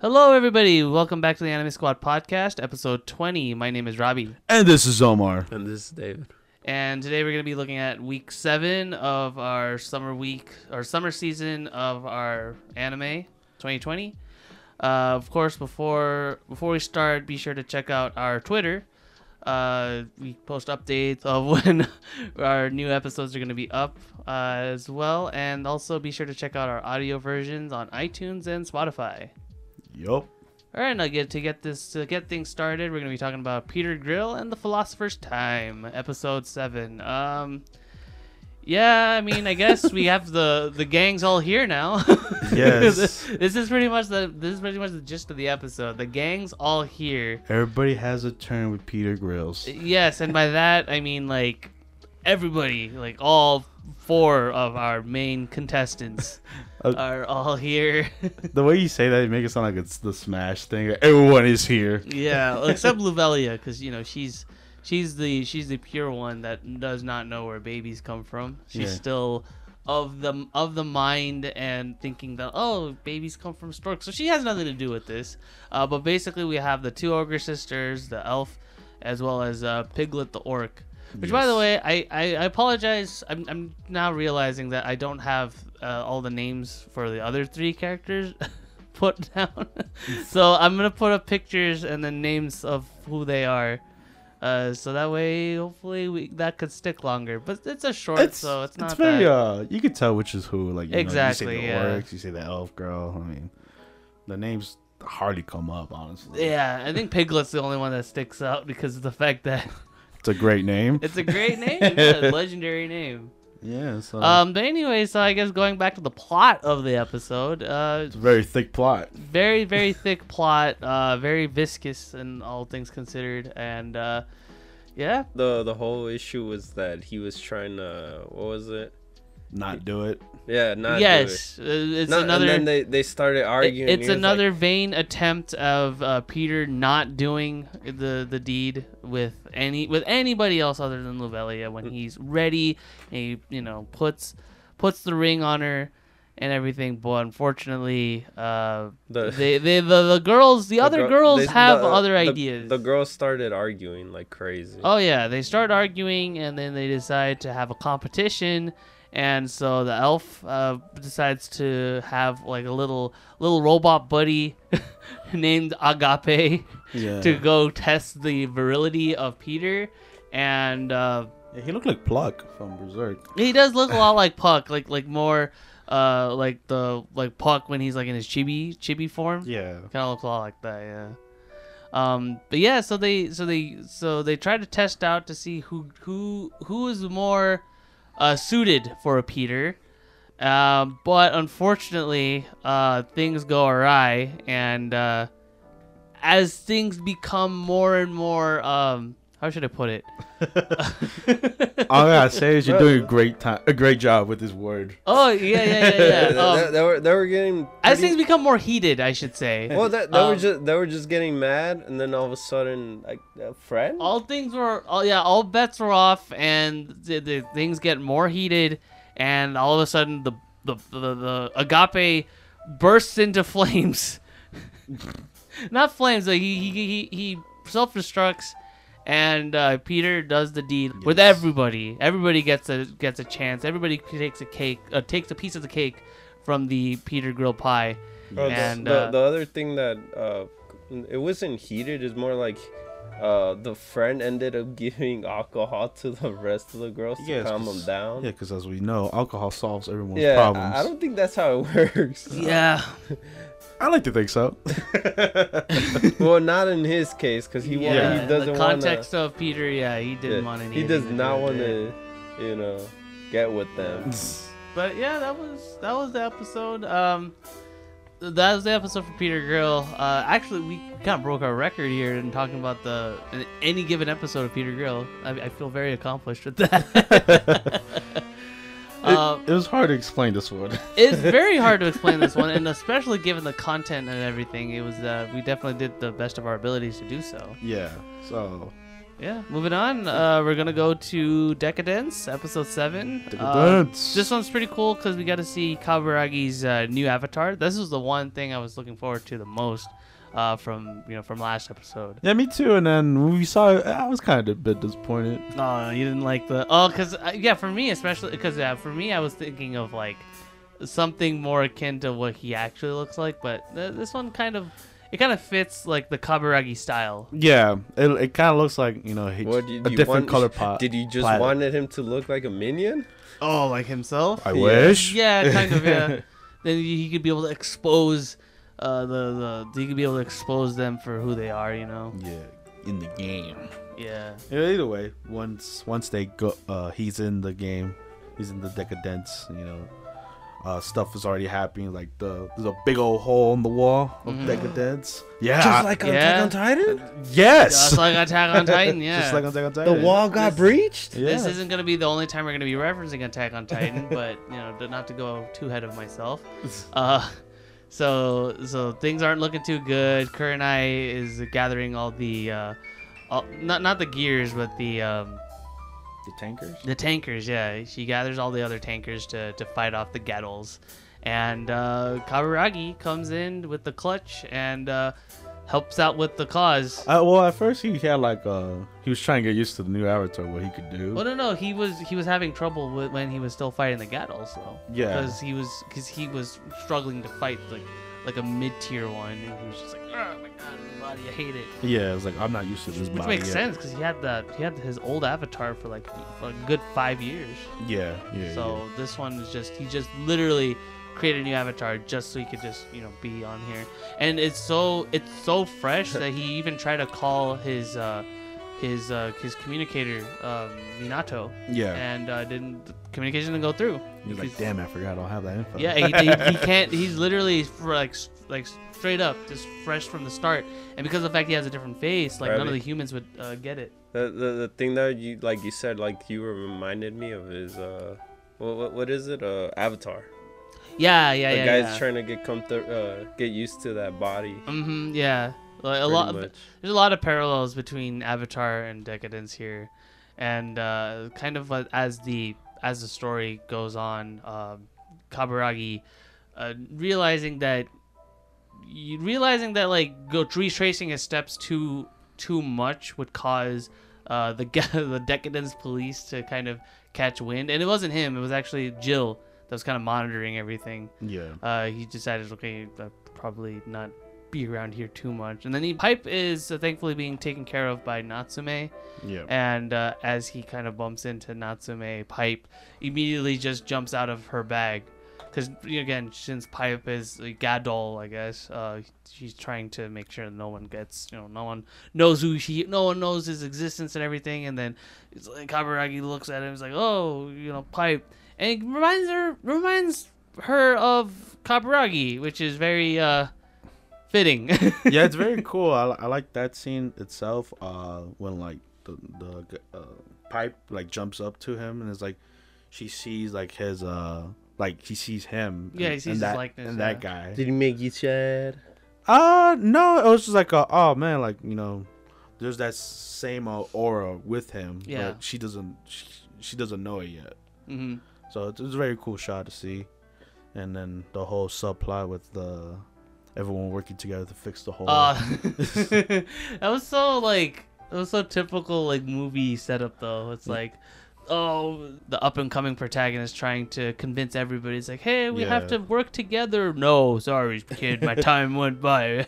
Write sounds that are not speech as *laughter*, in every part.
Hello, everybody. Welcome back to the Anime Squad podcast, episode 20. My name is Robbie. And this is Omar. And this is David and today we're going to be looking at week seven of our summer week, or summer season of our anime 2020. Uh, of course, before before we start, be sure to check out our Twitter. Uh, we post updates of *laughs* when our new episodes are going to be up uh, as well, and also be sure to check out our audio versions on iTunes and Spotify. Yup. All right, now get to get this to get things started. We're gonna be talking about Peter Grill and the Philosopher's Time, episode seven. Um, yeah, I mean, I guess we *laughs* have the the gangs all here now. *laughs* Yes. this is pretty much the this is pretty much the gist of the episode. The gangs all here. Everybody has a turn with Peter Grills. Yes, and by that I mean like everybody, like all four of our main contestants *laughs* Uh, are all here. The way you say that, it makes it sound like it's the Smash thing. Everyone is here. Yeah, except *laughs* Luvelia, because you know she's she's the she's the pure one that does not know where babies come from. She's Yeah. still of the of the mind and thinking that oh babies come from storks, so she has nothing to do with this. Uh, but basically, we have the two ogre sisters, the elf, as well as uh, Piglet the orc. Which, by the way, I, I, I apologize. I'm, I'm now realizing that I don't have uh, all the names for the other three characters *laughs* put down. *laughs* so I'm gonna put up pictures and the names of who they are. Uh, so that way, hopefully, we that could stick longer. But it's a short, so it's not very that. uh you could tell which is who. Like you Exactly, know, you say the yeah. you say the elf girl. I mean the names hardly come up, honestly. yeah, I think Piglet's the only one that sticks out because of the fact that It's a great name. *laughs* it's a great name, yeah, legendary name. Yeah, so Um, but anyway, so I guess going back to the plot of the episode, uh, it's a very thick plot. very very *laughs* thick plot uh very viscous and all things considered and uh yeah The the whole issue was that he was trying to what was it? Not do it. Yeah, not yes uh, it's Not- another And then they, they started it- arguing. it's another like, vain attempt of uh, peter not doing the the deed with any with anybody else other than Luvelia when he's ready and he you know puts puts the ring on her and everything but unfortunately uh the, *laughs* they, they the, the girls the, other girl- girls they- have the- other the- ideas The girls started arguing like crazy. Oh yeah, they start arguing and then they decide to have a competition, and so the elf uh, decides to have like a little little robot buddy *laughs* named Agape Yeah. to go test the virility of Peter, and uh, Yeah, he looked like Puck from Berserk. he does look a lot like Puck, like like more uh like the like Puck when he's like in his chibi chibi form. Yeah. Kind of looks a lot like that, yeah. Um, but yeah, so they so they so they try to test out to see who who who is more uh, suited for a Peter. Um, but unfortunately, uh, things go awry, and uh, as things become more and more um, how should I put it? *laughs* All I gotta say is you're doing a great time, a great job with this word. oh yeah, yeah, yeah, they, yeah. *laughs* Um, they- they were they were getting as pretty- things become more heated, I should say. well they, they were um, just they were just getting mad and then all of a sudden like a friend all things were all yeah all bets were off and the, the things get more heated and all of a sudden the the the, the agape bursts into *laughs* flames not flames like he he he, he self-destructs and uh, Peter does the deed with everybody. Everybody gets a gets a chance. Everybody takes a cake, uh, takes a piece of the cake from the Peter grill pie. Oh, the- and the, uh, the other thing that uh, it wasn't heated is more like uh, the friend ended up *laughs* giving alcohol to the rest of the girls to calm them down. Yeah, because as we know, alcohol solves everyone's Yeah, problems. I I don't think that's how it *laughs* works. yeah, *laughs* I like to think so. *laughs* well, not in his case, because he, wa- yeah. he doesn't the want context of Peter, yeah, he didn't want any. He does not want to, you know, get with them. *laughs* But yeah, that was that was the episode. Um, that was the episode for Peter Grill. Uh, actually, we kind of broke our record here in talking about the any given episode of Peter Grill. I, I feel very accomplished with that. *laughs* It- it was hard to explain this one. *laughs* It's very hard to explain this one, and *laughs* especially given the content and everything, it was uh, we definitely did the best of our abilities to do so. yeah. So Yeah, moving on. Uh, we're gonna go to Decadence, episode seven. Uh, Decadence. this one's pretty cool because we got to see Kaburagi's uh, new avatar. This was the one thing I was looking forward to the most uh, from you know from last episode. yeah, me too. And then when we saw it, I was kind of a bit disappointed. No, you didn't like the oh, cause uh, yeah, for me especially because yeah, for me I was thinking of like something more akin to what he actually looks like, but th- this one kind of it kind of fits like the Kaburagi style. Yeah, it, it kind of looks like you know he, What did a you different want? color *laughs* pot. Did you just palette. wanted him to look like a minion? Oh, like himself? I Yeah. wish. Yeah, kind of. Yeah. *laughs* then he he could be able to expose uh, the the he could be able to expose them for who they are. You know. Yeah, in the game. Yeah. Yeah, either way, once once they go, uh, he's in the game. He's in the decadence. You know, uh, stuff is already happening. Like the there's a big old hole in the wall of Mhm. decadence. Yeah, Just like on Yeah. Attack on Titan? yes, Just like Attack on Titan. *laughs* Yeah. just like Attack on Titan. The wall got This- breached? Yeah. This isn't gonna be the only time we're gonna be referencing Attack on Titan, *laughs* but you know, not to go too ahead of myself. *laughs* Uh, so so things aren't looking too good. Kurenai is gathering all the, uh, all, not not the gears, but the um, the tankers. the tankers. Yeah, she gathers all the other tankers to to fight off the Gadolls, and uh, Kaburagi comes in with the clutch and uh, helps out with the cause. Uh, well, at first he had like uh he was trying to get used to the new avatar, what he could do. Well, no, no, he was he was having trouble with, when he was still fighting the Gadolls, though. Yeah. Because he was because he was struggling to fight like like a mid tier one, and he was just like, oh my god, my body, I hate it. Yeah, it's like I'm not used to this Which makes yet. sense because he had that he had his old avatar for like for a good five years. Yeah, yeah. So this one is just he just literally created a new avatar just so he could just you know be on here, and it's so it's so fresh that he *laughs* even tried to call his uh his uh his communicator um Minato yeah. yeah. and uh, didn't the communication didn't go through. He's like, damn, I forgot I don't have that info. Yeah, he, he, he *laughs* can't. He's literally fr- like like straight up, just fresh from the start. And because of the fact he has a different face, like none of the humans would uh, get it. The, the the thing that you like you said like you reminded me of is uh what what, what is it uh Avatar Yeah, yeah, yeah. the yeah. guy's yeah. trying to get comfort uh get used to that body Mm-hmm. Yeah, like a lot. Much. there's a lot of parallels between Avatar and Decadence here, and uh, kind of uh, as the as the story goes on, um, Kaburagi uh, realizing that you- realizing that like go retracing his steps too too much would cause uh, the *laughs* the Decadence police to kind of catch wind, and it wasn't him; it was actually Jill that was kind of monitoring everything Yeah. uh, he decided, okay, uh, probably not be around here too much. And then he, Pipe is uh, thankfully being taken care of by Natsume. Yeah. And uh, as he kind of bumps into Natsume, Pipe immediately just jumps out of her bag. Because, again, since Pipe is a gadol, I guess, uh, she's trying to make sure no one gets, you know, no one knows who he, no one knows his existence and everything. And then it's like Kaburagi looks at him, he's like, oh, you know, Pipe. And it reminds her, reminds her of Kaburagi, which is very uh, fitting. *laughs* yeah, it's very cool. I, I like that scene itself. Uh, when like the the uh, pipe like jumps up to him and it's like she sees like his uh like she sees him. Yeah, he and, sees and his that, likeness, and yeah. that guy. did he make you sad Uh no, it was just like a, oh man, like you know, there's that same uh, aura with him. Yeah. But she doesn't she, she doesn't know it yet. hmm So it's, it's a very cool shot to see, and then the whole subplot with the everyone working together to fix the whole. Uh, *laughs* *laughs* that was so like that was so typical like movie setup though. It's like oh the up and coming protagonist trying to convince everybody it's like hey we have to work together no sorry kid my *laughs* time went by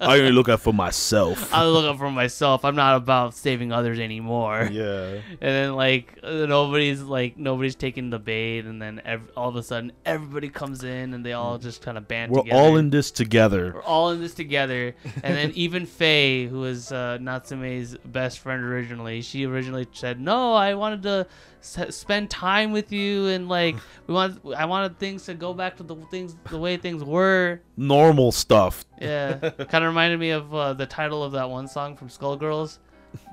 I only look out for myself. i look out for myself i'm not about saving others anymore yeah. and then like uh, nobody's like nobody's taking the bait and then ev- all of a sudden everybody comes in and they all just kind of band Mm. We're together all in this together. we're all in this together. And then *laughs* even Faye, who was uh, Natsume's best friend originally, she originally said, "No, I wanted to s- spend time with you, and like *laughs* we want, I wanted things to go back to the things, the way things were." Normal stuff. Yeah, *laughs* kind of reminded me of uh, the title of that one song from Skullgirls.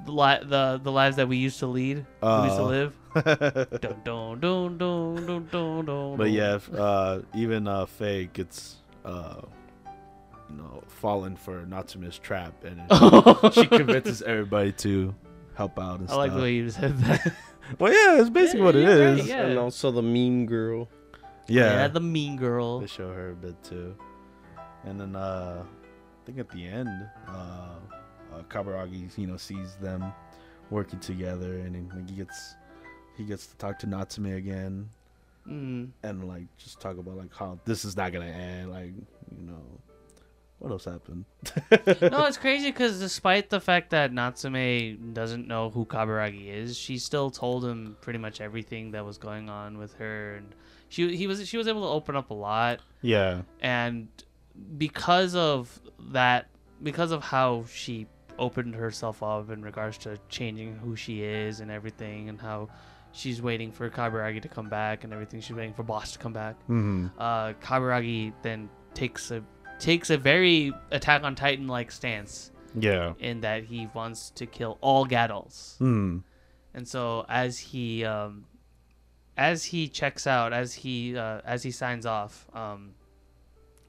the li- the the lives that we used to lead, we used to Uh. live. but *laughs* Dun, dun, dun, dun, dun, dun, dun, yeah, if, uh, even uh, Faye gets uh, you know, fallen for Natsume's trap, and she convinces everybody to help out and I stuff. like the way you said that. *laughs* Well, yeah, it's basically Yeah, what it is. right, yeah. And also the mean girl. Yeah, the mean girl. they show her a bit too, and then uh, I think at the end, uh, uh, Kaburagi, you know, sees them working together, and then like, he gets he gets to talk to Natsume again, Mm. and like just talk about like how this is not gonna end, like you know, what else happened? *laughs* no, it's crazy because despite the fact that Natsume doesn't know who Kaburagi is, she still told him pretty much everything that was going on with her, and she he was she was able to open up a lot, Yeah, and because of that, because of how she opened herself up in regards to changing who she is and everything, and how she's waiting for Kaburagi to come back and everything, she's waiting for Boss to come back mm-hmm. uh, Kaburagi then takes a takes a very Attack on Titan like stance yeah, in that he wants to kill all Gadolls. mm. And so as he um, as he checks out, as he uh, as he signs off, um,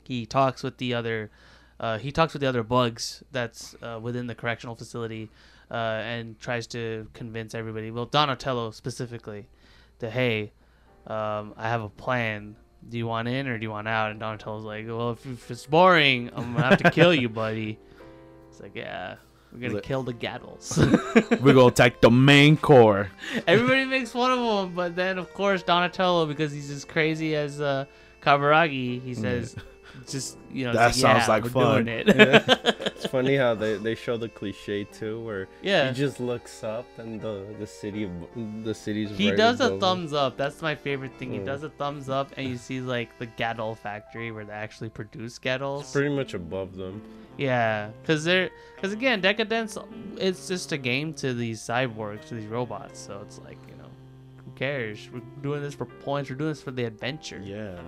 he talks with the other uh, he talks with the other bugs that's uh, within the correctional facility uh, and tries to convince everybody, well Donatello specifically, that hey, um, I have a plan. Do you want in or do you want out? And Donatello's like, well, if, if it's boring, I'm gonna have to kill you, buddy. It's like, yeah, we're gonna Like- kill the Gadolls. *laughs* we're gonna attack the main core. Everybody makes fun of him, but then of course Donatello, because he's as crazy as uh, he says, "Just you know, That it's yeah, sounds like we're fun." Doing it. *laughs* It's funny how they, they show the cliche too, where yeah, he just looks up and the the city the city's. he right does a above thumbs up. That's my favorite thing. He Mm. does a thumbs up, and you see like the Gadoll factory where they actually produce Gadolls. Pretty much above them. Yeah, because they're because again, Decadence, it's just a game to these cyborgs, to these robots. So it's like you know, who cares? We're doing this for points. We're doing this for the adventure. Yeah,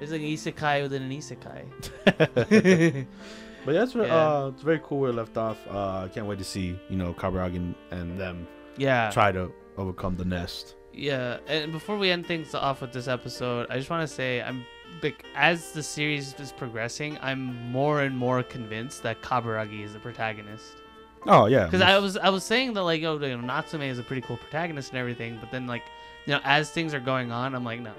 It's like an isekai within an isekai. *laughs* *laughs* but that's Yeah. uh, it's very cool where it left off. Uh, I can't wait to see you know Kaburagi and, and them yeah, try to overcome the nest. yeah. And before we end things off with this episode, I just want to say I'm like as the series is progressing, I'm more and more convinced that Kaburagi is the protagonist. Oh yeah, Because I was I was saying that like oh you know, Natsume is a pretty cool protagonist and everything, but then like you know as things are going on, I'm like no,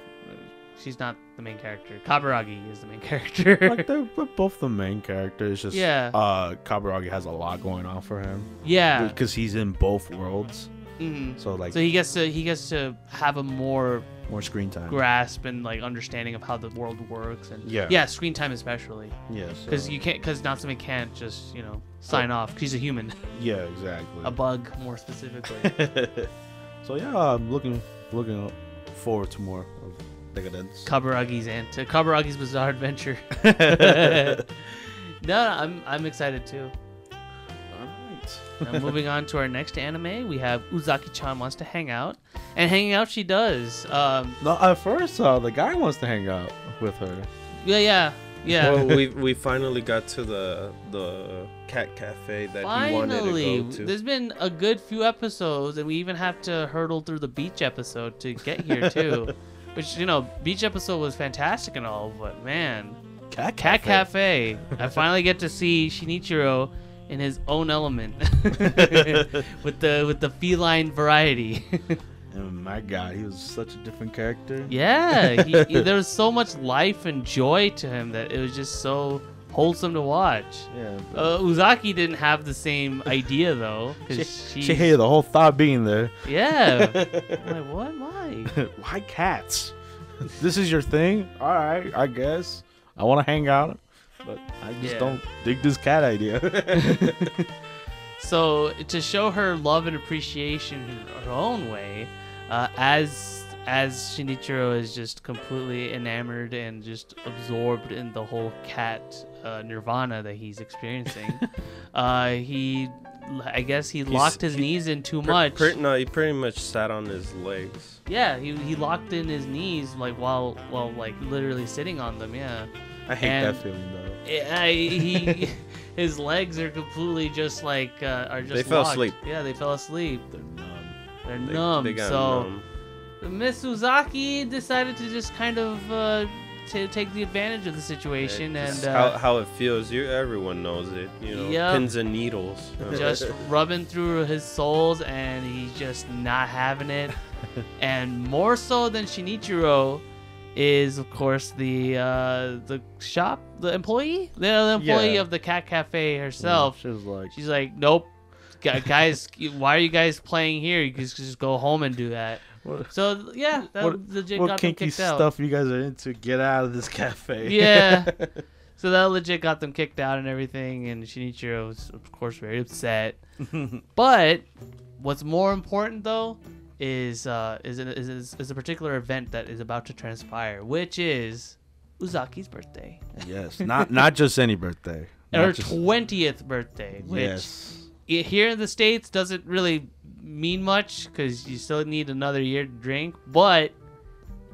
she's not the main character. Kaburagi is the main *laughs* character. like they're, they're both the main characters. Just Yeah. uh, Kaburagi has a lot going on for him yeah. because he's in both worlds. hmm So like So he gets to he gets to have a more more screen time. grasp and like understanding of how the world works and Yeah. yeah screen time especially Yes. because you can't because Natsume can't just you know sign off 'cause he's a human *laughs* Yeah, exactly. a bug more specifically *laughs* so yeah, I'm looking looking forward to more of Decadence. Kaburagi's and to Kaburagi's Bizarre Adventure *laughs* *laughs* no, no I'm I'm excited too Alright. now moving on to our next anime we have Uzaki-chan wants to hang out and hanging out she does um No, at first uh, the guy wants to hang out with her. yeah yeah yeah Well, we we finally got to the the cat cafe that he wanted to go to. there's been a good few episodes, and we even have to hurdle through the beach episode to get here too. *laughs* Which you know, beach episode was fantastic and all, but man, Cat Cat Cafe, I finally get to see Shinichiro in his own element *laughs* with the with the feline variety. *laughs* Oh my god, he was such a different character. yeah, he, he- *laughs* there was so much life and joy to him that it was just so wholesome to watch. Yeah. Uh, Uzaki didn't have the same *laughs* idea though, she, because she hated the whole thought being there. Yeah. *laughs* I'm like, what? Why? *laughs* Why cats? this is your thing? All right, I guess. I want to hang out, but I just Yeah. don't dig this cat idea. So to show her love and appreciation in her own way, uh, as as Shinichiro is just completely enamored and just absorbed in the whole cat uh, nirvana that he's experiencing, *laughs* uh, he, I guess he locked his he- knees in too much. no, he pretty much sat on his legs. yeah, he, he locked in his knees like while while like literally sitting on them. Yeah. I hate And- that feeling though. I, he *laughs* his legs are completely just like uh, are just They fell locked. asleep. Yeah, they fell asleep. They're numb. They're They- numb. they got so numb. Miss Uzaki decided to just kind of uh, to take the advantage of the situation It's and how, uh, how it feels. You everyone knows it. You know, Yep. pins and needles. *laughs* just rubbing through his soles, and he's just not having it. *laughs* and more so than Shinichiro is, of course, the uh, the shop, the employee, the, the employee Yeah. of the cat cafe herself. She was like, She's like, nope. Guys, *laughs* why are you guys playing here? You can just go home and do that. What, So yeah, that what, legit what got them kinky kicked out. stuff you guys are into? Get out of this cafe. Yeah. *laughs* So that legit got them kicked out and everything, and Shinichiro was, of course, very upset. *laughs* but what's more important though is uh, is, an, is is is a particular event that is about to transpire, which is Uzaki's birthday, yes. Not not just any birthday. *laughs* her Not twentieth birthday, which yes. here in the states doesn't really mean much because you still need another year to drink, but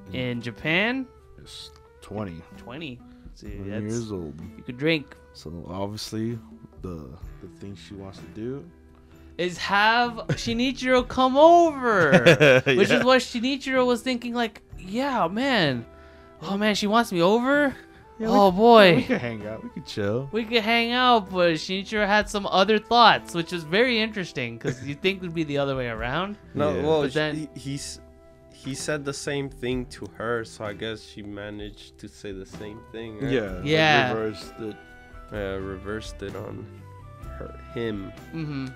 mm. in Japan, It's twenty. twenty. See, 20 that's, years old. you could drink. So obviously, the the thing she wants to do. is have Shinichiro come over. *laughs* Which Yeah. is what Shinichiro was thinking, like, yeah, man. Oh, man, she wants me over? Yeah, oh, we, boy. we could hang out. We could chill. We could hang out, but Shinichiro had some other thoughts, which is very interesting because you think would be the other way around. No, Yeah. well, But then- he, he's he said the same thing to her, so I guess she managed to say the same thing. Right? Yeah. like Yeah. reverse the. Uh, reversed it on her, him, hmm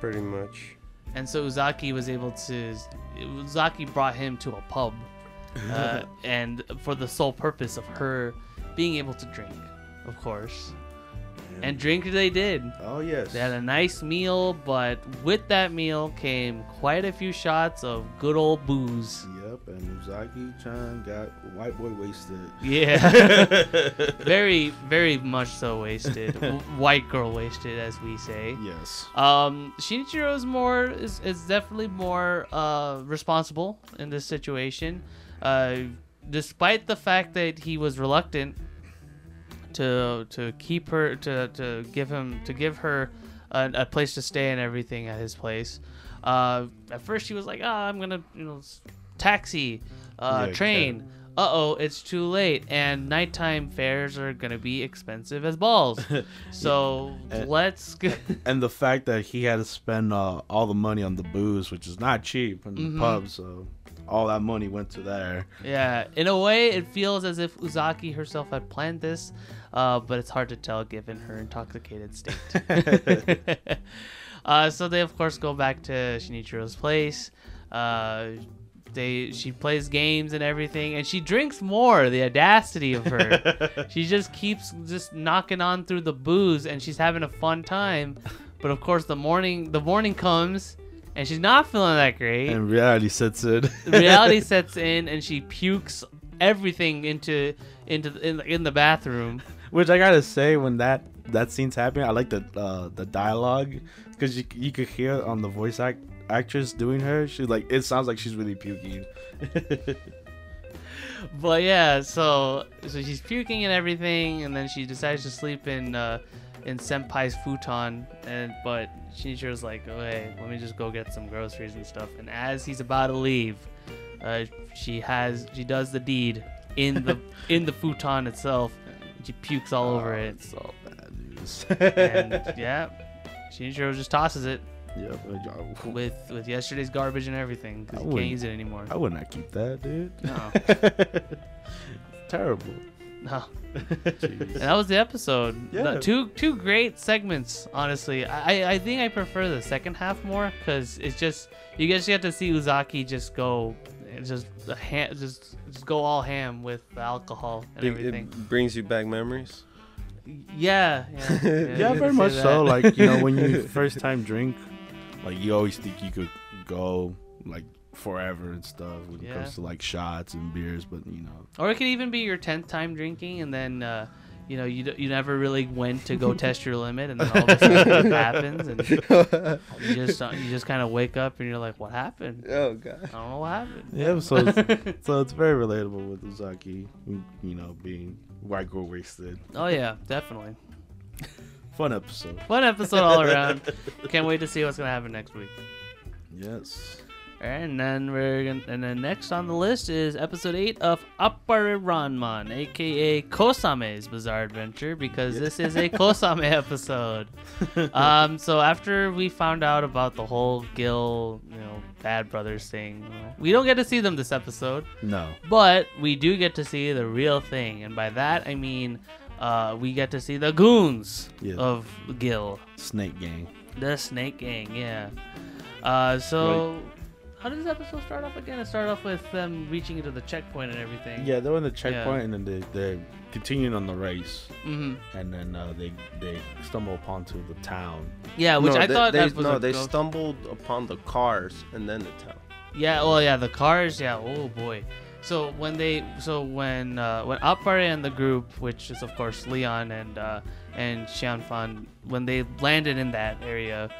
pretty much. And so Uzaki was able to. Uzaki brought him to a pub, uh, and for the sole purpose of her being able to drink, of course. And drink they did. Oh yes. They had a nice meal, but with that meal came quite a few shots of good old booze. Yep. And Uzaki-chan got white boy wasted. Yeah. *laughs* very, very much so wasted. *laughs* White girl wasted, as we say. Yes. Um, Shinichiro is more is, is definitely more uh, responsible in this situation. Uh, despite the fact that he was reluctant to to keep her to, to give him to give her a, a place to stay and everything at his place. Uh, at first she was like, "Oh, I'm gonna you know taxi, uh, Yeah, train." Uh oh, it's too late, and nighttime fares are gonna be expensive as balls. *laughs* So And- let's go. *laughs* And the fact that he had to spend uh, all the money on the booze, which is not cheap in Mhm. the pub, so all that money went to there. Yeah, in a way, it feels as if Uzaki herself had planned this, uh, but it's hard to tell given her intoxicated state. *laughs* uh, so they, of course, go back to Shinichiro's place. Uh, they she plays games and everything, and she drinks more. The audacity of her! *laughs* she just keeps just knocking on through the booze, and she's having a fun time. But of course, the morning the morning comes, and she's not feeling that great And reality sets in. *laughs* reality *laughs* sets in and she pukes everything into into the, in, the- in the bathroom. Which I gotta say, when that that scene's happening, I like the uh, the dialogue because you you could hear on the voice act actress doing her. She like it sounds like she's really puking. *laughs* But yeah, so so she's puking and everything, and then she decides to sleep in uh, in Senpai's futon. And but Shinichiro's like, oh, hey, let me just go get some groceries and stuff. And as he's about to leave, uh, she has she does the deed in the *laughs* in the futon itself. She pukes all over Oh, it, It's all bad news. and *laughs* yeah, Shinichiro just tosses it. yep. With with yesterday's garbage and everything because you can't use it anymore. I would not keep that, dude. No, *laughs* Terrible. No. Jeez. And that was the episode. Yeah. No, two two great segments. Honestly, I I- I think I prefer the second half more because it's just you guys get to see Uzaki just go just the ham just just go all ham with the alcohol and It, everything. it brings you back memories. Yeah, *laughs* yeah, yeah, you could very say much so. Like you know, when you *laughs* first time drink, like you always think you could go like forever and stuff when it comes to like shots and beers, but you know, Or it could even be your tenth time drinking, and then uh, you know you d- you never really went to go *laughs* test your limit, and then all of a sudden it *laughs* happens, and you just uh, you just kind of wake up and you're like, what happened? oh god. I don't know what happened. yeah. *laughs* So it's, so it's very relatable with Uzaki, you know, being white girl wasted. Oh yeah, definitely. Fun episode. Fun episode all around. Can't wait to see what's gonna happen next week. Yes. And then we're gonna, and then next on the list is episode eight of Appare Ranman, aka Kosame's Bizarre Adventure, because this is a *laughs* Kosame episode. *laughs* um, so after we found out about the whole Gil, you know, Bad Brothers thing, we don't get to see them this episode, No. but we do get to see the real thing, and by that I mean. Uh, we get to see the goons Yeah. of Gil. Snake Gang. The Snake Gang, yeah. Uh, so, how does this episode start off again? It started off with them reaching into the checkpoint and everything. Yeah, they're in the checkpoint and then they they're continuing on the race, hmm and then uh, they they stumble upon to the town. Yeah, which no, I they, thought they, that was no, a they ghost- stumbled upon the cars and then the town. Yeah, well, yeah, the cars. Yeah, oh boy. So when they, so when uh, when Appare and the group, which is of course Leon and uh, and Xianfan, when they landed in that area,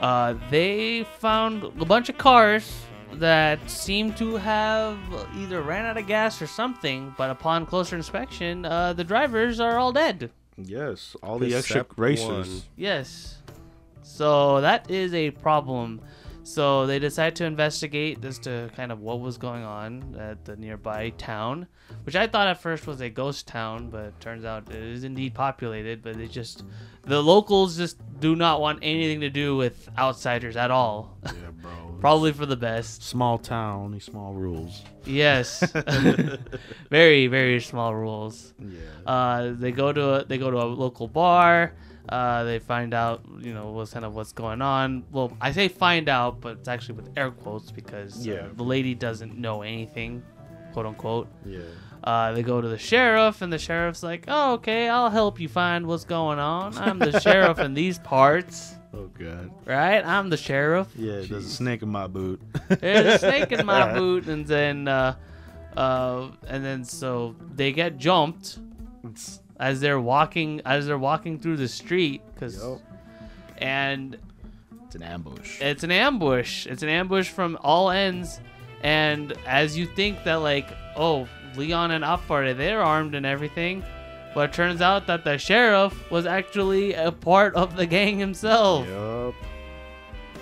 uh, they found a bunch of cars that seemed to have either ran out of gas or something. But upon closer inspection, uh, the drivers are all dead. Yes, all the extra Except racers. one. Yes. So that is a problem. So they decide to investigate as to kind of what was going on at the nearby town, which I thought at first was a ghost town, but it turns out it is indeed populated. But they just, the locals just do not want anything to do with outsiders at all. Yeah, bro. *laughs* Probably for the best. small town, only small rules. Yes. *laughs* *laughs* very very small rules. Yeah. Uh, they go to a, they go to a local bar. Uh, they find out, you know, what's kind of what's going on. Well, I say find out, but it's actually with air quotes because uh, Yeah. the lady doesn't know anything, quote unquote. yeah. Uh, they go to the sheriff, and the sheriff's like, "Oh, okay, I'll help you find what's going on. I'm the sheriff in these parts, *laughs* Oh god. right? I'm the sheriff. Yeah, there's a snake in my boot. *laughs* There's a snake in my *laughs* boot, and then, uh, uh, and then so they get jumped as they're walking as they're walking through the street because and It's an ambush. it's an ambush it's an ambush from all ends and as you think that like oh leon and Appare, they're armed and everything but it turns out that the sheriff was actually a part of the gang himself Yup.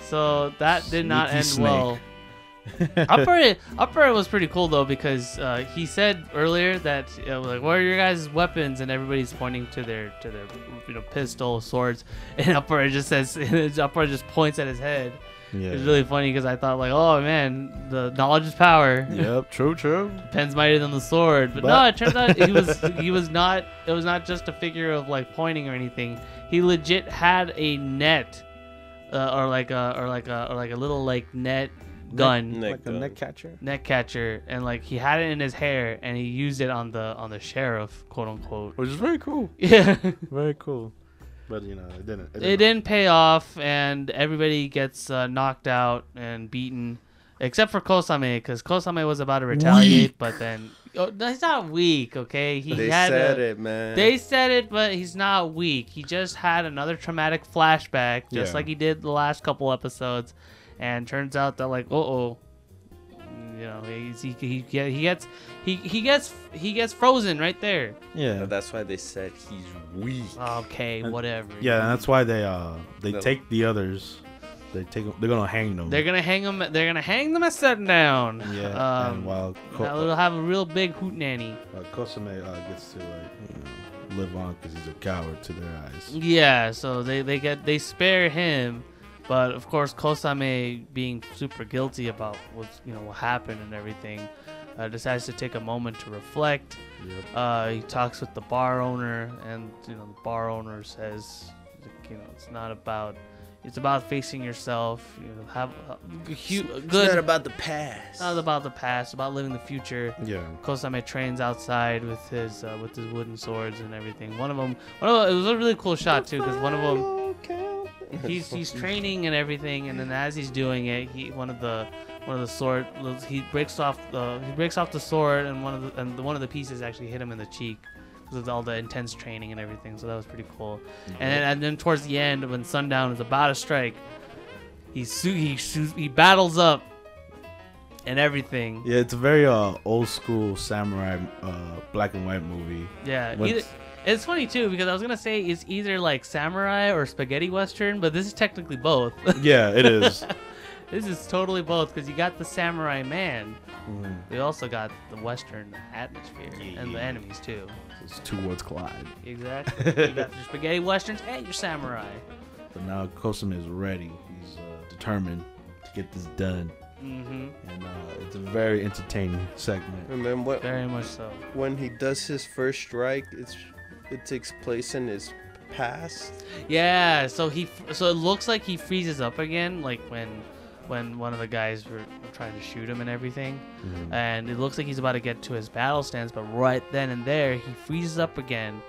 so that did not end snake. well *laughs* Upper Upper was pretty cool though because uh, he said earlier that you know, like what are your guys' weapons and everybody's pointing to their to their you know pistol swords *laughs* and Upper just says *laughs* Upper just points at his head. Yeah. It's really funny because I thought like oh man the knowledge is power. Yep. True. True. Pen's mightier than the sword, but, no, it turns out he was he was not. It was not just a figure of like pointing or anything. He legit had a net, uh, or like a or like a or like a little like net gun Neck like a neck catcher. net catcher, and like he had it in his hair, and he used it on the on the sheriff, quote unquote. Which is very cool. *laughs* Yeah. Very cool. But you know, it didn't. it didn't pay off, and everybody gets uh, knocked out and beaten, except for Kosame, because Kosame was about to retaliate, but then oh, no, he's not weak. Okay, he They had said a- it, man. They said it, but he's not weak. He just had another traumatic flashback, just Yeah. like he did the last couple episodes, and turns out that like, uh oh, you know, he's, he he he gets he he gets he gets frozen right there. Yeah. That's why they said he's weak. Okay, And- whatever. Yeah, and that's why they uh they No. take the others. They take 'em- they're gonna hang them. They're gonna hang them. They're gonna hang them at down. yeah. Um, and while Ko- Now it'll have a real big hootenanny. uh, Kosame uh, gets to like you know, live on because he's a coward to their eyes. Yeah, so they they get they spare him, but of course Kosame being super guilty about what's you know what happened and everything, uh, decides to take a moment to reflect. Yep. Uh, he talks with the bar owner, and you know the bar owner says, you know, it's not about. It's about facing yourself. You know, have a, hu- good. It's not about the past. not about the past. About living the future. Yeah. Kosame trains outside with his uh, with his wooden swords and everything. One of them, one of 'em- it was a really cool shot too, because one of them, he's he's training and everything, and then as he's doing it, he one of the one of the sword he breaks off the he breaks off the sword, and one of the and one of the pieces actually hit him in the cheek of all the intense training and everything. So that was pretty cool. And then and then towards the end, when sundown is about to strike, he su- he su- he battles up and everything. Yeah, it's a very uh old school samurai uh black and white movie. Yeah, either It's funny too because I was gonna say it's either like samurai or spaghetti western, but this is technically both. *laughs* Yeah, it is. *laughs* this is totally both because you got the samurai man, Mhm. we also got the western atmosphere and the enemies too. Those two worlds collide. Exactly. *laughs* you got your spaghetti westerns and your samurai. But now Kosame is ready. He's uh, determined to get this done, Mm-hmm. and uh, it's a very entertaining segment. And then what? Very much so. When he does his first strike, it's it takes place in his past. Yeah. So he. So it looks like he freezes up again, like when, when one of the guys were, were trying to shoot him and everything. Mhm. and it looks like he's about to get to his battle stance but right then and there he freezes up again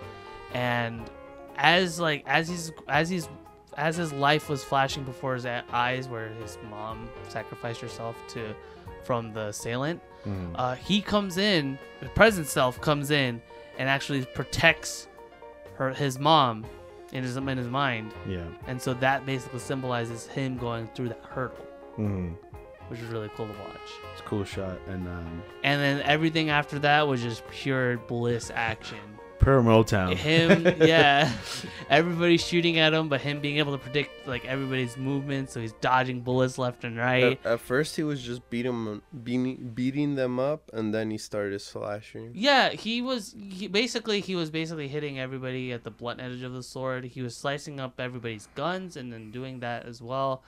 and as like as he's as he's as his life was flashing before his eyes where his mom sacrificed herself to from the assailant Mhm. uh, he comes in the present self comes in and actually protects her his mom in his in his mind yeah. and so that basically symbolizes him going through that hurdle hmm which is really cool to watch It's a cool shot, and um, and then everything after that was just pure bliss action. Pure Motown. Him, *laughs* yeah, everybody shooting at him, but him being able to predict like everybody's movements, so he's dodging bullets left and right. At, at first, he was just beating 'em- beating beating them up, and then he started slashing. Yeah, he was he, basically he was basically hitting everybody at the blunt edge of the sword. He was slicing up everybody's guns and then doing that as well.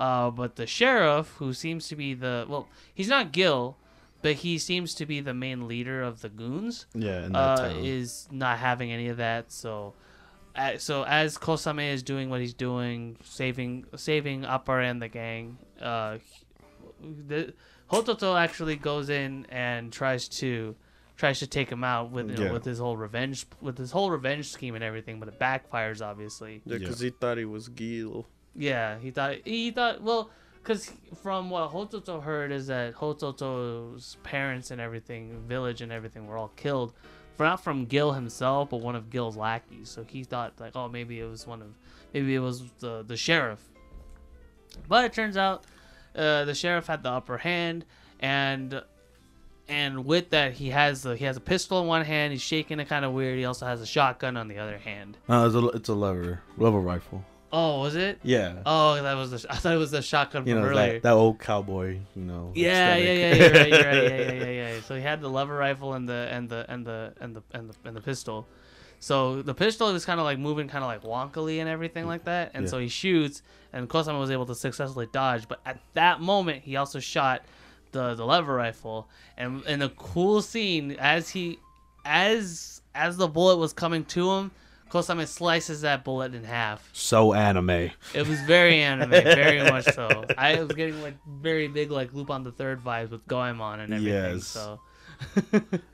Uh, but the sheriff, who seems to be the well, he's not Gil, but he seems to be the main leader of the goons. yeah, in that uh, town. is not having any of that. So, uh, so as Kosame is doing what he's doing, saving saving Upper and the gang, uh, the Hototo actually goes in and tries to tries to take him out with you know, Yeah. with his whole revenge with his whole revenge scheme and everything, but it backfires obviously. Yeah, Yeah. because he thought he was Gil. Yeah, he thought he thought well, because from what Hototo heard is that Hototo's parents and everything, village and everything, were all killed, for not from Gil himself, but one of Gil's lackeys. So he thought like, oh, maybe it was one of, maybe it was the the sheriff. But it turns out, uh, the sheriff had the upper hand, and and with that he has the he has a pistol in one hand. He's shaking it kind of weird. He also has a shotgun on the other hand. No, it's a, it's a lever, lever rifle. Oh, was it? Yeah. Oh, that was the. *laughs* I thought it was the shotgun you from earlier. that, that old cowboy. You know. yeah, yeah, yeah, aesthetic. you're right, right, yeah, yeah, yeah, yeah. *laughs* So he had the lever rifle and the and the and the and the and the and the pistol. So the pistol was kind of like moving, kind of like wonkily and everything like that. And Yeah. so he shoots, and Kosame was able to successfully dodge. But at that moment, he also shot the the lever rifle. And in a cool scene, as he as as the bullet was coming to him, Kosame slices that bullet in half. So anime. It was very anime, very *laughs* much so. I was getting like very big like Lupin the Third vibes with Goemon and everything. Yes. So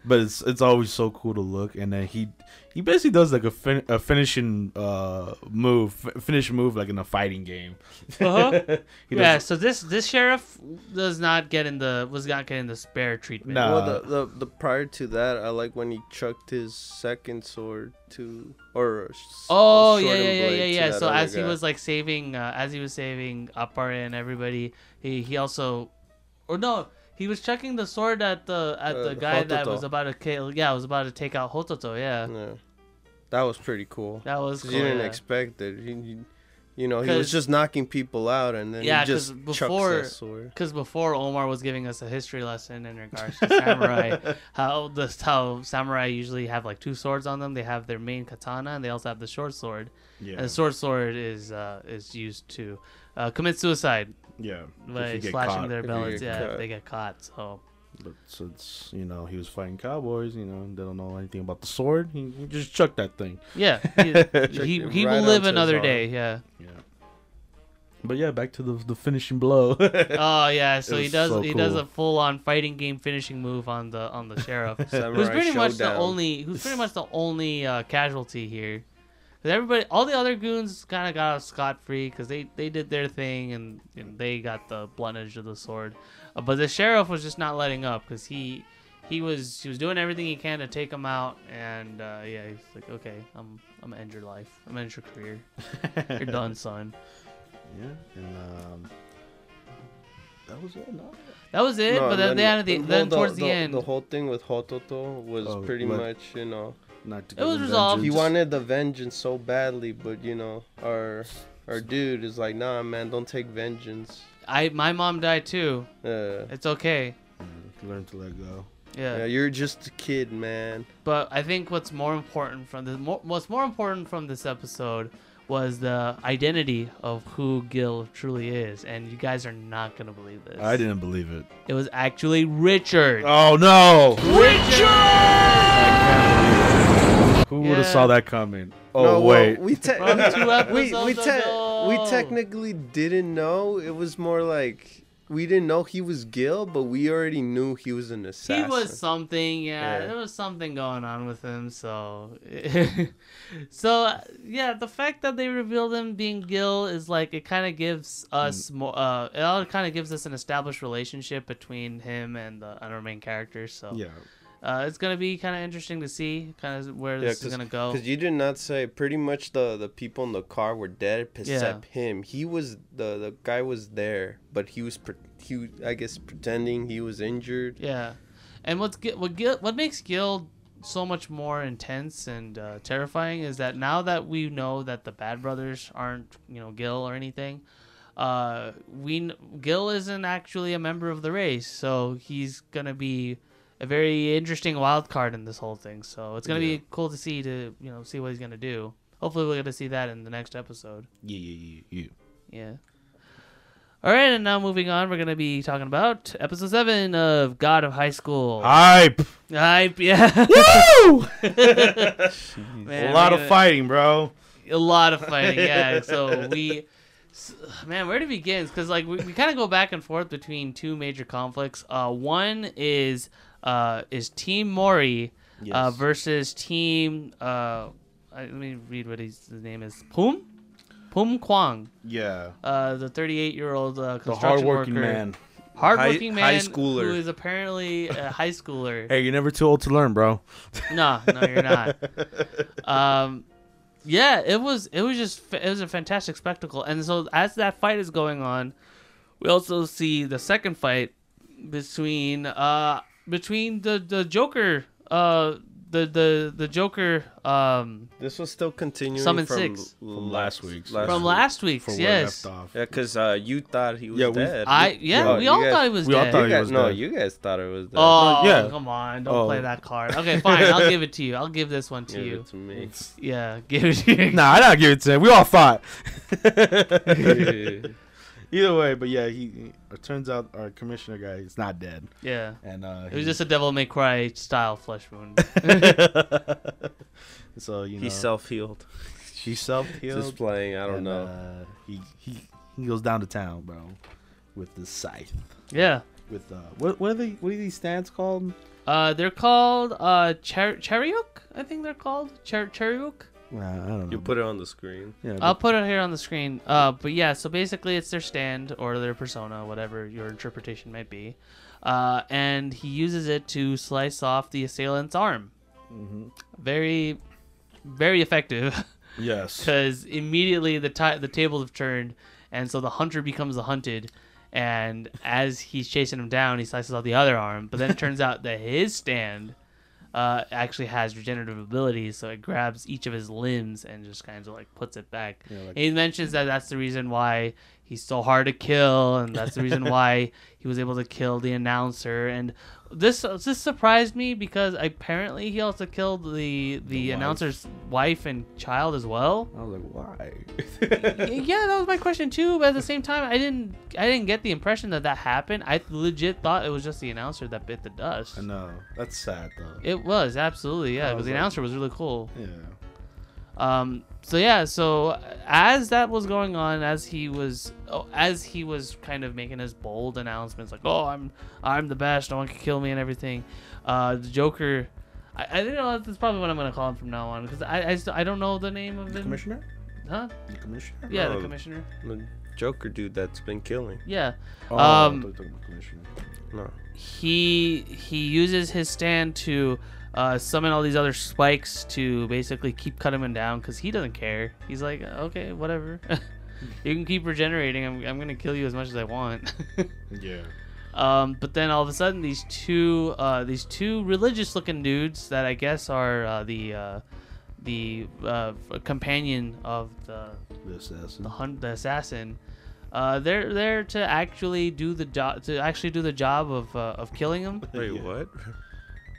but it's it's always so cool to look and then he he basically does like a, fin- a finishing uh move f- finish move like in a fighting game Uh-huh. *laughs* Yeah, does- so this this sheriff does not get in the was not getting the spare treatment. No. well, the, the the prior to that, I like when he chucked his second sword to or s- Oh a yeah, yeah, yeah, yeah, yeah. So other as he was like saving, uh, as he was saving Appar and everybody, he he also, or no, he was checking the sword at the at Uh, the guy that was about to kill. Yeah, was about to take out Hototo. Yeah, yeah, that was pretty cool. that was 'Cause cool. you didn't yeah. expect it. He, he- you know, he was just knocking people out, and then Yeah, he just 'cause chucks before- that sword. Because before Omar was giving us a history lesson in regards to samurai, *laughs* how the how samurai usually have like two swords on them. They have their main katana and they also have the short sword. yeah And the short sword is uh, is used to uh, commit suicide yeah If by slashing caught. their If bellies. Yeah, if they get caught. So but since you know he was fighting cowboys you know they don't know anything about the sword he, he just chucked that thing yeah, *laughs* he he, he right will live another day. Yeah. yeah but yeah back to the the finishing blow *laughs* Oh yeah. So he does so he does a full on fighting game finishing move on the on the *laughs* sheriff. who's pretty much the only who's pretty much the only uh, casualty here. 'Cause everybody, all the other goons kind of got off scot free because they they did their thing and, and they got the blunt edge of the sword. Uh, but the sheriff was just not letting up because he he was he was doing everything he can to take him out and uh, yeah he's like okay I'm I'm gonna end your life I'm gonna end your career you're done *laughs* son. yeah and um that was it no That was it. No, but and then, they had the, well, then towards the, the, end. the whole thing with Hototo was Oh, pretty what? much, you know, not to It was resolved. He wanted the vengeance so badly, but you know, our our dude is like, nah, man, don't take vengeance. I my mom died too. Uh, It's okay. Yeah, Learn to let go. Yeah. yeah, you're just a kid, man. But I think what's more important from the more, what's more important from this episode was the identity of who Gil truly is, and you guys are not gonna believe this. I didn't believe it. It was actually Richard. Oh no! Richard. Who would have saw that coming? Oh No, well, wait. we te- From two *laughs* we we, episodes te- ago. we technically didn't know. It was more like we didn't know he was Gil, but we already knew he was an assassin. He was something, yeah, Yeah. There was something going on with him. So, *laughs* so yeah, the fact that they revealed him being Gil is like it kind of gives us more. Uh, it all kind of gives us an established relationship between him and the other main characters. So, yeah. Uh, it's gonna be kind of interesting to see kind of where this is gonna go. Because you did not say pretty much the the people in the car were dead except him. He was the the guy was there, but he was pre- he I guess pretending he was injured. Yeah, and what's what Gil, what makes Gil so much more intense and uh, terrifying is that now that we know that the Bad Brothers aren't you know Gil or anything, uh, we Gil isn't actually a member of the race, so he's gonna be a very interesting wild card in this whole thing. So it's gonna Yeah. be cool to see to you know see what he's gonna do. Hopefully, we're gonna see that in the next episode. Yeah, yeah, yeah, yeah. Yeah. All right, and now moving on, we're gonna be talking about episode seven of God of High School. Hype! Hype, yeah. Woo! *laughs* Man, a lot we're of fighting, bro. A lot of fighting, yeah. So *laughs* we, man, where to begin? Because like we, we kind of go back and forth between two major conflicts. Uh, one is uh is Team Mori uh, versus Team uh, let me read what his, his name is. Pum, Pum Kwang. Yeah. Uh, the 38 year old uh, The construction hardworking worker. man. hardworking High- man high schooler. who is apparently a *laughs* high schooler. Hey, you're never too old to learn, bro. no, no, you're not. *laughs* Um, yeah, it was it was just it was a fantastic spectacle. And so as that fight is going on, we also see the second fight between uh between the the Joker uh the the the Joker um This was still continuing Summon from, six. From last week's. from week. last week's For where it yes. Yeah, because uh, you thought he was Yeah, we- dead. I yeah, Oh, we you all guys- thought he was we all dead. thought you he was no, dead. you guys thought it was dead. Oh, yeah. come on. Don't Oh. play that card. Okay, fine. I'll *laughs* give it to you. I'll give this one to Give you. it to me. Yeah, give it to you. Nah, I don't give it to him. We all thought. *laughs* *laughs* Either way, but yeah, he, he- It turns out our commissioner guy is not dead, Yeah. and uh, It was just a Devil May Cry style flesh wound. *laughs* so you know He self healed. she self healed. Just healed. playing. I don't know. Uh, he he he goes down to town, bro, with the scythe. yeah. With uh, what what are they what are these stands called? Uh, they're called uh Char- Charyeok. I think they're called Char- Charyeok. Nah, I don't know. You put it on the screen. yeah, I'll put it here on the screen. Uh, but yeah, so basically it's their stand or their persona, whatever your interpretation might be. Uh, and he uses it to slice off the assailant's arm. Mhm. Very, very effective. *laughs* yes. because immediately the ti- the tables have turned, and so the hunter becomes the hunted. And as he's chasing him down, he slices off the other arm. But then it turns *laughs* out that his stand uh, actually has regenerative abilities, so it grabs each of his limbs and just kind of like puts it back. Yeah, like- he mentions that that's the reason why he's so hard to kill, and that's the reason *laughs* why he was able to kill the announcer. And this this surprised me because apparently he also killed the the, The announcer's wife and child as well. I was like, why? Yeah, that was my question too. But at the same time, I didn't I didn't get the impression that that happened. I legit thought it was just the announcer that bit the dust. I know that's sad though. It was absolutely yeah. Was the like- announcer was really cool. yeah. Um, so yeah, so as that was going on, as he was, oh, as he was kind of making his bold announcements, like, "Oh, I'm, I'm the best. No one can kill me," and everything. Uh, the Joker, I, I don't know. That's probably what I'm gonna call him from now on because I, I, I don't know the name of The him. commissioner? Huh? The commissioner? Yeah, the Oh. commissioner. The Joker dude that's been killing. Yeah. Oh, Um, I thought you were talking about commissioner. No. he he uses his stand to uh, summon all these other spikes to basically keep cutting him down because he doesn't care. He's like, okay, whatever. *laughs* you can keep regenerating. I'm, I'm gonna kill you as much as I want. *laughs* Yeah. Um, but then all of a sudden, these two uh, these two religious looking dudes that I guess are uh, the uh, the uh, companion of the The assassin. the hunt the assassin. Uh, they're there to actually do the job to actually do the job of uh, of killing him. Wait, *laughs* Yeah. what?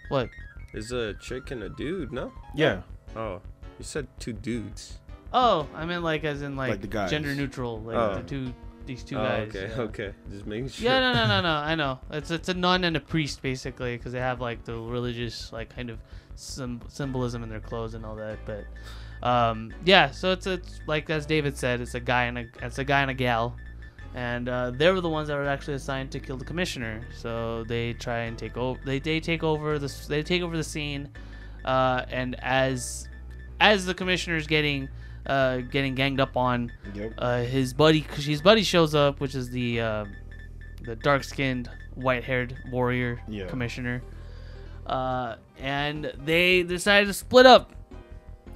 What? Is a chick and a dude? No. Yeah. Oh, you said two dudes. Oh, I meant like as in like, Like the guys. gender neutral, like Oh. the two these two oh, guys. okay, yeah. okay. Just making sure. Yeah, no, no, no, no. *laughs* I know. It's it's a nun and a priest basically because they have like the religious like kind of sym- symbolism in their clothes and all that. But um, yeah, so it's it's like as David said, it's a guy and a it's a guy and a gal, and uh, they were the ones that were actually assigned to kill the commissioner. So they try and take over. They they take over the they take over the scene, uh, and as as the commissioner's getting uh, getting ganged up on, Yep. uh, his buddy, his buddy shows up, which is the uh, the dark skinned, white haired warrior Yeah. commissioner, uh, and they decide to split up.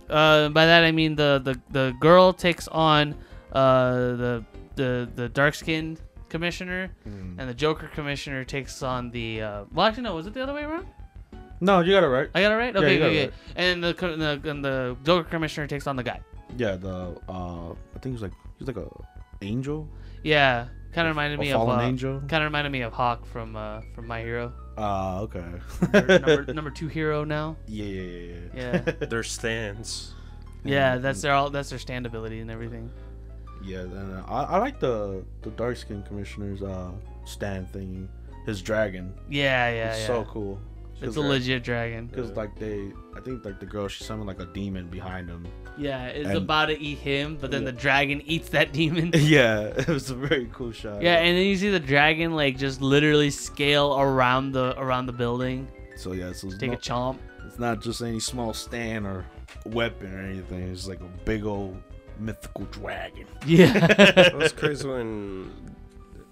Uh, by that I mean the the, the girl takes on uh, the the the dark skinned commissioner, Mm. and the Joker commissioner takes on the. Uh, well, actually, no. Was it the other way around? No, you got it right. I got it right. Yeah, Okay, okay, it okay. And the, the and the Joker commissioner takes on the guy. Yeah, the uh, I think he's like he's like a angel, Yeah, kind of reminded a me of fallen uh, angel. Kind of reminded me of Hawk from uh, from My Hero. Ah, okay. Number, *laughs* number, number two hero now. yeah, yeah, yeah, Yeah, *laughs* Their stands. yeah. That's their all. That's their stand ability and everything. Yeah, and uh, I, I like the the dark skin commissioner's uh stand thingy, his dragon. Yeah, yeah, it's yeah. so cool. it's a legit dragon. Because like they, I think like the girl, she summoned like a demon behind him. Yeah, it's And- about to eat him, but then Yeah. the dragon eats that demon. *laughs* yeah, it was a very cool shot. yeah, and then you see the dragon like just literally scale around the around the building, so yeah, so take a chomp. it's not just any small stand or weapon or anything. It's like a big old mythical dragon. Yeah. *laughs* it was crazy when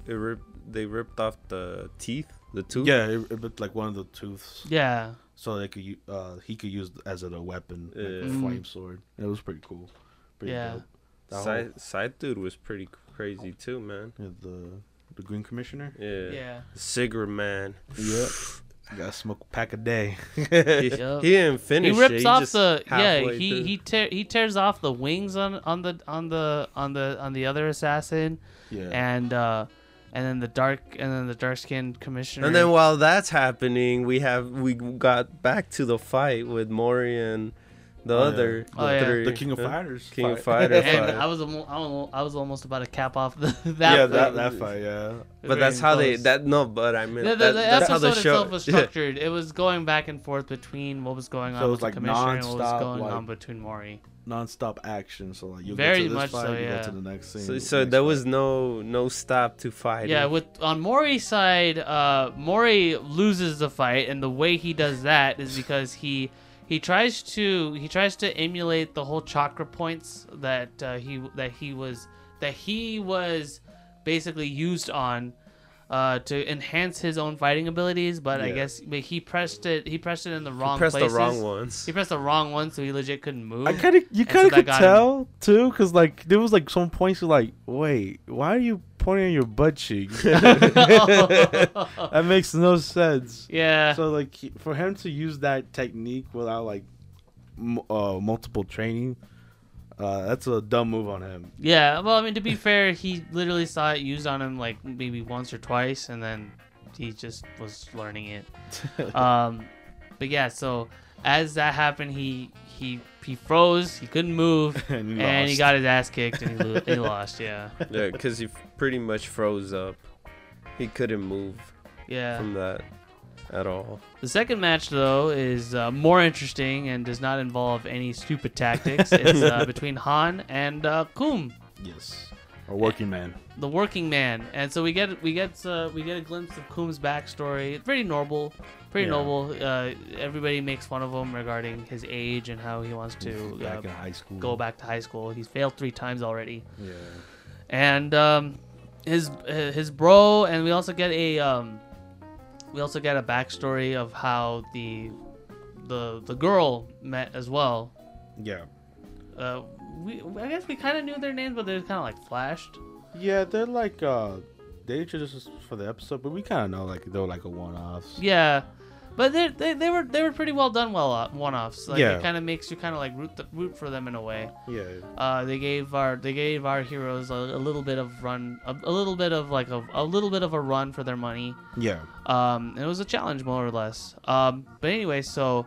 it ripped. They ripped off the teeth, the tooth. Yeah, it, it looked like one of the tooths, yeah. so they could uh he could use as a weapon, like a flame sword. It was pretty cool. Pretty Yeah. dope. That Side, whole- side dude was pretty crazy too, man. yeah, the the green commissioner. Yeah. Yeah. Cigarette man. Yep. *sighs* *laughs* Gotta smoke a pack a day. He, *laughs* *laughs* Yup. he didn't finish. he rips it. off just the yeah he through. he tear, he tears off the wings on on the on the on the on the other assassin yeah. and uh and then the dark and then the dark skinned commissioner And then while that's happening, we have we got back to the fight with Mori and the Oh, yeah. other Oh, yeah. three. the King of Fighters. King of. Fighters. *laughs* and fight. I was almo- I was I was almost about to cap off the *laughs* that yeah, fight. that, that fight, yeah. But that's how they that no, but I mean the, the, that, the that's how the show itself was *laughs* structured. It was going back and forth between what was going on So it with was the like commissioner and what was going like- on between Mori. Non-stop action. So like you Very get to this much fight, so, you yeah. go to the next scene. So, so next there fight. was no no stop to fight. Yeah, with on Mori's side, uh, Mori loses the fight, and the way he does that is because he he tries to he tries to emulate the whole chakra points that uh, he that he was that he was basically used on uh, to enhance his own fighting abilities. But I guess but he pressed it he pressed it in the wrong pressed places. the wrong ones. He pressed the wrong one, so he legit couldn't move. I kind of, you kind of that could got him- tell too, cause like there was like some points you're like, wait, why are you pointing at your butt cheek? *laughs* *laughs* that makes no sense. yeah. So like for him to use that technique without like m- uh, multiple training, uh, that's a dumb move on him. Yeah, well, I mean, to be fair, he literally saw it used on him like maybe once or twice, and then he just was learning it. *laughs* um, but yeah, so as that happened, he he he froze, he couldn't move, *laughs* and he, and he got his ass kicked, and he, lo- he lost. Yeah, Yeah, because he pretty much froze up. He couldn't move yeah. from that at all. The second match, though, is uh, more interesting and does not involve any stupid tactics. it's uh, *laughs* between Han and uh, Kum. yes, a working man. the working man and so we get we get uh, we get a glimpse of Kum's backstory It's pretty noble pretty Yeah. noble uh, everybody makes fun of him regarding his age and how he wants to back uh, high school. go back to high school he's failed three times already Yeah. and um, his his bro and we also get a um, we also get a backstory of how the the the girl met as well Yeah. uh, we I guess we kind of knew their names but they're kind of like flashed Yeah, they're like uh they just for the episode, but we kind of know like they're like a one-offs. Yeah, but they they they were they were pretty well done, well uh, one-offs. Like Yeah. it kind of makes you kind of like root the, root for them in a way. Yeah. Uh, they gave our they gave our heroes a, a little bit of run, a, a little bit of like a, a little bit of a run for their money. Yeah. Um, it was a challenge more or less. Um, but anyway, so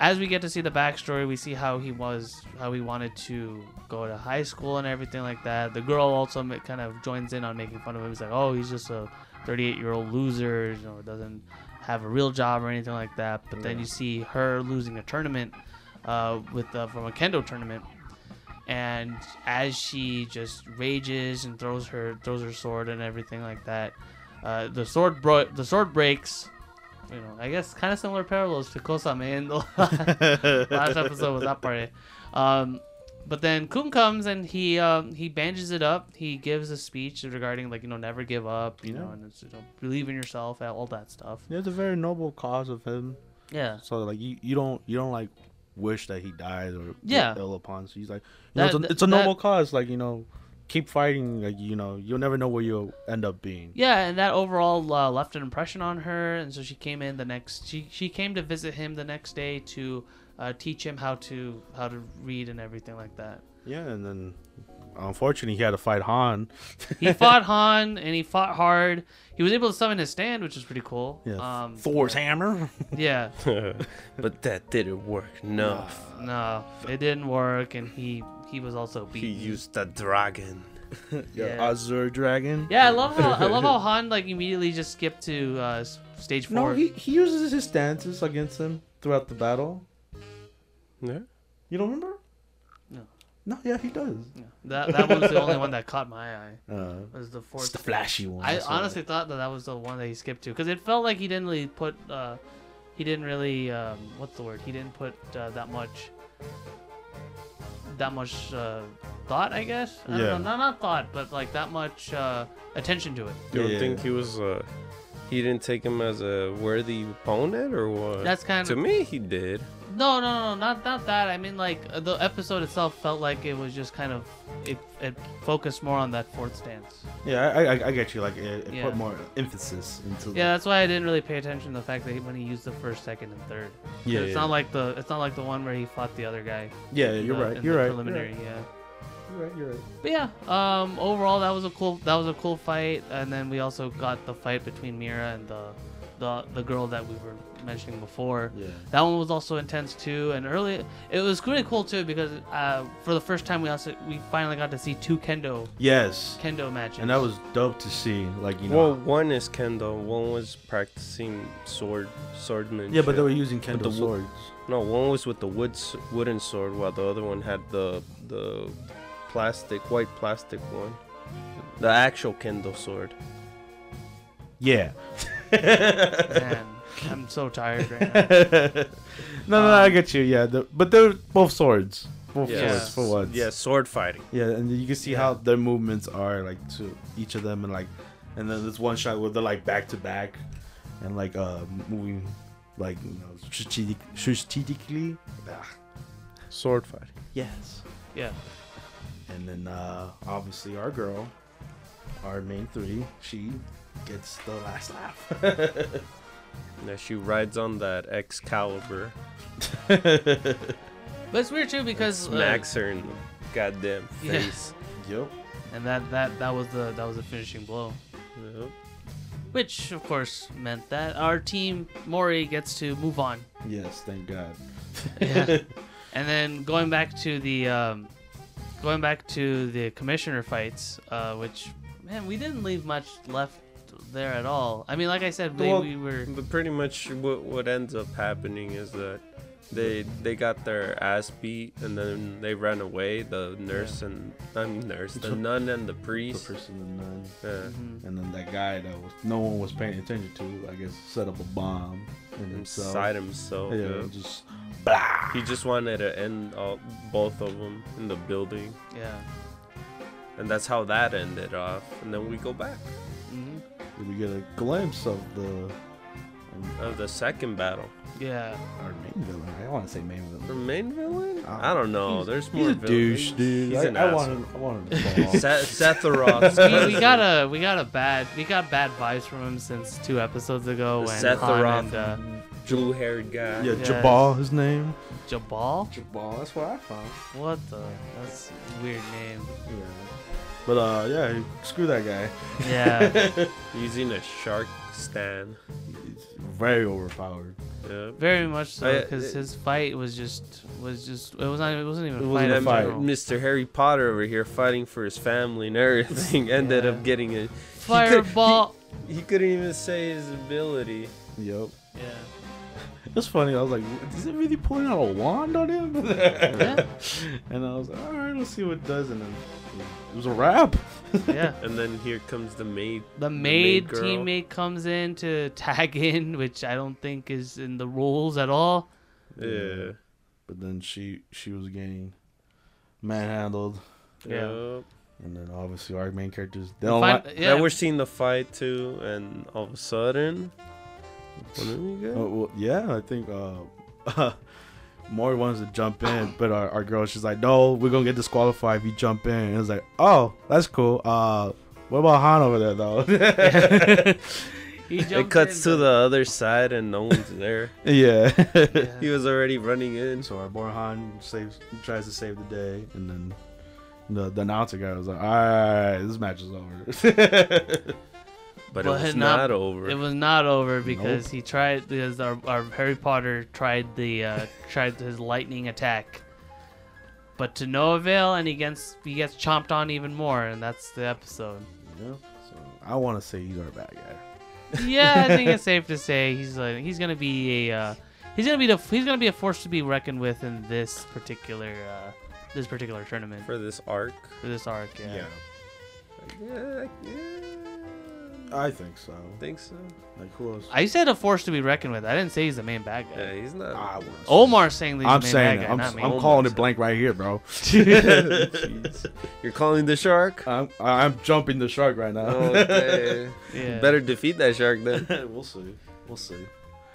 as we get to see the backstory, we see how he was, how he wanted to go to high school and everything like that. The girl also kind of joins in on making fun of him. He's like, "Oh, he's just a 38 year old loser, you know, doesn't have a real job or anything like that." But then Yeah. you see her losing a tournament, uh, with uh, from a kendo tournament. And as she just rages and throws her throws her sword and everything like that, uh, the sword bro- the sword breaks. You know, I guess kind of similar parallels to Kosame in the *laughs* last episode with that party. Um, but then Kun comes and he um, he bandages it up. He gives a speech regarding like you know never give up, you know, and it's, you know, believe in yourself, all that stuff. Yeah, it's a very noble cause of him. Yeah, So like you, you don't you don't like wish that he dies or Yeah. ill upon. So he's like, you know, it's, a, it's a that- noble cause. Like you know, keep fighting. Like you know, you'll never know where you'll end up being. yeah, and that overall uh, left an impression on her, and so she came in the next. She she came to visit him the next day to uh, teach him how to how to read and everything like that. Yeah, and then unfortunately he had to fight Han. He *laughs* fought Han and he fought hard. He was able to summon his stand, which is pretty cool. Yeah, Um, Thor's hammer. *laughs* yeah. *laughs* but that didn't work. No. No, it didn't work, and he he was also He used the dragon. Yeah. Azure Dragon. Yeah, I love how I love how Han like immediately just skipped to uh, stage four. No, he, he uses his stances against him throughout the battle. Yeah. You don't remember? No. No, yeah, he does. Yeah. That that was the only one that caught my eye. *laughs* Uh, Was the fourth. it's the flashy one. I that's why. honestly thought that that was the one that he skipped to because it felt like he didn't really put. Uh, he didn't really. Um, what's the word? He didn't put uh, that much. That much uh, thought, I guess. I Yeah. don't know, not not thought, but like that much uh, attention to it. You don't Yeah. think he was uh he didn't take him as a worthy opponent or what? That's kind of to of me he did. no, no, no, not not that. I mean, like uh, the episode itself felt like it was just kind of it, it focused more on that fourth stance. Yeah, I, I, I get you. Like, it, it Yeah. put more emphasis into. Yeah, that's why I didn't really pay attention to the fact that he, when he used the first, second, and third. yeah, it's yeah. not like the it's not like the one where he fought the other guy. Yeah, you're the- right. You're right. Preliminary, yeah. You're right. You're right. But yeah, um, overall that was a cool that was a cool fight, and then we also got the fight between Mira and the the the girl that we were mentioning before. Yeah. That one was also intense too, and early it was really cool too because uh, for the first time we also we finally got to see two kendo Yes. kendo matches. And that was dope to see. Like you know. Well, one is kendo, one was practicing sword swordmanship. yeah, but they were using With kendo the wo- swords. No, one was with the wood wooden sword, while the other one had the the plastic white plastic one, the actual kendo sword. Yeah. *laughs* Man, I'm so tired right now. no, *laughs* no, no, I get you. Yeah, the, but they're both swords. Both Yeah. swords for once. Yeah, sword fighting. Yeah, and you can see Yeah. how their movements are like to each of them, and like, and then there's one shot where they're like back to back, and like uh moving, like you know, strategic, strategically. Ah, Sword fighting. yes. Yeah. And then uh obviously our girl, our main three, she gets the last laugh. *laughs* Now she rides on that Excalibur, *laughs* But it's weird too because uh, smacks her in the goddamn *laughs* Yeah. face. yep. and that that that was the that was the finishing blow. Yep. Which, of course, meant that our team, Mori, gets to move on. Yes, thank God. Yeah. and then going back to the um, going back to the commissioner fights, uh, which man, we didn't leave much left there at all. I mean, like I said, they, Well- we were But pretty much what what ends up happening is that they they got their ass beat and then they ran away. The nurse and I mean nurse, the nun and the priest. The priest. person and none. Yeah. Mhm. And then that guy that was no one was paying attention to, I guess, set up a bomb in himself. Inside himself. Yeah, yeah. just blah. He just wanted to end all, both of them in the building, yeah. and that's how that ended off. And then we go back. hmm we get a glimpse of the of the second battle. Yeah. Our main villain. I don't want to say main The villain. main villain? Uh, I don't know. he's- There's He's more a douche, villains. dude. He's I, an I asshole. want him. I want him to fall *laughs* off. Seth, Sephiroth. *laughs* we, we got a we got a bad we got bad vibes from him since two episodes ago when Seth Han Roth. and uh, blue-haired guy. Yeah, Yeah. Jabal, his name. Jabal. Jabal. That's what I found. What the? That's a weird name. Yeah. But uh, yeah, screw that guy. Yeah. *laughs* Using a shark stand. He's very overpowered. Yeah. Very much so, I- because his fight was just was just it was not it wasn't even It a wasn't fight. a in fight. general. Mr. Harry Potter over here fighting for his family and everything *laughs* ended Yeah. up getting a Fireball. He couldn't even say his ability. Yep. yeah. It's funny. I was like, is it really pulling out a wand on him? Yeah. *laughs* *laughs* And I was like, all right, let's see what it does. And then it was a wrap. *laughs* Yeah. And then here comes the maid. The maid, girl. teammate comes in to tag in, which I don't think is in the rules at all. Yeah. Mm. But then she she was getting manhandled. Yeah. Yup. And then obviously our main characters they We don't find- like. yeah. Now we're seeing the fight too, and all of a sudden, what do we get? Uh, well, yeah, I think uh, *laughs* Mori wants to jump in, *coughs* but our, our girl she's like, no, we're gonna get disqualified if you jump in. And it's like, oh, that's cool. Uh, what about Han over there though? *laughs* he *laughs* it cuts in, to the other side, and no one's there. yeah. Yeah. He was already running in. So our boy Han saves, tries to save the day, and then the, the announcer guy was like, "All right, this match is over." But, But it was *laughs* not- not, over. It was not over because he tried because our, our Harry Potter tried the uh, *laughs* tried his lightning attack, but to no avail, and he gets he gets chomped on even more, and that's the episode. yeah. So I want to say he's our bad guy. *laughs* Yeah, I think it's safe to say he's like he's gonna be a uh, he's gonna be the he's gonna be a force to be reckoned with in this particular uh, this particular tournament for this arc. for this arc. Yeah. Yeah, yeah, I think so. I think so. Like who else? I said a force to be reckoned with. I didn't say he's the main bad guy. Yeah, he's not. I wanna say- Omar's saying that he's I'm the main saying bad it. guy, I'm, not me. I'm Omar calling it said- blank right here, bro. *laughs* Jeez. *laughs* You're calling the shark? I'm I'm jumping the shark right now. Okay. *laughs* Yeah. Better defeat that shark then. we'll see. We'll see.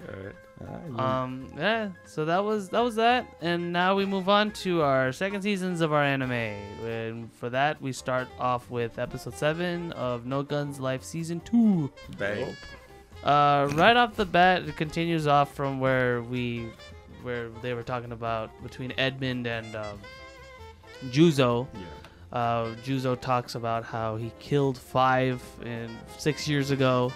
All right. Alright, Um. Yeah. So that was that was that, and now we move on to our second seasons of our anime. And for that, we start off with episode seven of No Guns Life season two. Bang. Uh, right off the bat, it continues off from where we, where they were talking about between Edmund and um, Juzo. yeah. Uh, Juzo talks about how he killed five and six years ago.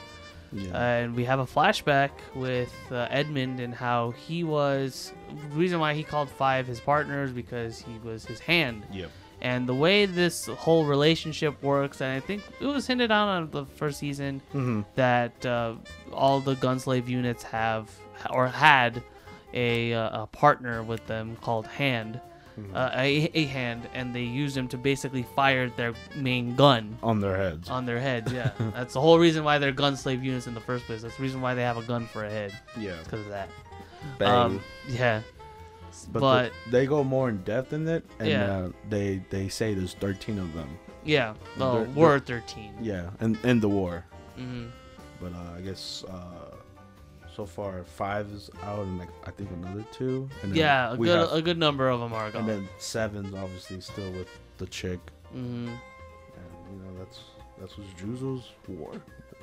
Yeah. and we have a flashback with uh, Edmund and how he was the reason why he called five his partners because he was his hand yep. and the way this whole relationship works and I think it was hinted on on the first season Mm-hmm. that uh, all the gunslave units have or had a, uh, a partner with them called hand Mm-hmm. uh, a, a hand and they used him to basically fire their main gun On their heads. on their heads. Yeah, *laughs* that's the whole reason why they're gun slave units in the first place. That's the reason why they have a gun for a head yeah. because of that. Bang. Um, yeah, But, but, the- they go more in depth in it, and Yeah. uh, they they say there's 13 of them. yeah, well, they're- we're thirteen. Yeah, in in the war. hmm But uh, I guess uh, so far five is out, and like I think another two. And then Yeah, a good have- a good number of them are gone. and then seven's obviously still with the chick, hmm and you know that's that's what's Juzo's war.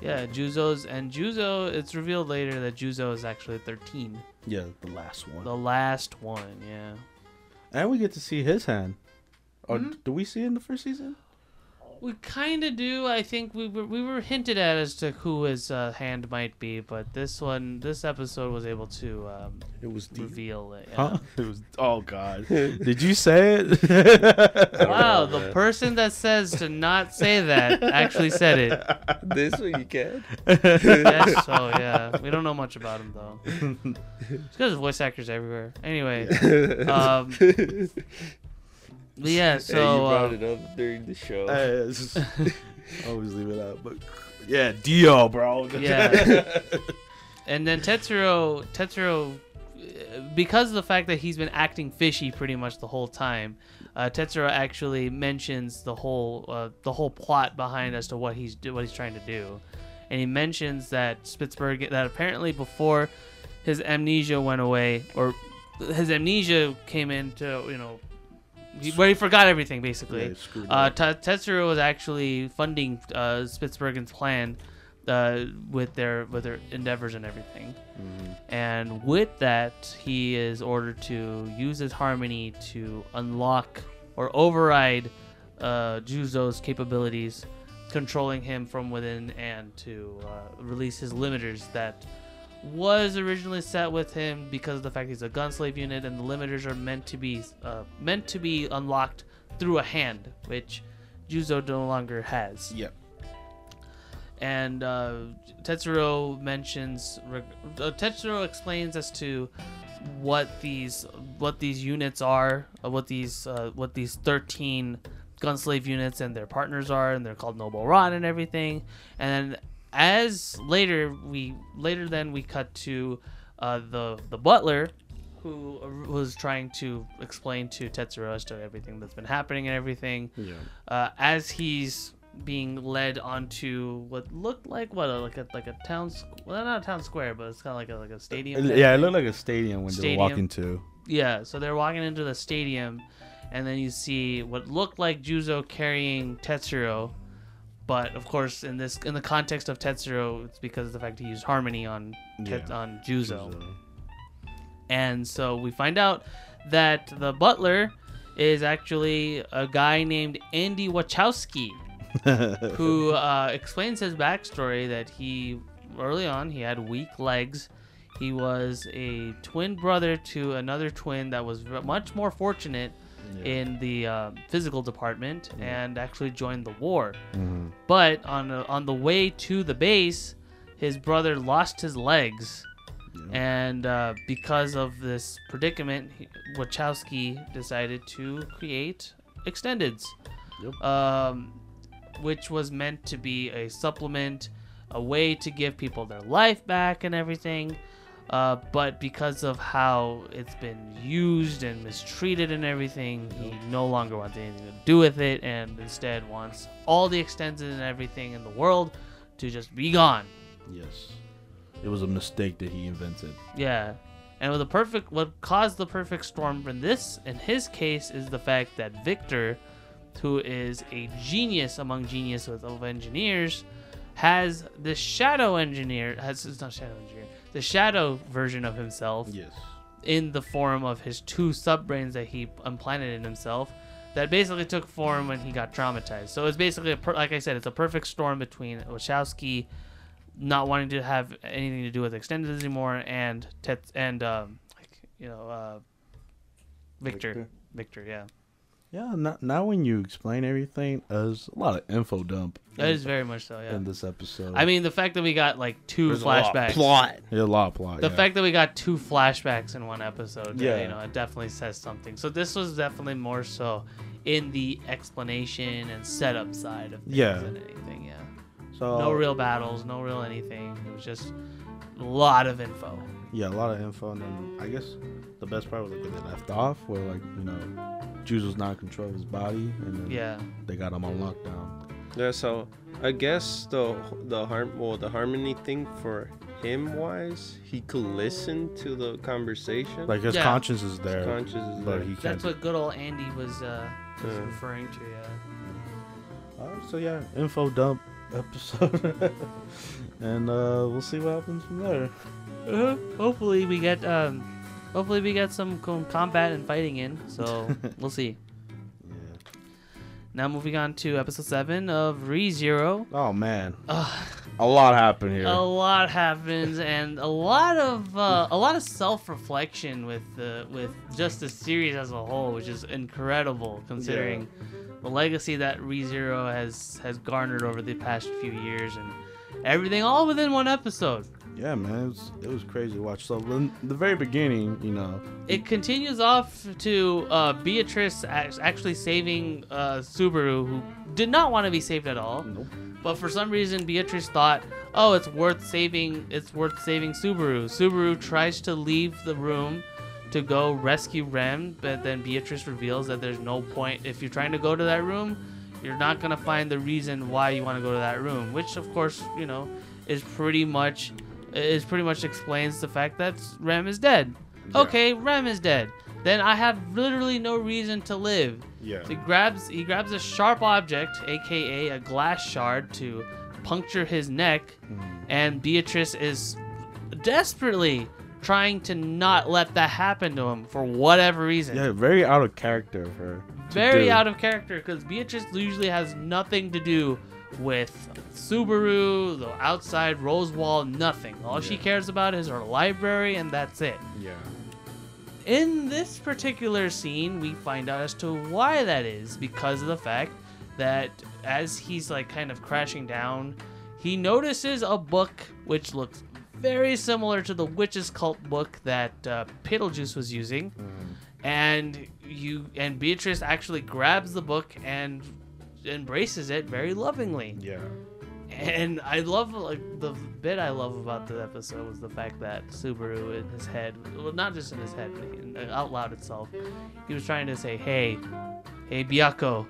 Yeah, Juzo's and Juzo. It's revealed later that Juzo is actually thirteen, Yeah, the last one. the last one. Yeah, and we get to see his hand. Or Mhm. do we see it in the first season? We kind of do. I think we were we were hinted at as to who his uh, hand might be, but this one, this episode was able to um, It was reveal it. Yeah. Huh? It was. Oh God! *laughs* Did you say it? *laughs* Wow, know, the man. person that says to not say that actually said it. *laughs* this one you can. Yes, so yeah, we don't know much about him though. It's because voice actors everywhere. Anyway, um, but yeah, so hey, you brought um, it up during the show. *laughs* Hey, it's just- *laughs* always leave it out, but yeah, Dio, bro. Yeah. *laughs* and then Tetsuro, Tetsuro, uh, because of the fact that he's been acting fishy pretty much the whole time, uh, Tetsuro actually mentions the whole uh, the whole plot behind as to what he's do, what he's trying to do, and he mentions that Spitzberg that apparently before his amnesia went away or his amnesia came into you know he, where he forgot everything basically. Yeah, Uh, Tetsuro was actually funding uh, Spitzbergen's plan uh, with their with their endeavors and everything. Mhm. And with that, he is ordered to use his harmony to unlock or override uh, Juzo's capabilities, controlling him from within, and to uh, release his limiters that was originally set with him because of the fact he's a gunslave unit, and the limiters are meant to be uh, meant to be unlocked through a hand, which Juzo no longer has Yep. and uh, Tetsuro mentions uh, Tetsuro explains as to what these what these units are, uh, what these uh, what these thirteen gunslave units and their partners are, and they're called Noble Rod and everything. And then as later we later then we cut to uh, the the butler who uh, was trying to explain to Tetsuro as to everything that's been happening and everything Yeah. uh, as he's being led onto what looked like what a, like a like a town well not a town square but it's kind of like a like a stadium type Yeah, it looked like a stadium when they Stadium. were walking to. yeah so they're walking into the stadium and then you see what looked like Juzo carrying Tetsuro but of course in this in the context of Tetsuro it's because of the fact he used harmony on Tet- Yeah. on Juzo and so we find out that the butler is actually a guy named Andy Wachowski *laughs* who uh, explains his backstory that he early on he had weak legs. He was a twin brother to another twin that was much more fortunate in the uh, physical department and actually joined the war. Mhm. But on uh, on the way to the base, his brother lost his legs, and uh, because of this predicament, Wachowski decided to create extendeds, Yep. um, which was meant to be a supplement, a way to give people their life back and everything. Uh, but because of how it's been used and mistreated and everything, he no longer wants anything to do with it and instead wants all the extended and everything in the world to just be gone. Yes. It was a mistake that he invented. Yeah. And with the perfect what caused the perfect storm in this in his case is the fact that Victor, who is a genius among geniuses of engineers, has the shadow engineer has it's not shadow engineer, the shadow version of himself Yes. in the form of his two subbrains that he implanted in himself that basically took form when he got traumatized. So it's basically, a per- like I said, it's a perfect storm between Wachowski not wanting to have anything to do with extended anymore and Tet- and um, like, you know uh, Victor. Victor. Victor, yeah, Yeah. Now, now when you explain everything, there's a lot of info dump. that is very much so. Yeah, in this episode. I mean the fact that we got like two There's a lot of flashbacks. plot. There's a lot of plot. The yeah. fact that we got two flashbacks in one episode, yeah, Yeah. you know, it definitely says something. So this was definitely more so in the explanation and setup side of things Yeah. than anything. Yeah, so no real battles, no real anything. It was just a lot of info. yeah, a lot of info, and then I guess the best part was like where they left off, where like you know, Juzo was not in control of his body, and then Yeah, they got him on lockdown. Yeah, so I guess the the harm well the harmony thing for him wise, he could listen to the conversation. Like his Yeah. conscience is there, conscious is but there. he can't. that's what good old Andy was uh, was Yeah. referring to. Yeah. Alright, so yeah, info dump episode, *laughs* and uh, we'll see what happens from there. Uh, hopefully we get um, hopefully we get some com- combat and fighting in. So *laughs* we'll see. Yeah. Now moving on to episode seven of ReZero. Oh man, Ugh. a lot happened here. a lot happens and a lot of uh, a lot of self-reflection with the with just the series as a whole which is incredible considering the legacy that ReZero has has garnered over the past few years and everything all within one episode Yeah, man, it was, it was crazy to watch. So in the very beginning, you know, it continues off to uh, Beatrice actually saving uh, Subaru who did not want to be saved at all nope. But for some reason, Beatrice thought, "Oh, it's worth saving. It's worth saving Subaru." Subaru tries to leave the room to go rescue Rem, but then Beatrice reveals that there's no point. If you're trying to go to that room, you're not gonna find the reason why you want to go to that room. Which, of course, you know, is pretty much is pretty much explains the fact that Rem is dead. Yeah. Okay, Rem is dead. Then I have literally no reason to live. Yeah. So he grabs he grabs a sharp object, aka a glass shard, to puncture his neck, mm. and Beatrice is desperately trying to not let that happen to him for whatever reason. Yeah, very out of character of her. Very do. out of character because Beatrice usually has nothing to do with Subaru, the outside Roswaal, nothing. All she cares about is her library, and that's it. Yeah. In this particular scene, we find out as to why that is because of the fact that as he's like kind of crashing down, he notices a book which looks very similar to the witch's cult book that uh, Betelgeuse was using, and you and Beatrice actually grabs the book and embraces it very lovingly. Yeah. And I love like the bit I love about the episode was the fact that Subaru in his head, well, not just in his head, but in, uh, out loud itself, he was trying to say, "Hey, hey, Beako,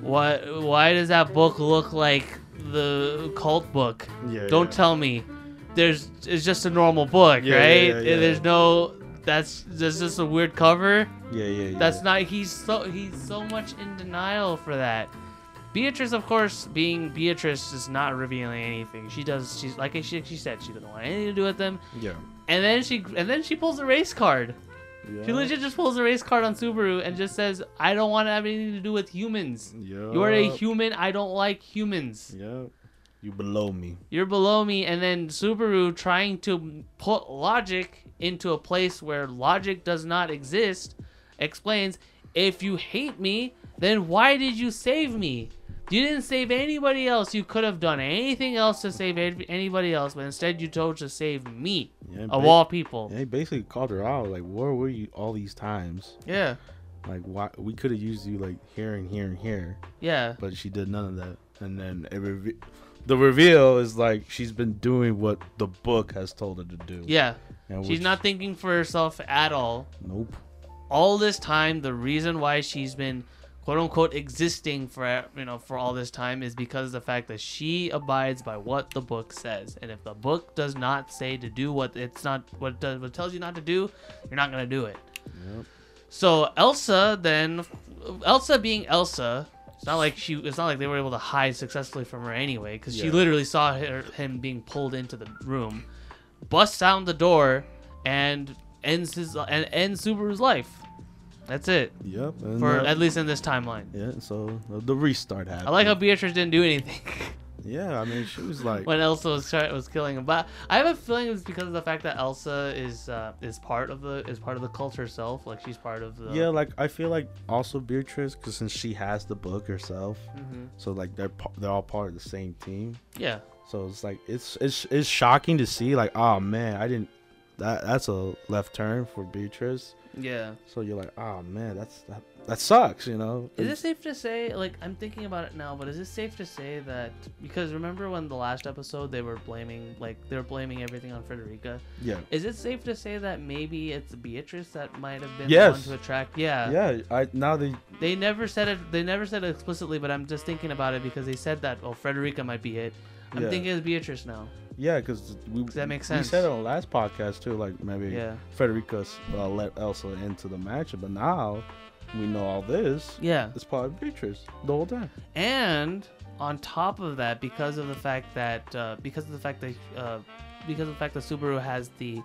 what? Why does that book look like the cult book? Yeah. Don't yeah. tell me. There's it's just a normal book, Yeah, right? There's no that's there's just a weird cover. Yeah, yeah, yeah. That's not. He's so he's so much in denial for that. Beatrice, of course, being Beatrice, is not revealing anything. She does. She's like she, she said, she doesn't want anything to do with them. Yeah. And then she and then she pulls a race card. Yeah. She legit just pulls a race card on Subaru and just says, "I don't want to have anything to do with humans. Yeah. You're a human. I don't like humans. Yeah. You below me. You're below me." And then Subaru trying to put logic into a place where logic does not exist explains, "If you hate me, then why did you save me?" You didn't save anybody else. You could have done anything else to save anybody else, but instead you chose to save me, Yeah. of ba- all people. He basically called her out. Like, where were you all these times? Yeah, Like, why we could have used you like here and here and here, yeah, but she did none of that. And then it reve- the reveal is like she's been doing what the book has told her to do. yeah. And She's which- not thinking for herself at all. Nope. All this time, the reason why she's been quote unquote existing for you know for all this time is because of the fact that she abides by what the book says. And if the book does not say to do what it's not what it does what tells you not to do, you're not gonna do it. Yep. So Elsa then, Elsa being Elsa, it's not like she. It's not like they were able to hide successfully from her anyway, because she literally saw her, him being pulled into the room, busts down the door, and ends his and ends Subaru's life. That's it Yep. For uh, at least in this timeline. yeah. So the restart happened. I like how Beatrice didn't do anything *laughs* Yeah. I mean, she was like. when Elsa was was killing him, but I have a feeling it's because of the fact that Elsa is uh, is part of the is part of the cult herself. Like she's part of the yeah, like I feel like also Beatrice, because since she has the book herself, Mhm. so like they're they're all part of the same team. yeah. So it's like it's it's it's shocking to see like oh man I didn't that that's a left turn for Beatrice. Yeah. So you're like oh man that's that that sucks you know. Is it safe to say, like, I'm thinking about it now, but is it safe to say that because remember when the last episode they were blaming, like, they were blaming everything on Frederica? yeah Is it safe to say that maybe it's Beatrice that might have been Yes. the one to attract? Yeah. yeah I now they They never said it. They never said it explicitly, but I'm just thinking about it because they said that. Oh, Frederica might be it. I'm Yeah. thinking it's Beatrice now. Yeah because we that make we sense? said it on the last podcast too like maybe Yeah. Frederica uh, let Elsa into the match but now we know all this Yeah. it's probably Beatrice the whole time. And on top of that, because of the fact that uh, because of the fact that uh, because of the fact that Subaru has the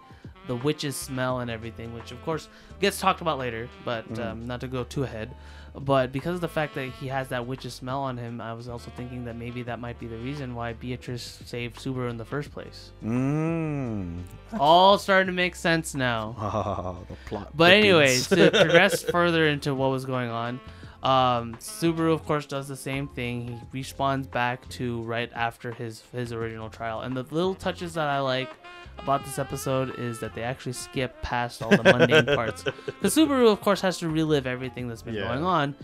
the witch's smell and everything, which of course gets talked about later, but Mhm. um, not to go too ahead. But because of the fact that he has that witch's smell on him, I was also thinking that maybe that might be the reason why Beatrice saved Subaru in the first place. Mmm. All starting to make sense now. *laughs* the plot. But thickens. anyways, to *laughs* progress further into what was going on, um, Subaru of course does the same thing. He respawns back to right after his his original trial, and the little touches that I like about this episode is that they actually skip past all the mundane parts. *laughs* The Subaru of course has to relive everything that's been Yeah. going on.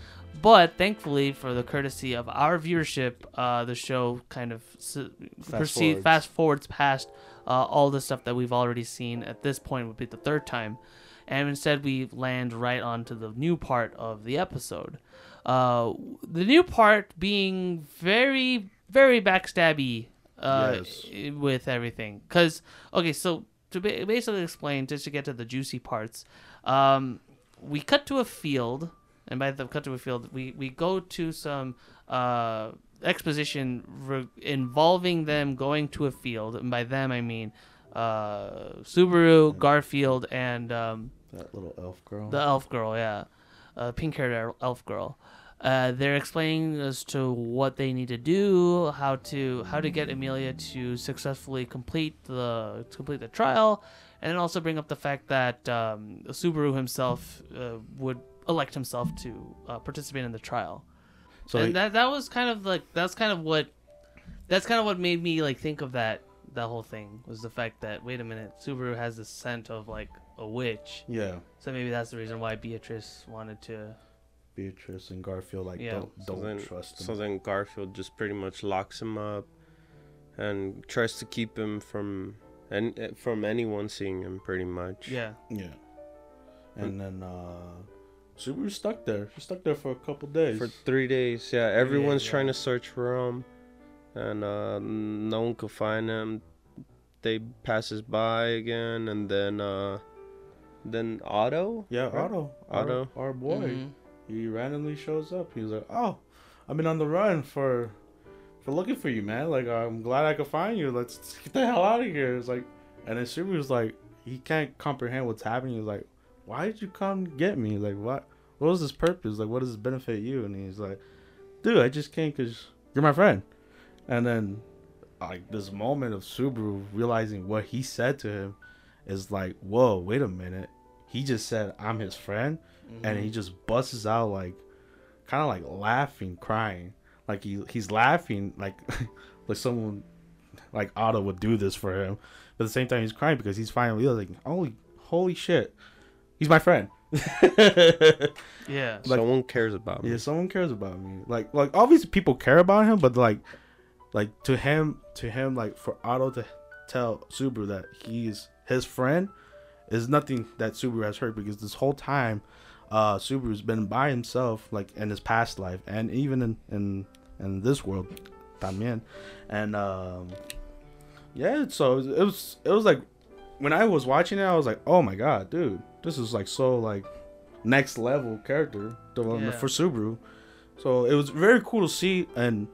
But thankfully, for the courtesy of our viewership, uh, the show kind of s- proceed forwards. fast forwards past uh, all the stuff that we've already seen. At this point, would be the third time, and instead we land right onto the new part of the episode. Uh, the new part being very, very backstabby. Uh, Yes. with everything. Cause okay, so to ba- basically explain, just to get to the juicy parts, um, we cut to a field, and by the cut to a field, we we go to some uh exposition re- involving them going to a field, and by them I mean uh Subaru, Garfield, and um That little elf girl. the elf girl, yeah, uh, pink haired elf girl. Uh, they're explaining as to what they need to do, how to how to get Emilia to successfully complete the to complete the trial, and then also bring up the fact that um, Subaru himself uh, would elect himself to uh, participate in the trial. so and he- that that was kind of like that's kind of what that's kind of what made me like think of that that whole thing was the fact that wait a minute Subaru has the scent of like a witch yeah, so maybe that's the reason why Beatrice wanted to. Beatrice and Garfield like Yeah. don't don't then, trust him. so then Garfield just pretty much locks him up and tries to keep him from and from anyone seeing him pretty much. Yeah. yeah, and then uh, so we were stuck there. She's stuck there for a couple days. For three days, yeah. Everyone's yeah. trying to search for him, and uh, no one could find him. They passes by again, and then uh, then Otto. yeah, right? Otto, Otto. our, our boy. Mhm. He randomly shows up. He's like, "Oh, I've been on the run for, for looking for you, man. Like, I'm glad I could find you. Let's, get the hell out of here." It's like, and then Subaru's like, he can't comprehend what's happening. He's like, "Why did you come get me? Like, what? What was his purpose? Like, what does this benefit you?" And he's like, "Dude, I just came because you're my friend." And then, like, this moment of Subaru realizing what he said to him is like, "Whoa, wait a minute." He just said, "I'm his friend." And he mm-hmm. just busts out like kind of like laughing crying. Like he he's laughing like *laughs* like someone like otto would do this for him. But at the same time he's crying because he's finally like holy holy shit. He's my friend. *laughs* Yeah. like- Someone cares about me. yeah someone cares about me. Like like obviously people care about him but like like to him to him like for otto to tell subaru that he's his friend is nothing that subaru has heard because this whole time uh subaru's been by himself like in his past life and even in in in this world también and um yeah so it was, it was like when i was watching it i was like oh my god dude this is like so like next level character development Yeah. for subaru so it was very cool to see and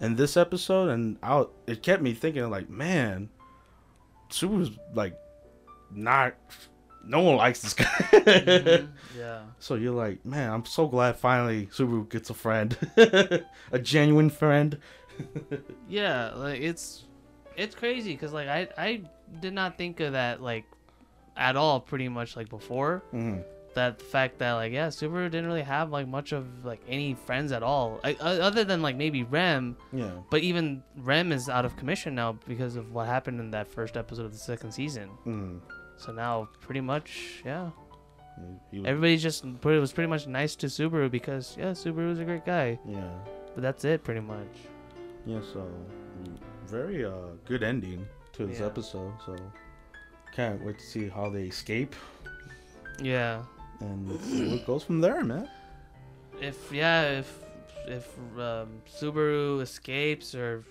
in this episode and I, it kept me thinking like man subaru's like not no one likes this guy Mhm. *laughs* Yeah. so you're like, man, I'm so glad finally Subaru gets a friend, *laughs* a genuine friend. *laughs* Yeah. Like it's it's crazy because like I I did not think of that like at all pretty much like before Mm-hmm. that fact that like yeah Subaru didn't really have like much of like any friends at all like, other than like maybe Rem Yeah, but even Rem is out of commission now because of what happened in that first episode of the second season mm. So now pretty much yeah was- everybody's just it was pretty much nice to Subaru because yeah Subaru is a great guy yeah, but that's it pretty much yeah. So very uh good ending to this Yeah. episode. So can't wait to see how they escape yeah and see what goes from there, man. if yeah if if um, Subaru escapes or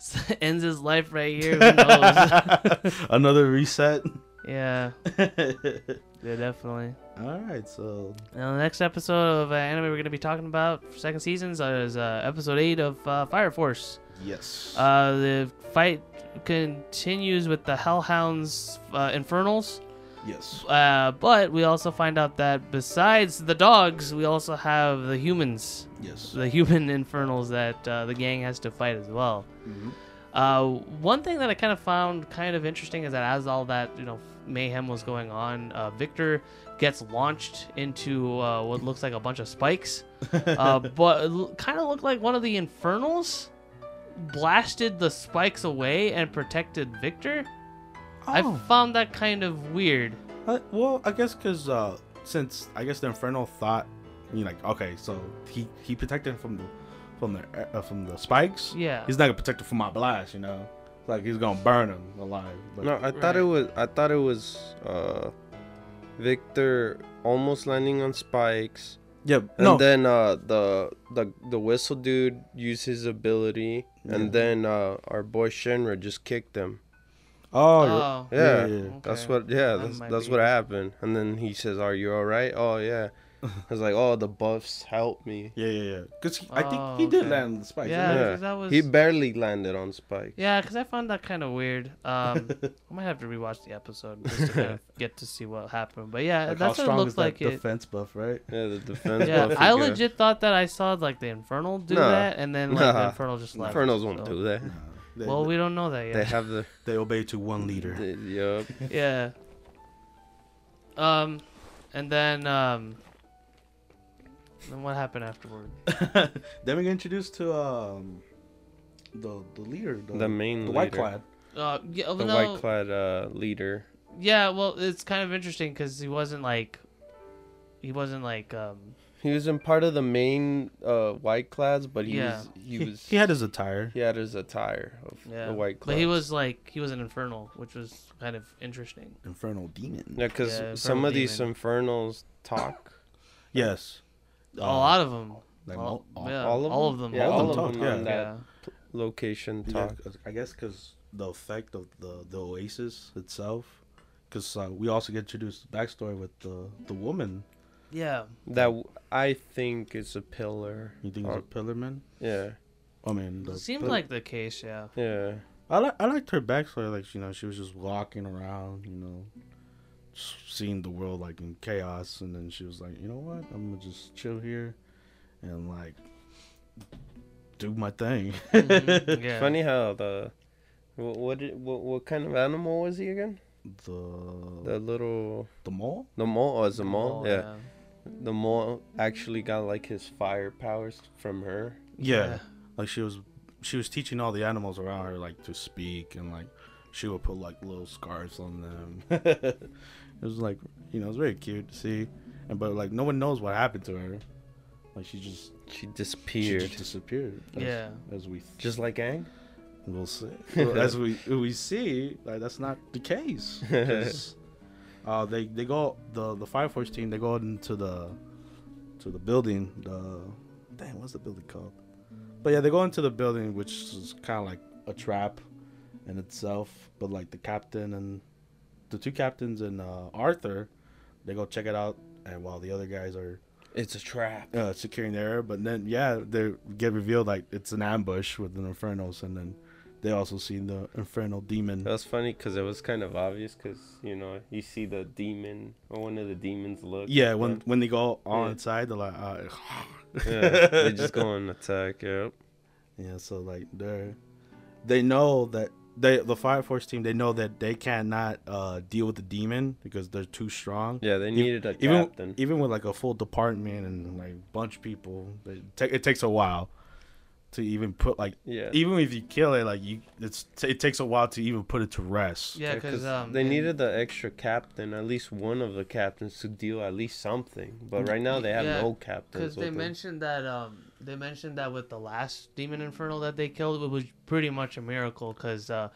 *laughs* ends his life right here who knows? *laughs* Another reset. yeah. *laughs* Yeah definitely. All right, so Now, the next episode of uh, anime we're going to be talking about for second seasons is uh, episode 8 of uh, Fire Force. yes, Uh, the fight continues with the Hellhounds uh, Infernals, yes, uh, but we also find out that besides the dogs, we also have the humans, yes. the human *laughs* Infernals that uh, the gang has to fight as well. Mhm. Uh, one thing that I kind of found kind of interesting is that as all that you know mayhem was going on, uh, Victor gets launched into uh, what looks like a bunch of spikes, *laughs* uh, but it kind of looked like one of the Infernals blasted the spikes away and protected Victor. I Oh. found that kind of weird. Uh, well, I guess because uh, since I guess the Infernal thought, you know, like okay, so he he protected him from the from the uh, from the spikes. Yeah. He's not gonna protect him from my blast, you know. Like he's gonna burn him alive. But, No, I thought it was. I thought it was uh, Victor almost landing on spikes, Yeah, And no. then uh, the the the whistle dude used his ability, Yeah. and then uh, our boy Shinra just kicked him. oh, Oh, Yeah, Yeah, yeah, yeah. that's what. Yeah, That that's, might that's be- what happened. And then he says, "Are you all right?" Oh yeah. *laughs* I was like, "Oh, the buffs help me." yeah, yeah, yeah. Because I think Oh, he did okay. land on the spikes. Yeah, didn't Yeah. 'cause that was. He barely landed on Spike. Yeah, because I found that kind of weird. Um, *laughs* I might have to rewatch the episode just to kind of *laughs* get to see what happened. But yeah, Like, how that's what it strong looked is that like. It. defense buff, right? Yeah, the defense. Yeah, buff I is good. legit thought that I saw like the Infernal do Nah. that, and then like the Nah. Infernal just left. Infernos won't so- do that. Nah, they, Well, we don't know that yet. They have the. they obey to one leader. the yup. yeah. Um, and then um, then what happened afterward? *laughs* then we get introduced to um, the the leader, the, The main the white leader. clad. Uh, yeah, The no, white clad uh, leader. yeah. Well, it's kind of interesting because he wasn't like, he wasn't like um. He was in part of the main uh, white clads, but he Yeah. was he He, was he had his attire. he had his attire of Yeah, the white clads. but he was like he was an infernal, which was kind of interesting. Infernal demon. yeah, because Yeah, some Infernal of these infernals talk. Yes. A Uh, lot of them. Like all, all- yeah, all of all them? of them. Yeah, all all of of them them talk, on yeah. that location Yeah, I guess because the effect of the the oasis itself. Because uh, we also get introduced to the backstory with the the woman. yeah. That w- I think is a pillar. You think it's a Um, pillar man? Yeah, I mean, the Seemed pill- like the case, yeah. yeah. I like I liked her backstory. Like you know, she was just walking around, you know, s- seeing the world like in chaos, and then she was like, you know what, I'm gonna just chill here, and like do my thing. Mhm, *laughs* yeah. Funny how the what what, what what kind of animal was he again? the The little the mole. the mole. Oh, it's a mole. Oh, yeah. the mole actually got like his fire powers from her. Yeah. like she was she was teaching all the animals around her like to speak, and like she would put like little scarves on them. *laughs* it was like you know, it was very cute to see, and but like no one knows what happened to her. Like she just She she disappeared, just disappeared. As, Yeah. as we just like Aang. We'll see. *laughs* Well, as we we see, like that's not the case. *laughs* 'Cause, uh, they they go the the Fire Force team. They go into the to the building. The damn, what's the building called? But yeah, they go into the building, which is kind of like a trap in itself. But like the captain and the two captains and uh, Arthur, they go check it out. And while the other guys are It's a trap. uh, securing the area. But then, yeah, they get revealed like it's an ambush with the Infernos, and then they also see the Infernal demon. That was funny because it was kind of obvious because you know you see the demon or one of the demons look. Yeah, when them. when they go on Yeah. inside, they're like, uh, yeah, they *laughs* just go and attack. Yep. yeah. So like they're they know that they the Fire Force team they know that they cannot uh, deal with the demon because they're too strong. Yeah, they needed a even captain. even with like a full department and like bunch of people, they ta- it takes a while to even put like yeah. even if you kill it like you it's it takes a while to even put it to rest. Yeah, because um, they in- needed the extra captain, at least one of the captains to deal at least something. But right now they have Yeah, no captains. Because they with them. mentioned that um they mentioned that with the last demon infernal that they killed, it was pretty much a miracle because uh,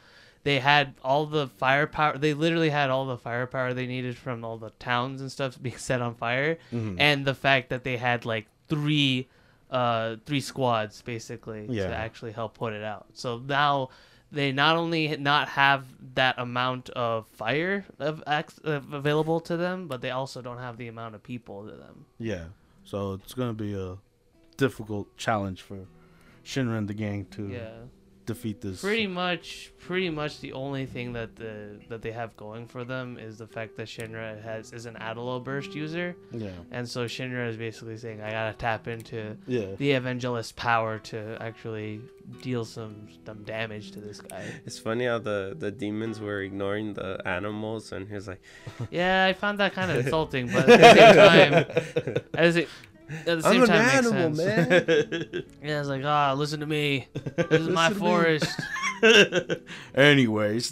they had all the firepower. They literally had all the firepower they needed from all the towns and stuff being *laughs* set on fire, Mhm. and the fact that they had like three uh three squads basically Yeah. to actually help put it out. So now they not only not have that amount of fire of, ac- available to them, but they also don't have the amount of people to them. Yeah. So it's gonna be a difficult challenge for Shinra and the gang to Yeah. defeat this. pretty much pretty much the only thing that the that they have going for them is the fact that Shinra has is an Adolla Burst user Yeah. and so Shinra is basically saying I gotta tap into Yeah. the evangelist power to actually deal some some damage to this guy It's funny how the, the demons were ignoring the animals, and he's like, *laughs* yeah I found that kind of *laughs* insulting but at the same time as it at the same "I'm an time makes animal, sense. man." *laughs* yeah it's like ah listen to me this is *laughs* my Listen to me. forest *laughs* Anyways.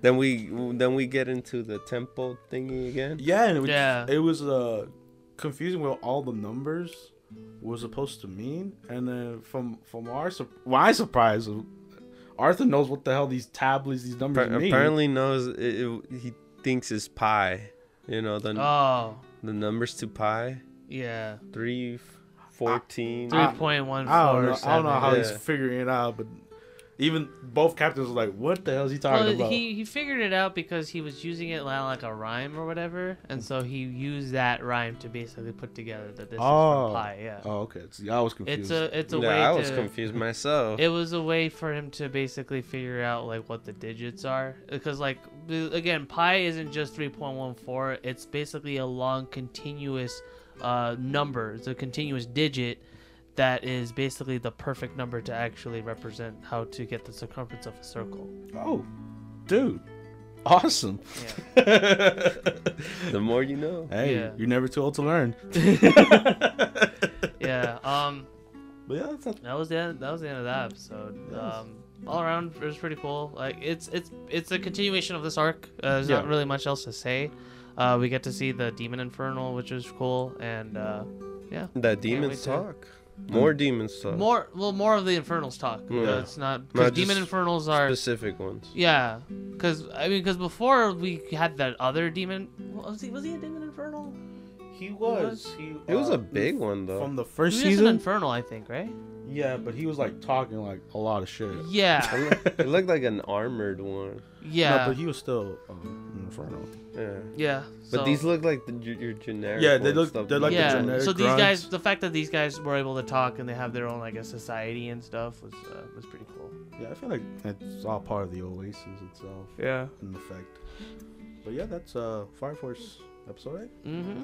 then we then we get into the temple thingy again. yeah, and it was, Yeah. it was uh confusing what all the numbers were supposed to mean, and then from from our sur- my surprise, Arthur knows what the hell these tablets, these numbers Appa- mean. apparently knows it, it- he thinks it's pi. You know the oh The numbers to pi Yeah, three, fourteen. three point one four. I don't know. I don't know how he's figuring it out, but even both captains were like, "What the hell is he talking Well, about?" he he figured it out because he was using it li- like a rhyme or whatever, and so he used that rhyme to basically put together that this Oh. is from pi. Yeah, oh, okay. See, I was confused. it's a it's a yeah, way I was to. confused myself. It was a way for him to basically figure out like what the digits are, because like again, pi isn't just three point one four. It's basically a long continuous uh, number. It's a continuous digit that is basically the perfect number to actually represent how to get the circumference of a circle. oh, dude, awesome. the more you know. Hey, Yeah. you're never too old to learn. *laughs* *laughs* Yeah. Um. But yeah, that's That was the end, that was the end of that episode. Um, all around, it was pretty cool. Like it's it's it's a continuation of this arc. Uh, there's not really much else to say. Uh, we get to see the demon infernal, which is cool, and uh, yeah, That wait demons to- talk. More hmm. demons talk. more well more of the infernals talk. Yeah. it's not because demon infernals are specific ones. yeah. Because I mean, because before we had that other demon. Was he was he a demon infernal? He was. He, It was uh, a big one though. from the He first was an season. infernal, I think, right? yeah, but he was like talking like a lot of shit. Yeah, it, looked, it looked like an armored one. yeah, No, but he was still um, Inferno. Yeah. yeah. But so- these look like the, your, your generic. Yeah, they look- stuff they're like the generic so these grunts. guys, the fact that these guys were able to talk and they have their own like a society and stuff was uh, was pretty cool. Yeah, I feel like it's all part of the Oasis itself Yeah. in effect. But yeah, that's uh Fire Force episode eight. Mm-hmm.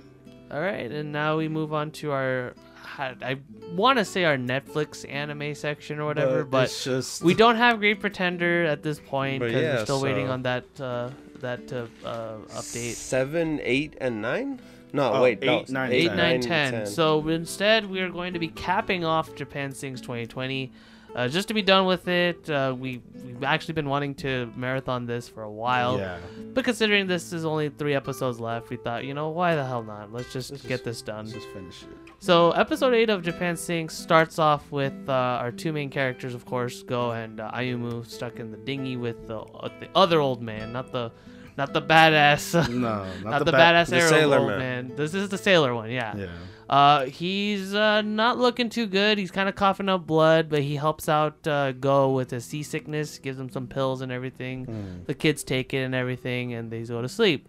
All right, and now we move on to our, I want to say our Netflix anime section or whatever, but, it's just we don't have Great Pretender at this point because yeah, we're still waiting on that uh, that uh, uh, update. Seven, eight, and nine. No, Oh, wait, no, eight, nine, Eight, ten. nine, ten. So instead, we are going to be capping off Japan Sinks 2020. Uh, just to be done with it, uh, we we've actually been wanting to marathon this for a while. yeah, But considering this is only three episodes left, we thought, you know, why the hell not? Let's just Let's get just- this done. let's just finish it. So, episode 8 of Japan Sinks starts off with uh, our two main characters, of course, Go and uh, Ayumu, stuck in the dinghy with the, uh, the other old man, not the not the badass, *laughs* No, not, the, bad- badass the arrow sailor old man. man. This is the sailor one, yeah. Yeah, Uh, he's uh, not looking too good. He's kind of coughing up blood, but he helps out uh, Go with his seasickness, gives him some pills and everything. Mm. The kids take it and everything, and they go to sleep.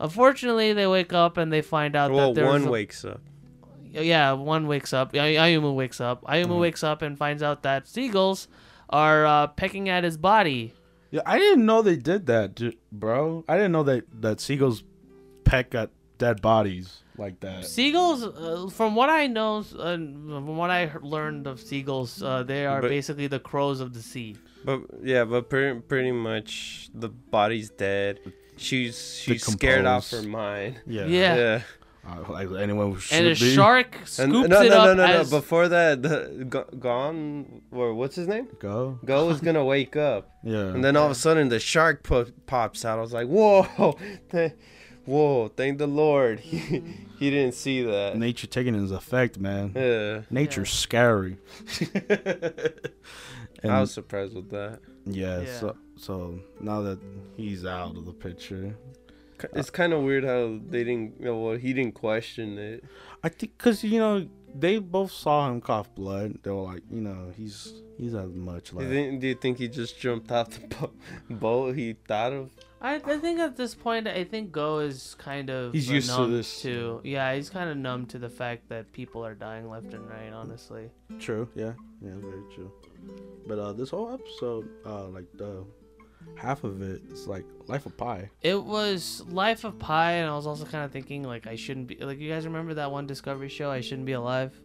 Unfortunately, they wake up and they find out Well, that there's one a- wakes up. yeah, one wakes up. Ay- Ayumu wakes up. Ayumu Mhm. wakes up and finds out that seagulls are uh, pecking at his body. Yeah. I didn't know they did that, du- bro. I didn't know that that seagulls peck at dead bodies like that. Seagulls, uh, from what I know, uh, from what I learned of seagulls, uh, they are But- basically the crows of the sea. But yeah, but pretty, pretty much the body's dead. She's she's scared off her mind. Yeah, Yeah. Yeah. Uh, like anyone should And a be. shark scoops And no, no, it no, up no, no. as Before that, the Go- Gon or what's his name? Go. Go was gonna wake up, *laughs* Yeah. and then all of a sudden the shark po- pops out. I was like, whoa, *laughs* th- whoa! Thank the Lord, *laughs* he he didn't see that. nature taking his effect, man. Yeah, Nature's scary. and I was surprised with that. yeah, Yeah. so so now that he's out of the picture, K- It's kind of weird how they didn't. You know, well, he didn't question it. I think because you know they both saw him cough blood. They were like, you know, he's he's as much Do like. you, think, do you think he just jumped off the bo- *laughs* boat he thought of? I, I think at this point, I think Go is kind of He's uh, used to this. To, yeah, he's kind of numb to the fact that people are dying left and right. Honestly, True. Yeah. Yeah. Very true. But uh, this whole episode, uh, like the half of it is like Life of Pi. it was Life of Pi, and I was also kind of thinking like I shouldn't be like you guys remember that one Discovery show, I shouldn't be alive.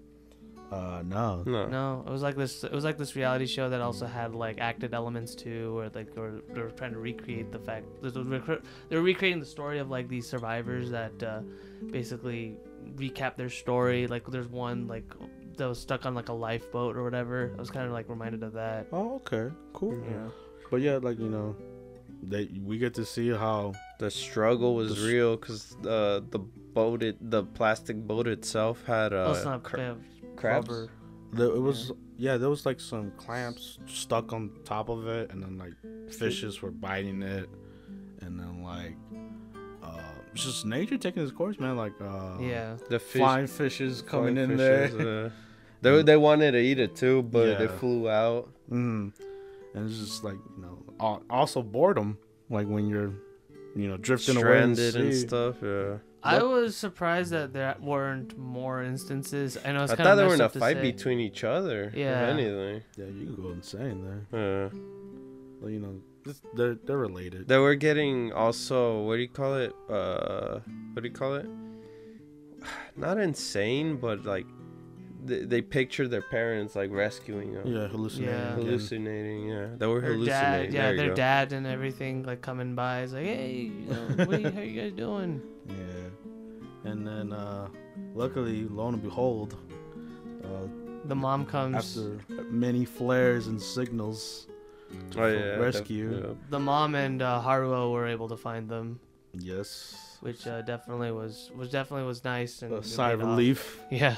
Uh, no. No. No, it was like this. It was like this reality show that also had like acted elements too, or like or they were trying to recreate the fact. They were they were recreating the story of like these survivors that uh, basically recap their story. Like there's one like that was stuck on like a lifeboat or whatever. I was kind of like reminded of that. Oh, okay. Cool. Yeah. But yeah, like you know, they we get to see how The struggle was The real because uh, the boat, it, the plastic boat itself had uh, oh, not cra- uh, crabs. rubber. the, it was. Yeah, there was like some clamps stuck on top of it, and then like fishes were biting it, and then like uh, it's just nature taking its course, man. Like uh, Yeah. The fish, flying fishes coming flying in fishes, there. uh, *laughs* they they wanted to eat it too, but Yeah. it flew out. Mm. And it's just like you know, al- also boredom, like when you're, you know, drifting away in and stuff. Yeah. I What? was surprised that there weren't more instances. I know it's I kind thought of they were in a up to fight say. between each other. Yeah. If anything. Yeah, you can go insane there. Yeah. But, you know, they're they're related. They were getting also what do you call it? Uh, what do you call it? *sighs* Not insane, but like they, they pictured their parents like rescuing them. yeah, hallucinating. Yeah. Hallucinating, yeah. They were hallucinating. dad, yeah, their go. dad and everything like coming by. is like, hey, you know, *laughs* what are you, how you guys doing? Yeah. And then, uh, luckily, lo and behold, uh, The mom comes. after many flares and signals to Oh yeah. that- rescue, yeah. the mom and uh, Haruo were able to find them, yes, which uh, definitely was was definitely was nice and a sigh of paid off. relief. *laughs* Yeah,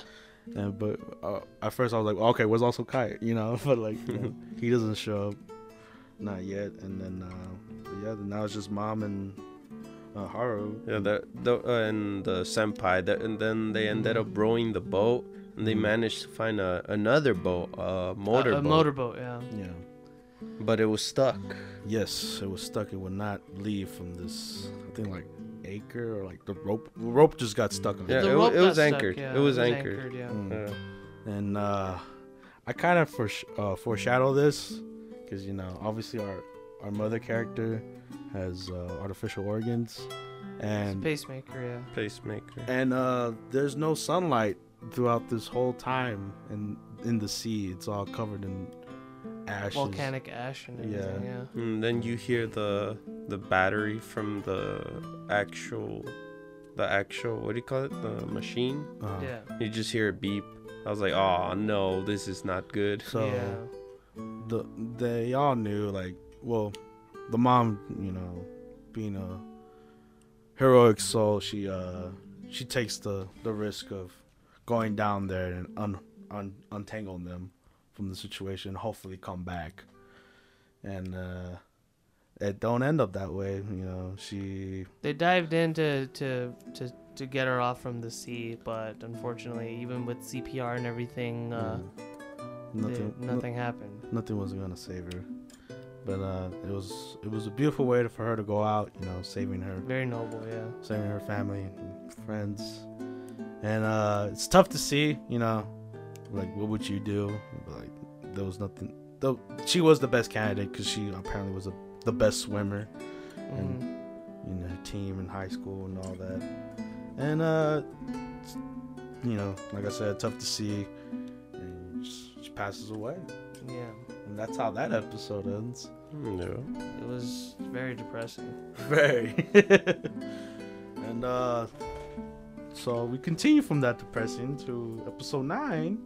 And, but uh, at first I was like, okay, where's also Kite? *laughs* You know, but like you know, *laughs* he doesn't show up, not yet. And then uh, but yeah, now it's just mom and uh, Haru. Yeah, the, the uh, and the senpai, the, and then they ended up rowing the boat, and they Mhm. managed to find a, another boat, a motor a, a boat, motorboat. Yeah, Yeah. but it was stuck. Yes, it was stuck. It would not leave from this. I think like acre or like the rope. The rope just got stuck on Yeah, it. The it wa- rope it was got stuck, anchored. yeah, It was anchored. yeah. Mm. Yeah. And uh, I kind of foresh- uh, foreshadow this because you know, obviously our our mother character has uh, artificial organs, and Pacemaker. Yeah. Pacemaker. and uh, there's no sunlight throughout this whole time in in the sea. It's all covered in ashes. Volcanic ash and Yeah. everything. Yeah. And then you hear the the battery from the actual, the actual what do you call it? The machine. Uh, Yeah. You just hear a beep. I was like, oh no, this is not good. So yeah. the they all knew like well, the mom you know being a heroic soul, she uh she takes the the risk of going down there and un, un untangling them from the situation. Hopefully, come back, and uh it don't end up that way. You know, she They dived in to, to to to get her off from the sea, but unfortunately, even with CPR and everything, uh, mm, they- nothing nothing happened. nothing was gonna save her. But uh, it was it was a beautiful way for her to go out, you know, saving her Very noble, yeah. saving her family and friends. And uh, it's tough to see, you know, like what would you do? Like there was nothing. Though she was the best candidate because she apparently was a, the best swimmer Mhm. in her team in high school and all that. And uh, you know, like I said, tough to see. And she, she passes away, Yeah, and that's how that episode ends. No. it was very depressing. Very. *laughs* and uh so we continue from that depressing to episode nine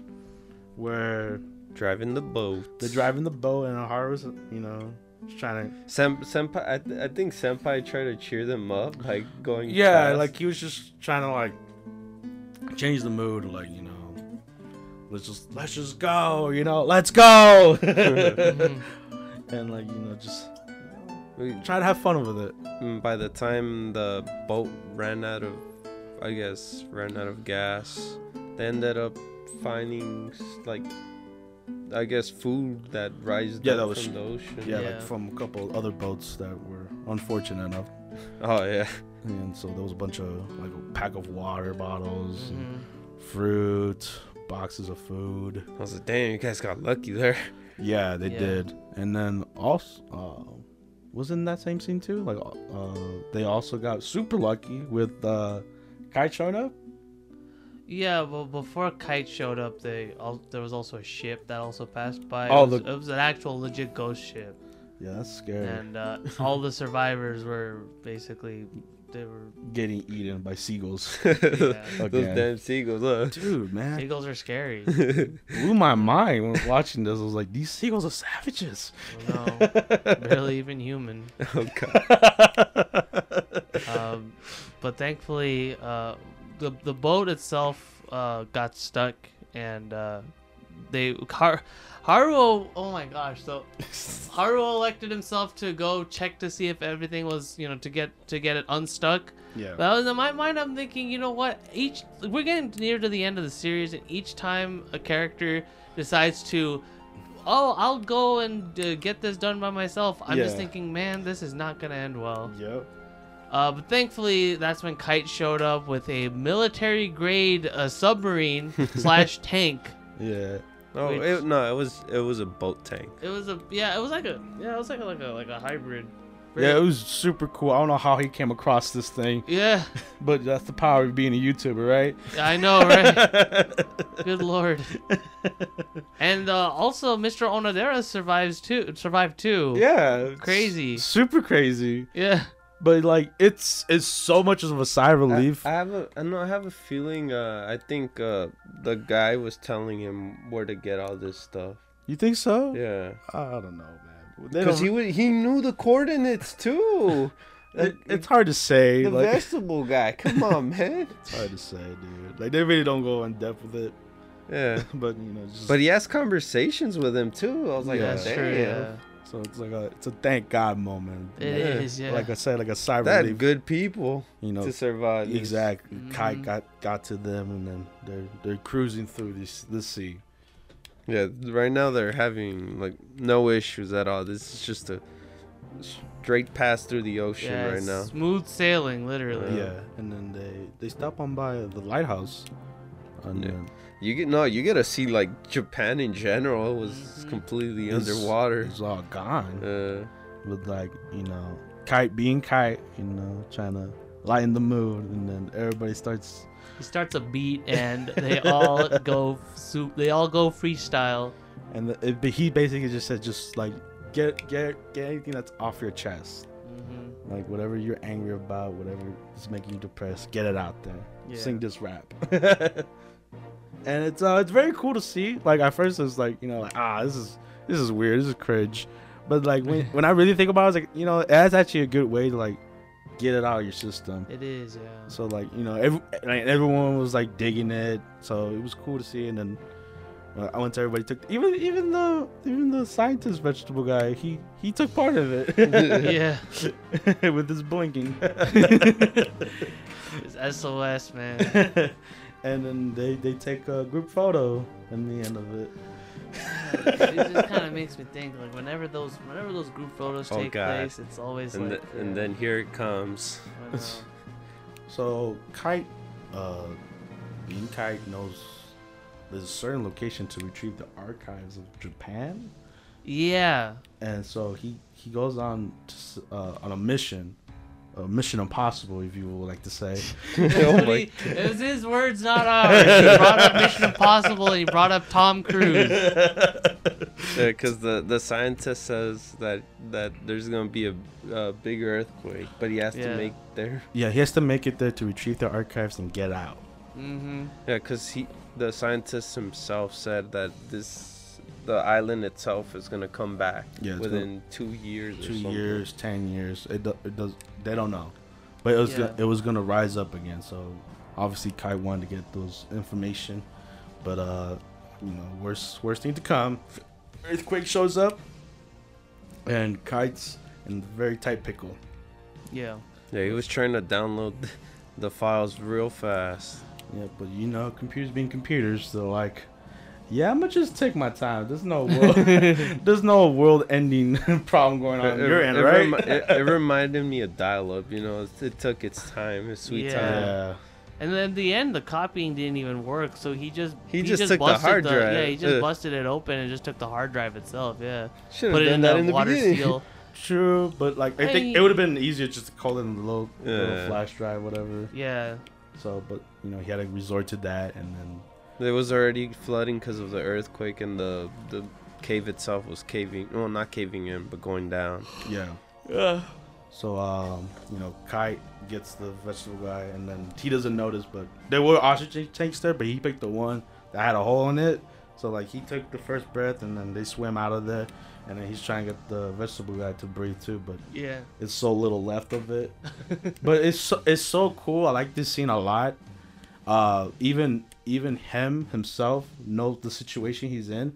where Driving the boat. they're driving the boat and Haru's you know just trying to Sem- senpai, I, th- I think senpai tried to cheer them up by going. Yeah, fast. like he was just trying to like change the mood, like, you know, let's just let's just go, you know, let's go *laughs* and like, you know, just We- try to have fun with it. Mm, by the time the boat ran out of i guess ran out of gas they ended up finding like i guess food that rised Yeah, that was- from the ocean Yeah, Yeah. like from a couple other boats that were unfortunate enough. *laughs* oh yeah And so there was a bunch of like a pack of water bottles, and Mhm. fruit, boxes of food. i was like damn you guys got lucky there Yeah, they Yeah. did. And then also, uh, was in that same scene too? Like, uh, they also got super lucky with uh, Kite showing up. Yeah, well, before Kite showed up, they al- there was also a ship that also passed by. Oh, it, was, the- it was an actual legit ghost ship, Yeah, that's scary. and uh, *laughs* all the survivors were basically they were Getting eaten by seagulls. *laughs* yeah. those damn seagulls huh? Dude, man, seagulls are scary. *laughs* blew my mind when watching this. I was like, these seagulls are savages. no, barely even human. oh god um, but thankfully, uh, the the boat itself uh, got stuck, and uh, they Har- Haruo. Oh my gosh! So *laughs* Haruo elected himself to go check to see if everything was, you know, to get to get it unstuck. Yeah. But in my mind, I'm thinking, you know what? Each we're getting near to the end of the series, and each time a character decides to, oh, I'll go and uh, get this done by myself. I'm just thinking, man, this is not gonna end well. Yep. Uh, but thankfully, that's when Kite showed up with a military grade uh, submarine *laughs* slash tank. Yeah. No, Which- it, no, it was it was a boat tank. It was a yeah, it was like a yeah, it was like a like a like a hybrid. Yeah, it was super cool. I don't know how he came across this thing, Yeah, *laughs* but that's the power of being a YouTuber, right? I know, right? *laughs* Good lord. And uh, also, Mr. Onodera survives too. Survived too. Yeah. Crazy. Super crazy. Yeah. But like it's it's so much of a sigh of relief. I have a I know I have a feeling. Uh, I think uh, the guy was telling him where to get all this stuff. you think so? Yeah, I don't know, man. Because he would, he knew the coordinates too. *laughs* it, it's hard to say. the like, vegetable guy. Come on, *laughs* man. it's hard to say, dude. Like they really don't go in depth with it. Yeah. *laughs* But you know, just But he has conversations with him too. I was like, Yeah, That's damn. true. Yeah. So it's like a it's a thank God moment. It you know? is. Yeah. Like I said, like a sigh That relief. good people You know, to survive. exactly. Kite Mhm. got got to them, and then they're they're cruising through this the sea. Yeah, right now they're having like no issues at all. This is just a straight pass through the ocean yeah, right now. Smooth sailing, literally. Yeah, and then they they stop on by the lighthouse. And Yeah. Then You get no, you get to see like Japan in general was Mhm. completely it's- underwater. It's all gone. Uh, with like you know kite being kite you know trying to lighten the mood and then everybody starts He starts a beat, and they all *laughs* go soup. They all go freestyle. and the, it, but he basically just said just like get get get anything that's off your chest hmm like whatever you're angry about whatever is making you depressed get it out there Yeah. sing this rap *laughs* and it's uh it's very cool to see like at first it's like you know like ah this is this is weird this is cringe but like when *laughs* when i really think about it it's like you know that's actually a good way to like get it out of your system It is. Yeah. So like you know, every, like, everyone was like digging it, so it was cool to see. And then uh, I went to everybody took even even the even the scientist vegetable guy he he took part of it. *laughs* yeah. *laughs* with his blinking. It's SOS, man. And then they they take a group photo in the end of it. it just kind of makes me think like whenever those whenever those group photos Oh, take God. place, it's always and like th- and then here it comes. *laughs* So Kite, uh, being Kite knows there's a certain location to retrieve the archives of Japan. yeah, and so he he goes on to, uh, on a mission, a mission impossible, if you would like to say. *laughs* oh he- it was his words, not ours. He brought up Mission Impossible and he brought up Tom Cruise. *laughs* because the the scientist says that that there's gonna be a, a big earthquake, but he has Yeah. to make there. yeah, he has to make it there to retrieve the archives and get out. Mm-hmm. Yeah, because he the scientist himself said that this the island itself is gonna come back Yeah, it's within two years. or Two something. years, ten years, it, do, it does. They don't know, but it was Yeah. gonna, it was gonna rise up again. So obviously Kai wanted to get those information, but uh, you know, worst worst thing to come, earthquake shows up, and Kite's in a very tight pickle. Yeah. Yeah, he was trying to download the files real fast. Yeah, but you know, computers being computers, so like, yeah, I'm gonna just take my time. There's no *laughs* world, there's no world-ending *laughs* problem going on. It, You're in, it right? remi- it, it reminded me of dial-up. You know, it, it took its time, its sweet Yeah. time. yeah, And then in the end, the copying didn't even work, so he just He just took the busted hard drive. Yeah, he just Ugh. busted it open and just took the hard drive itself. Yeah, Should put have it in that the in the water beginning. seal. *laughs* true, but like, I think it would have been easier just to call it in the little, little flash drive, whatever. Yeah, So, but you know, he had to resort to that, and then There was already flooding because of the earthquake, and the the cave itself was caving. Well, not caving in, but going down. yeah. yeah, So, um, you know, Kite gets the vegetable guy, and then he doesn't notice, but there were oxygen tanks there, but he picked the one that had a hole in it. So, like, he took the first breath, and then they swim out of there, and then he's trying to get the vegetable guy to breathe too, but yeah. it's so little left of it. *laughs* but it's so, it's so cool. I like this scene a lot. Uh, even even him himself knows the situation he's in,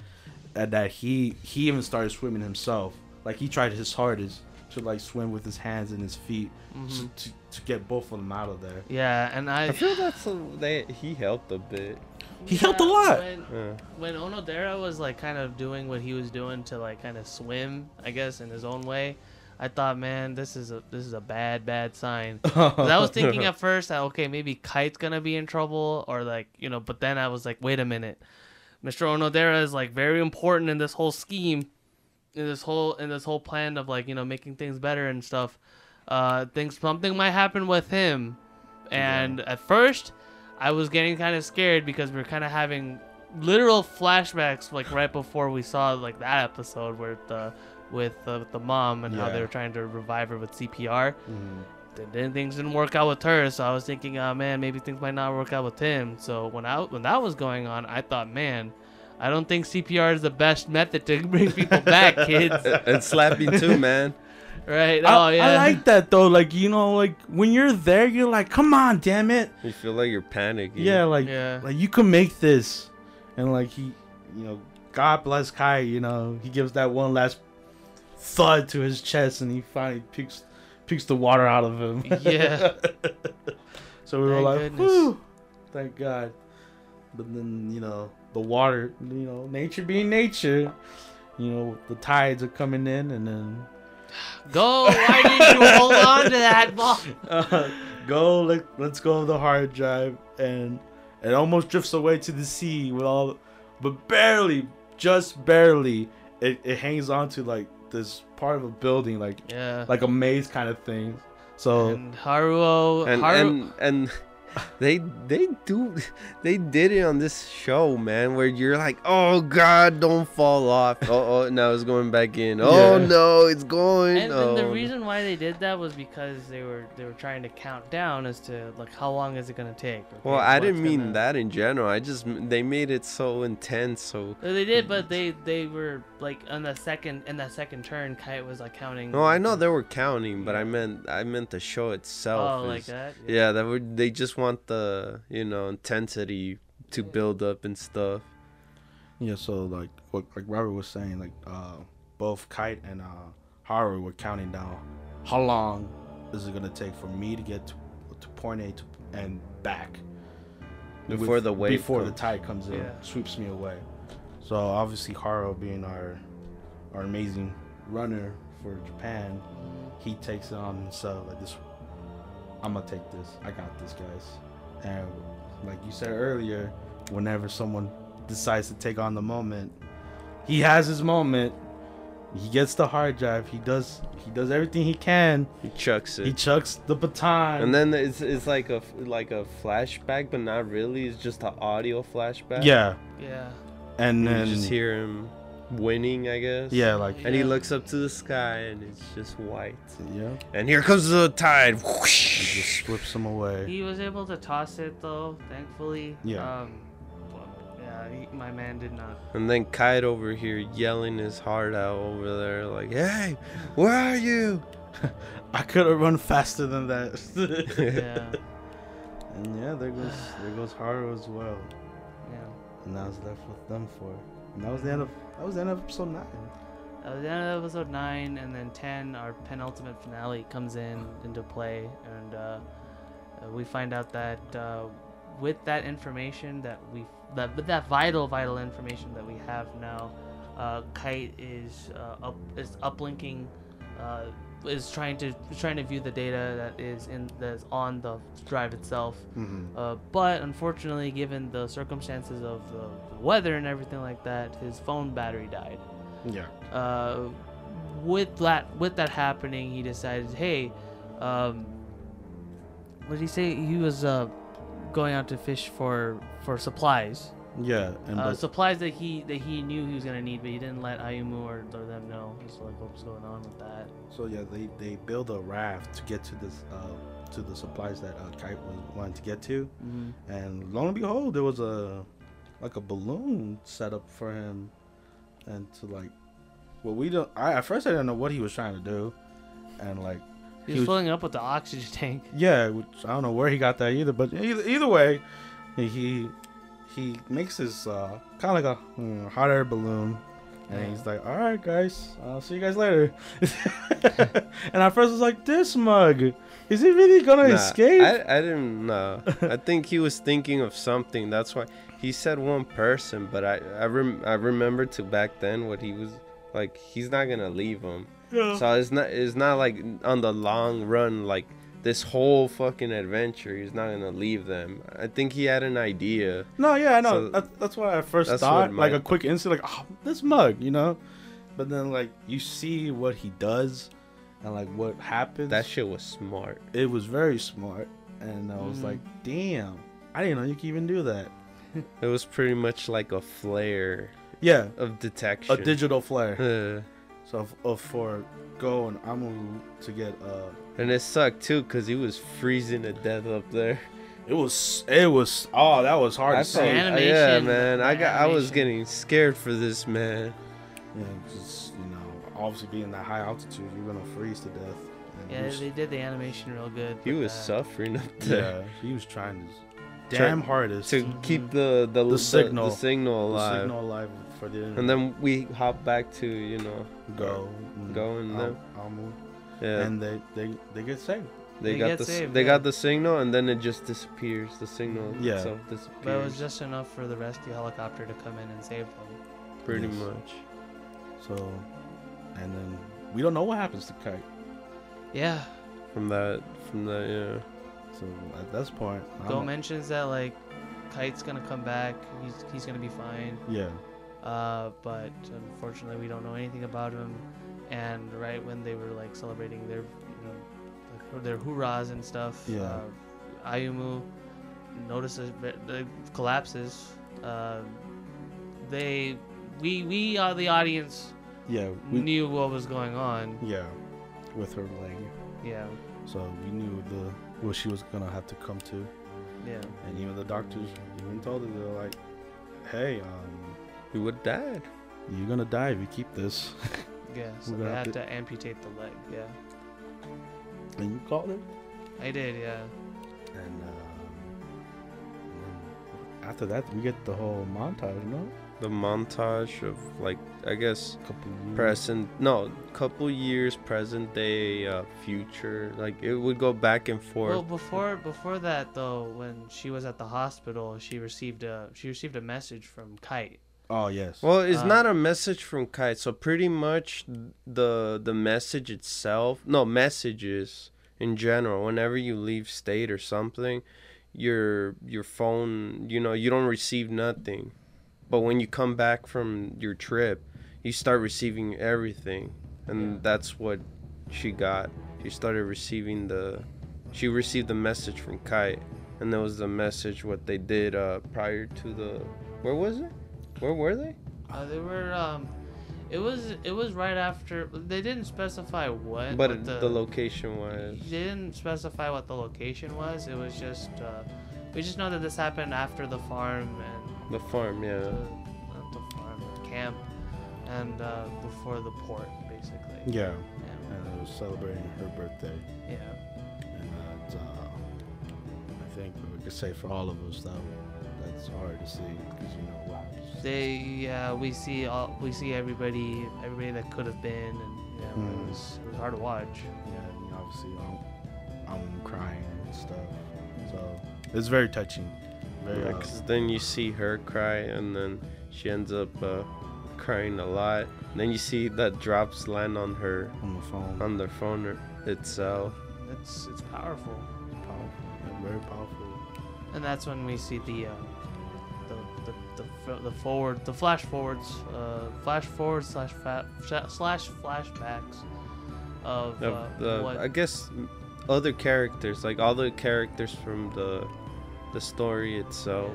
and that he he even started swimming himself. Like he tried his hardest to like swim with his hands and his feet Mhm. to, to, to get both of them out of there. Yeah, and I. I feel that's a, they he helped a bit. He helped a lot. When, Yeah. when Onodera was like kind of doing what he was doing to like kind of swim, I guess in his own way, I thought, man, this is a this is a bad bad sign. *laughs* I was thinking at first that okay, maybe Kite's gonna be in trouble or like you know, but then I was like, wait a minute, Mr. Onodera is like very important in this whole scheme, in this whole in this whole plan of like you know making things better and stuff. Uh, things something might happen with him, and at first, I was getting kind of scared because we are kind of having literal flashbacks like right before we saw like that episode where the with uh, with the mom and how they were trying to revive her with CPR Mhm. then, then things didn't work out with her so i was thinking oh man maybe things might not work out with him so when i when that was going on i thought man i don't think cpr is the best method to *laughs* bring people back *laughs* kids and slapping too, *laughs* man. right I, oh yeah I like that though. Like you know, like when you're there, you're like, come on, damn it. You feel like you're panicking. Yeah, like Yeah. like you can make this, and like he, you know, God bless Kai. You know, he gives that one last thud to his chest, and he finally picks picks the water out of him. Yeah. *laughs* so we were like. Whew, thank God. But then you know the water, you know, nature being nature. You know, the tides are coming in, and then *sighs* go why did you hold on to that *laughs* ball uh, go let, let's go the hard drive and it almost drifts away to the sea with all but barely just barely it, it hangs on to like this part of a building like yeah. like a maze kind of thing. So and haruo and Haru- and and they they do they did it on this show, man, where you're like, oh god, don't fall off. *laughs* Oh, oh now it's going back in. Oh Yeah. no, it's going. And, oh. and the reason why they did that was because they were they were trying to count down as to like how long is it gonna take. okay, Well, I didn't mean gonna- that in general. I just they made it so intense. So They did, but mm. they they were like on the second in that second turn, Kite was like counting. no, I know they were counting, but I meant I meant the show itself. Oh, like is- that. Yeah, that would they just want the you know intensity to build up and stuff. yeah so like what like robert was saying like uh both kite and uh haru were counting down how long is it gonna take for me to get to, to point a to, and back Before with- the wave before the tide comes in Yeah. sweeps me away so obviously Haru being our our amazing runner for Japan he takes it on himself like this I'm gonna take this I got this guys and like you said earlier whenever someone decides to take on the moment he has his moment he gets the hard drive he does he does everything he can He chucks it. he chucks the baton And then it's, it's like a like a flashback, but not really. It's just an audio flashback. yeah Yeah. and And then you just hear him winning, I guess. yeah like And he looks up to the sky, and it's just white. yeah And here comes the tide. It just slips him away. He was able to toss it though, thankfully. Yeah. Um, yeah, he, my man did not. And then Kite over here yelling his heart out over there, like, "Hey, where are you?" *laughs* I could have run faster than that. *laughs* Yeah. *laughs* and yeah, there goes there goes Haru as well. yeah. And I was left with them four. And that was the end of that was the end of episode nine. Uh, the end of episode nine, and then ten, our penultimate finale comes in into play, and uh, uh, we find out that uh, with that information that we that with that vital vital information that we have now, uh, Kite is uh, up is uplinking, uh, is trying to trying to view the data that is in that's on the drive itself. Mm-hmm. Uh, but unfortunately, given the circumstances of the, the weather and everything like that, his phone battery died Yeah. uh, with that with that happening, he decided, hey, um, what did he say? He was uh, going out to fish for for supplies, Yeah. And uh, but, supplies that he that he knew he was gonna need, but he didn't let Ayumu or, or them know. He's like, what was going on with that? so yeah, they they build a raft to get to this uh to the supplies that uh, Kite was wanting to get to. Mm-hmm. And lo and behold, there was a like a balloon set up for him, and to like, well, we don't. I at first I didn't know what he was trying to do, and like, He He was was- filling up with the oxygen tank. yeah, which I don't know where he got that either, but either, either way, he he makes his uh, kind of like a mm, hot air balloon, And Yeah. he's like, "All right, guys, I'll see you guys later." *laughs* and at first, I was like, "This mug, is he really gonna Nah, escape?" I, I didn't know. I think he was thinking of something. That's why he said one person. But I I, rem- I remember to back then what he was like. He's not gonna leave him. Yeah. So it's not it's not like on the long run like this whole fucking adventure. He's not gonna leave them. I think he had an idea. No, yeah, I know. So- that, that's what I first thought. Like a quick instant, like, oh, this mug, you know. But then, like, you see what he does, and like what happens. That shit was smart. it was very smart, and I was Mhm. like, damn, I didn't know you could even do that. *laughs* It was pretty much like a flare Yeah, of detection. a digital flare. *laughs* So f- uh, for Go and Amu to get uh, and it sucked too because he was freezing to death up there. it was it was oh that was hard I to felt, see. Animation, yeah, man. I the got I was getting scared for this man. Yeah, just you know, obviously being that high altitude, you're gonna freeze to death. And Yeah, was- they did the animation real good. He was that. suffering up there. Yeah, he was trying his Try- damn hardest to keep mm-hmm. the the, the, signal. the signal alive. the alive. signal alive for the internet. And then we hop back to you know go, and Go and Al- them. Amu, yeah and they they they get saved. they, They got get the saved, they yeah. got the signal and then it just disappears. The signal Yeah. itself disappears. But it was just enough for the rescue helicopter to come in and save them. pretty Yes. much. So, and then we don't know what happens to Kite. Yeah. From that from that yeah. So at this point, Go I'm- mentions that like Kite's gonna come back. He's he's gonna be fine. yeah, Uh, but unfortunately, we don't know anything about him. And right when they were like celebrating their, you know, like, their hoorahs and stuff, Yeah. uh, Ayumu notices uh, collapses. Uh, they, we, we, uh, the audience, yeah, we, knew what was going on. yeah, with her leg. Yeah, So we knew the what she was gonna have to come to, yeah. and even the doctors even told her they're like, "Hey, um, He would die. you're gonna die if you keep this." *laughs* Yeah, so We're they gonna have had to- to amputate the leg. Yeah, and you called it. I did. Yeah, And, um, after that, we get the whole montage, no? The montage of like I guess couple years. present no couple years present day uh future like it would go back and forth Well, before before that though, when she was at the hospital, she received a she received a message from Kite. Oh yes. well it's uh, not a message from kite so pretty much the the message itself no messages in general whenever you leave state or something your your phone you know you don't receive nothing. But when you come back from your trip you start receiving everything. And Yeah. that's what she got. She started receiving the she received the message from kite and that was the message what they did uh prior to the where was it where were they Uh, they were um, it was it was right after they didn't specify what. but what the, location was They didn't specify what the location was. It was just uh, we just know that this happened after the farm and the farm the, yeah not the farm, the camp, and uh, before the port, basically. Yeah. Yeah. And it was celebrating her birthday, yeah. and uh, uh, I think we could say for all of us that that's hard to see because you know what happens. They yeah we see all we see everybody everybody that could have been and you know, Mm. it was it was hard to watch. Yeah, and obviously I'm, I'm crying and stuff. So it's very touching. Very. Yeah, uh, 'cause then you see her cry, and then she ends up uh, crying a lot. And then you see that drops land on her on the phone. on the phone her- itself. It's it's powerful. powerful. Yeah, very powerful. And that's when we see the uh, the, the, the, forward the flash forwards uh, flash forward slash fa- sh- slash flashbacks of, uh, the, what I guess other characters, like all the characters from the the story itself,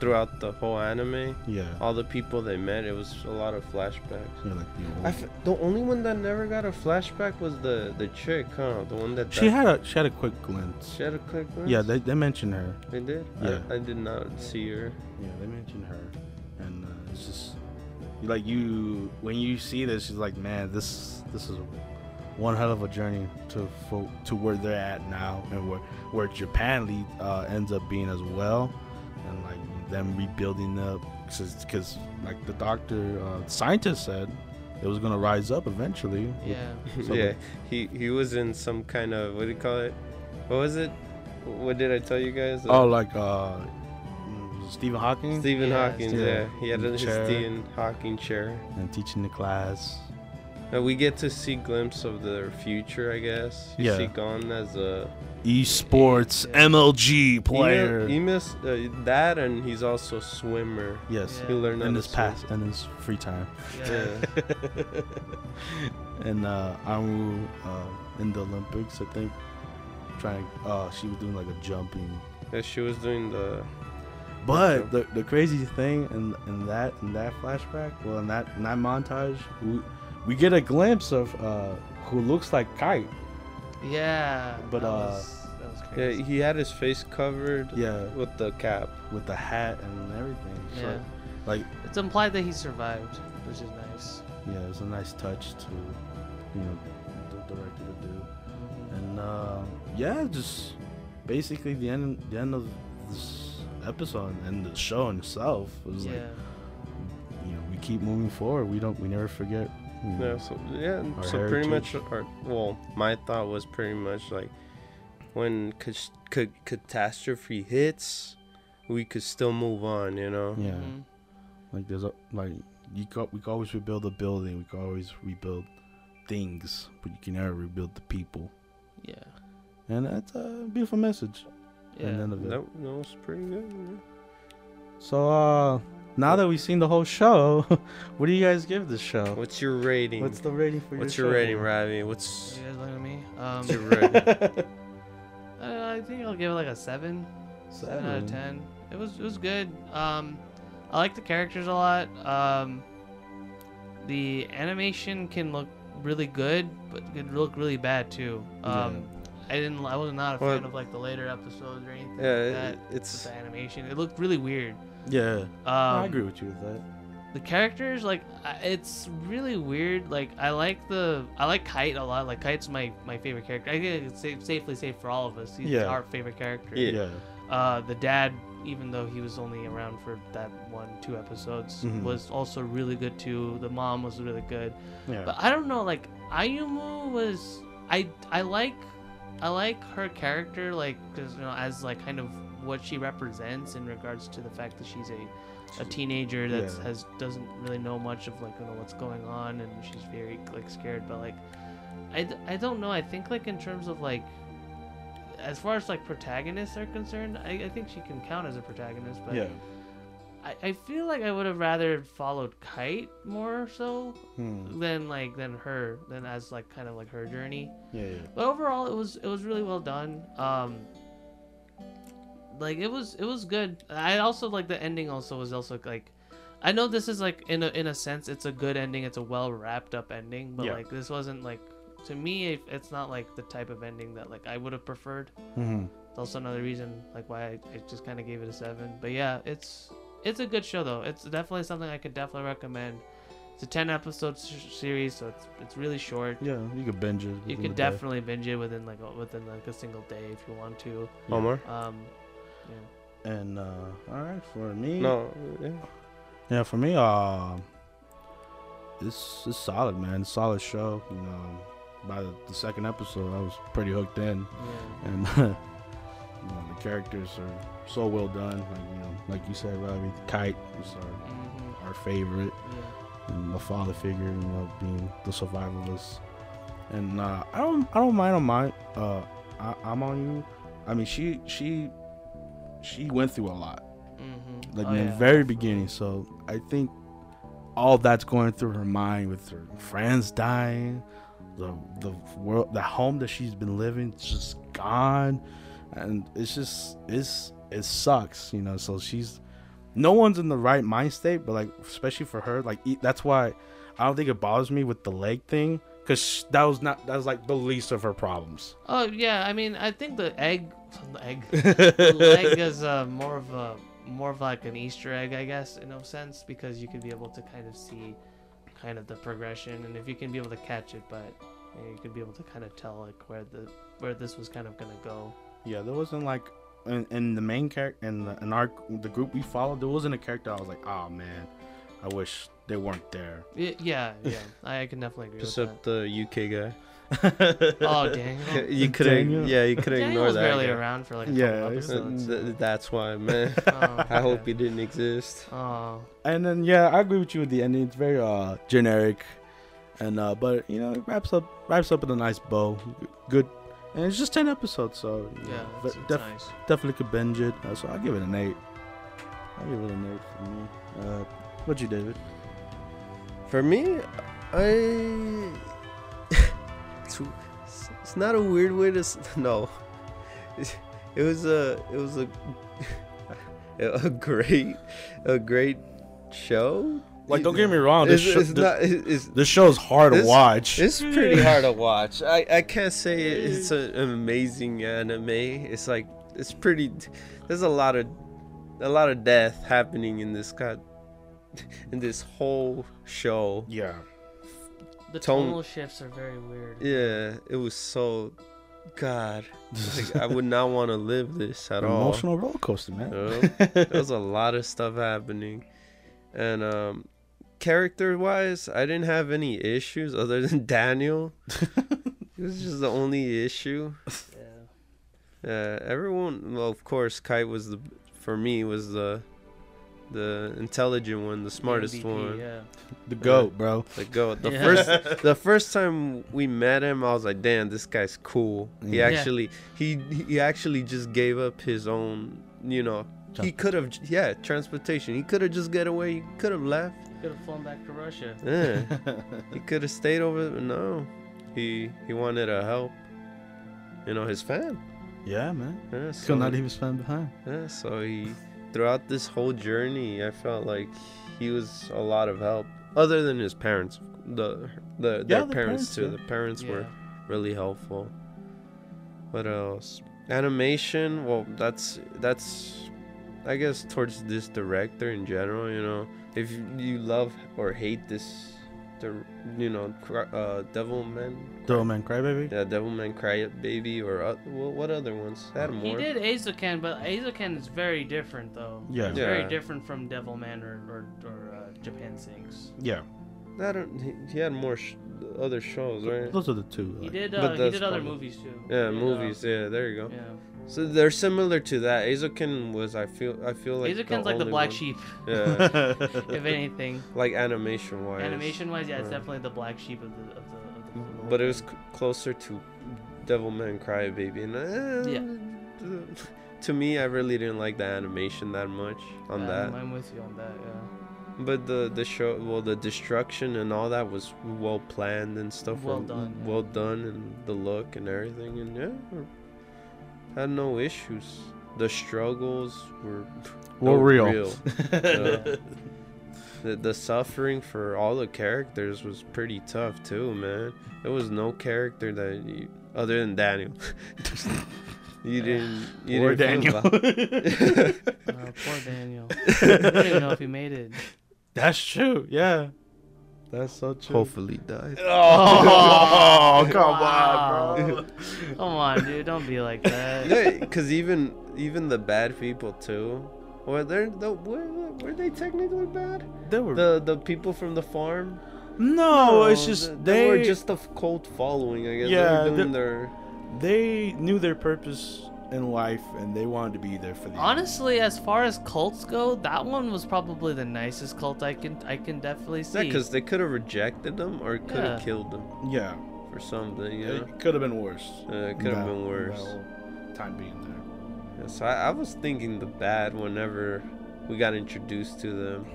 throughout the whole anime, Yeah. all the people they met, it was a lot of flashbacks. Yeah, like the old. I f- the only one that never got a flashback was the the chick, huh? The one that she died. had a she had a quick glimpse. she had a quick glimpse? Yeah, they, they mentioned her. They did? Yeah. I, I did not see her. Yeah, they mentioned her, and uh, it's just like you when you see this, she's like, man, this this is one hell of a journey to fo- to where they're at now, and where where Japan lead, uh, ends up being as well, and like you them rebuilding up because like the doctor uh, scientist said it was gonna rise up eventually. Yeah. *laughs* So yeah, he he was in some kind of what do you call it? What was it? What did I tell you guys? Oh, like uh, Stephen Hawking Stephen Yeah, Hawking. Stephen- Yeah, he had his chair. Stephen Hawking chair. and teaching the class. Uh, we get to see glimpse of their future, I guess. You Yeah. see Go as a Esports Yeah. MLG player. He, he missed uh, that, and he's also a swimmer. yes, Yeah. He learned in his past and his free time. Yeah. Yeah. *laughs* and uh, Amu uh, in the Olympics, I think, trying. Uh, she was doing like a jumping. Yeah, she was doing the. But the, the crazy thing in, in that in that flashback, well, in that in that montage, we, we get a glimpse of uh, who looks like Kite. Yeah. But, that uh, was, that was Yeah, he had his face covered Yeah, with the cap. with the hat and everything. So, Yeah. like, It's implied that he survived, which is nice. yeah, it's a nice touch to, you know, the director to do. Mhm. And uh, yeah, just basically the end the end of this episode and the show itself was Yeah. like you know we keep moving forward. We don't we never forget. You know, Yeah, so yeah, Our so pretty much, our, well, my thought was pretty much like when cas- ca- catastrophe hits, we could still move on, you know. Yeah, Mhm. like there's a like you can we can always rebuild a building. We can always rebuild things, but you can never rebuild the people. Yeah. And that's a beautiful message. Yeah. And then of it. That, that was pretty good. yeah. So uh now that we've seen the whole show, *laughs* what do you guys give this show? What's your rating? What's the rating for What's your your show? rating, Ravi? What's You guys look at me. Um, what's your rating? I, *laughs* *laughs* I think I'll give it like a seven. Seven out of ten. It was it was good. Um, I like the characters a lot. Um, the animation can look really good, but it can look really bad too. Um, I didn't. I was not not a Well- fan of like the later episodes or anything yeah, like that. it- With it's the animation, it looked really weird. Yeah, Um, I agree with you with that. the characters like it's really weird like i like the i like kite a lot like kite's my my favorite character i think it's safe, safely say for all of us he's Yeah. our favorite character Yeah. uh the dad even though he was only around for that one two episodes Mhm. was also really good too the mom was really good yeah. but i don't know like ayumu was i i like i like her character like because you know as like kind of what she represents in regards to the fact that she's a a teenager that Yeah. has doesn't really know much of like you know what's going on and she's very like scared but like I, I don't know i think like in terms of like as far as like protagonists are concerned i, I think she can count as a protagonist but yeah. I, I feel like i would have rather followed kite more so Hmm. than like than her than as like kind of like her journey Yeah, yeah. but overall it was it was really well done um like it was it was good i also like the ending also was also like i know this is like in a in a sense it's a good ending it's a well wrapped up ending but Yeah. like this wasn't like to me it's not like the type of ending that like i would have preferred hmm it's also another reason like why i, I just kind of gave it a seven but yeah it's it's a good show though it's definitely something i could definitely recommend it's a 10 episode s- series so it's it's really short Yeah, you could binge it. you within could the day. definitely binge it within like a, within like a single day if you want to. Omar. Um, yeah. And uh, all right, for me. No, yeah. Yeah, for me, uh, it's it's solid, man. Solid show. You know, by the, the second episode, I was pretty hooked in, Yeah. and *laughs* you know, the characters are so well done. Like you know, like you said, Robbie, Kite was our, hmm our favorite, Yeah. and the father figure, you know, being the survivalist. And uh, I don't, I don't mind on my, uh, I, I'm on you. I mean, she, she, she went through a lot. hmm like oh, in yeah. the very beginning. So I think all that's going through her mind with her friends dying, the the world, the home that she's been living just gone, and it's just it's it sucks, you know. So she's no one's in the right mind state, but like especially for her, like that's why I don't think it bothers me with the leg thing. Cause that was not that was like the least of her problems. Oh yeah. I mean, I think the egg, the egg, *laughs* the leg is uh, more of a more of like an Easter egg, I guess, in a sense, because you can be able to kind of see kind of the progression, and if you can be able to catch it, but you, know, you can be able to kind of tell like where the where this was kind of gonna go. Yeah, there wasn't like in, in the main character in, the, in our the group we followed, there wasn't a character I was like, oh man, I wish they weren't there. Y- yeah, yeah. I can definitely agree with Except the UK guy. Oh, *laughs* Daniel. You couldn't. Yeah, you couldn't Daniel ignore was that. barely guy. around for like a Yeah, couple episodes. th- that's why, *laughs* man. Oh, I hope he didn't exist. Oh, And then yeah, I agree with you with the ending. It's very uh generic, and uh but you know it wraps up wraps up in a nice bow. Good, and it's just ten episodes, so yeah, know, it's, but it's def- nice. definitely could binge it. Uh, so I'll give it an eight. I'll give it an eight for me. Uh, what you, David? For me, I. *laughs* it's, it's not a weird way to. *laughs* No. It, it was a. It was a. *laughs* A great, a great show. Like, don't get me wrong. This, It's, show, it's this, not. it- It's, this show's hard to watch. It's pretty hard to watch. I, I can't say it's a, an amazing anime. It's like it's pretty. There's a lot of a lot of death happening in this god *laughs* in this whole show. yeah. The tone- tonal shifts are very weird. Yeah, it was so. God, like, I would *laughs* not want to live this at all. Emotional roller coaster, man. *laughs* There was a lot of stuff happening, and um, character-wise, I didn't have any issues other than Daniel. it was just the only issue. Yeah. Uh, everyone, well, of course, Kite was the, for me, was the, the intelligent one, the smartest MVP, one, Yeah. the goat, bro. the goat. The Yeah. first, *laughs* the first time we met him, I was like, damn, this guy's cool. He Yeah. actually, he, he actually just gave up his own, you know, he could have, yeah, transportation. He could have just get away. He could have left. He Could have flown back to Russia. Yeah, *laughs* he could have stayed over. But no, he he wanted to help. You know, his fan. yeah, man. Yeah, so Could not leave his fan behind. Yeah, so he throughout this whole journey, I felt like he was a lot of help. Other than his parents, the the their the parents, parents, too. The parents Yeah. were really helpful. What else? Animation. Well, that's that's I guess towards this director in general. You know, if you love or hate this, the you know, cr- uh, Devilman. Devilman Crybaby. Yeah, Devilman Cry Baby or uh, wha- what other ones? Had He did Eizouken, but Eizouken is very different though. Yeah. It's Yeah. very different from Devilman or or, or uh, Japan Sinks. Yeah. I don't. He, he had more sh- other shows, right? Those are the two. He like- did. But Uh, he did other probably- movies too. Yeah, He did, movies. uh, yeah, there you go. yeah. So they're similar to that. Eizouken was. I feel. I feel like. Eizouken's like the black one- sheep, Yeah, *laughs* if *laughs* anything. like animation wise. Animation wise, yeah, it's Uh, definitely the black sheep of the of the. Of the But it was c- closer to Devilman Crybaby, and uh, Yeah. *laughs* To me, I really didn't like the animation that much on Yeah, that. I'm with you on that. Yeah. But the the show, well, the destruction and all that was well planned and stuff. Well were done, yeah. Well done, and the look and everything, and yeah, had no issues. The struggles were *laughs* Were were real. *laughs* Yeah. the the suffering for all the characters was pretty tough too, man. There was no character that you, other than Daniel. *laughs* you didn't. You Poor didn't Daniel. about- Uh, poor Daniel. I don't even know if he made it. That's true. Yeah. That's so true. Hopefully died. *laughs* Oh, come Wow. on, bro. Come on, dude. Don't be like that. *laughs* Because even even the bad people too. Were they the were, were they technically bad? They were The the people from the farm. no, it's just th- they were just a cult following. I guess. Yeah, they were doing their. they knew their purpose in life and they wanted to be there for the Honestly, as far as cults go, that one was probably the nicest cult I can I can definitely Yeah, see. because they could have rejected them or could have Yeah. killed them Yeah, for something. You know? it could have been worse. Uh, it could have been worse. Time being there. Yeah, so I, I was thinking the bad whenever we got introduced to them.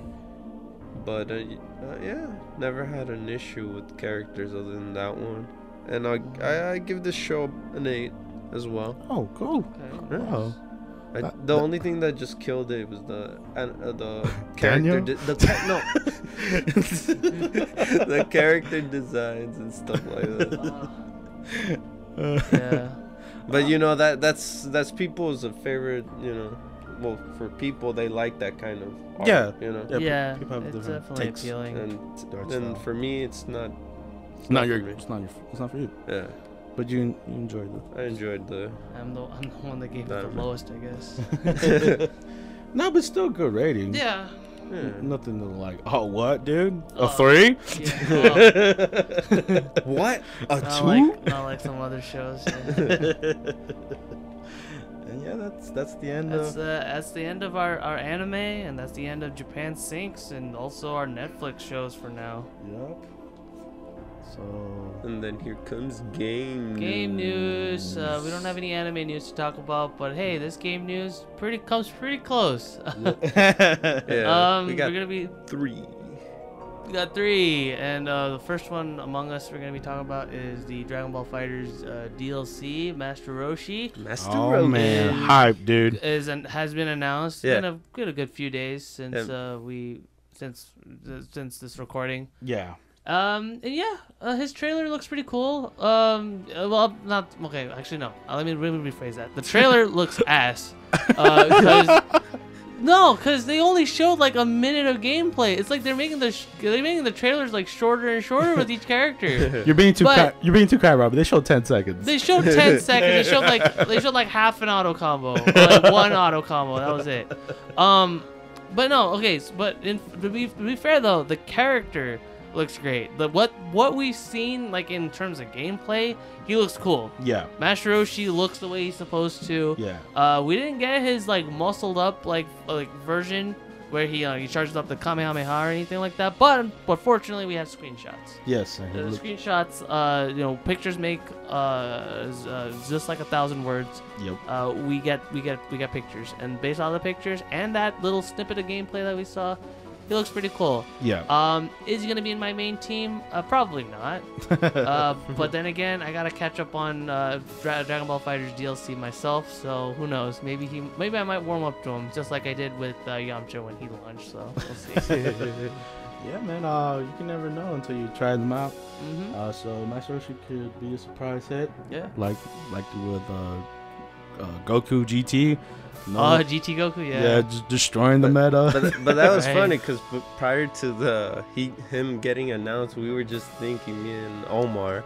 But uh, uh, yeah, never had an issue with characters other than that one. And I, I, I give this show an 8 as well. Oh, cool. Okay. I, That- the that- only thing that just killed it was the and uh, the *laughs* character Daniel? de- the ca- no *laughs* *laughs* the character designs and stuff like that. Yeah. But you know that that's that's people's favorite. You know, well for people they like that kind of. Art, Yeah. You know. Yeah, Yeah, people have it's different definitely takes. appealing. And and for me, it's not. It's not for your. me. It's not your. It's not for you. Yeah. But you, you enjoyed it. I enjoyed the. I'm the I'm the one that gave it the That- lowest, I guess. *laughs* No, but still good rating. yeah. Yeah. Nothing to like. Oh, what, dude? A Oh. three? Yeah. *laughs* well, What? A not like not like some other shows. yeah. *laughs* And yeah, that's that's the end. That's of, uh, that's the end of our, our anime, and that's the end of Japan Sinks, and also our Netflix shows for now. Yep. So And then here comes game. News. Game news. Uh, we don't have any anime news to talk about, but hey, this game news pretty comes pretty close. *laughs* Yeah. um, we we got are gonna be three. we got three, and uh, the first one among us we're gonna be talking about is the Dragon Ball FighterZ uh, DLC, Master Roshi. Master Roshi. oh Rogan. man, hype, dude. is and has been announced. Yeah. Been a good a good few days since Yeah. uh, we since since this recording. Yeah. Um and yeah, uh, his trailer looks pretty cool. Um, uh, well, not okay. Actually, no. Uh, let me really rephrase that. The trailer *laughs* looks ass. Uh, 'cause- *laughs* no, because they only showed like a minute of gameplay. It's like they're making the sh- they're making the trailers like shorter and shorter with each character. *laughs* You're being too But- ki- you're being too kind, Rob. They showed ten seconds. They showed ten seconds. They showed like they showed like half an auto combo, or, like one auto combo. That was it. Um, but no, okay. s- But in, to be to be fair though, the character looks great. The what what we've seen like in terms of gameplay, he looks cool. yeah. Master looks the way he's supposed to. Yeah. Uh, we didn't get his like muscled up like like version where he uh, he charges up the Kamehameha or anything like that. But but fortunately, we have screenshots. Yes. The screenshots, uh, you know, pictures make uh, uh, just like a thousand words. Yep. Uh, we get we get we get pictures, and based on the pictures and that little snippet of gameplay that we saw, he looks pretty cool. Yeah. Um, is he gonna be in my main team? Uh, probably not. *laughs* uh, but then again, I gotta catch up on uh, Dra- Dragon Ball FighterZ DLC myself, so who knows? Maybe he, maybe I might warm up to him just like I did with uh, Yamcha when he launched. So we'll see. *laughs* *laughs* yeah, man. Uh, you can never know until you try them out. hmm Uh, so Master Roshi could be a surprise hit, Yeah. like like with uh, uh Goku GT. No. Oh, GT Goku, yeah. yeah. just destroying the meta. But, *laughs* but that was Right. funny because prior to the he him getting announced, we were just thinking, me and Omar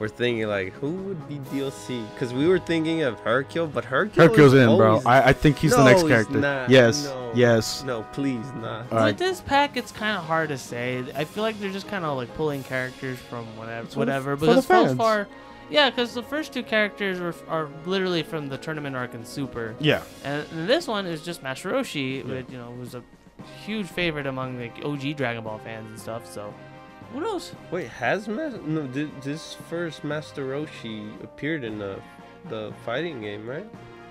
were thinking like, who would be DLC? Because we were thinking of Hercule, but Hercule. Hercule's is in, bro. I, I think he's the next he's character. not. Yes. No. Yes. No, please not. All right. With this pack, it's kind of hard to say. I feel like they're just kind of like pulling characters from whatever, It's for the- whatever. for the Because so far, yeah, because the first two characters are, are literally from the tournament arc in Super, Yeah. and, and this one is just Master Roshi, Yeah. with you know who's a huge favorite among like OG Dragon Ball fans and stuff. So, who knows? Wait, has Mas- no? Did this first Master Roshi appeared in the the fighting game, right?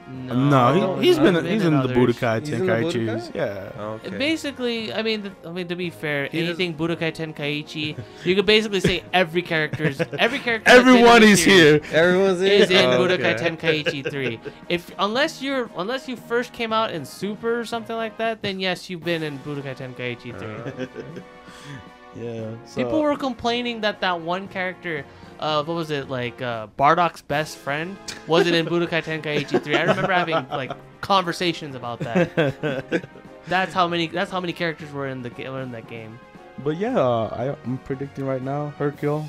No, No, he, he's been I've he's in the others. Budokai He's in the Tenkaichis. Budokai? Yeah. Okay. Basically, I mean, the, I mean to be fair, He does- anything Budokai Tenkaichi, you could basically say every character's *laughs* every character. that's been in Everyone is here. Everyone's in. is in Oh, Budokai okay. Tenkaichi 3. If unless you're unless you first came out in Super or something like that, then yes, you've been in Budokai Tenkaichi 3. *laughs* Yeah. So, People were complaining that that one character, uh, what was it like, uh, Bardock's best friend, wasn't in *laughs* Budokai Tenkaichi 3. I remember having like conversations about that. *laughs* That's how many. That's how many characters were in the ga- were in that game. But yeah, uh, I, I'm predicting right now, Hercule,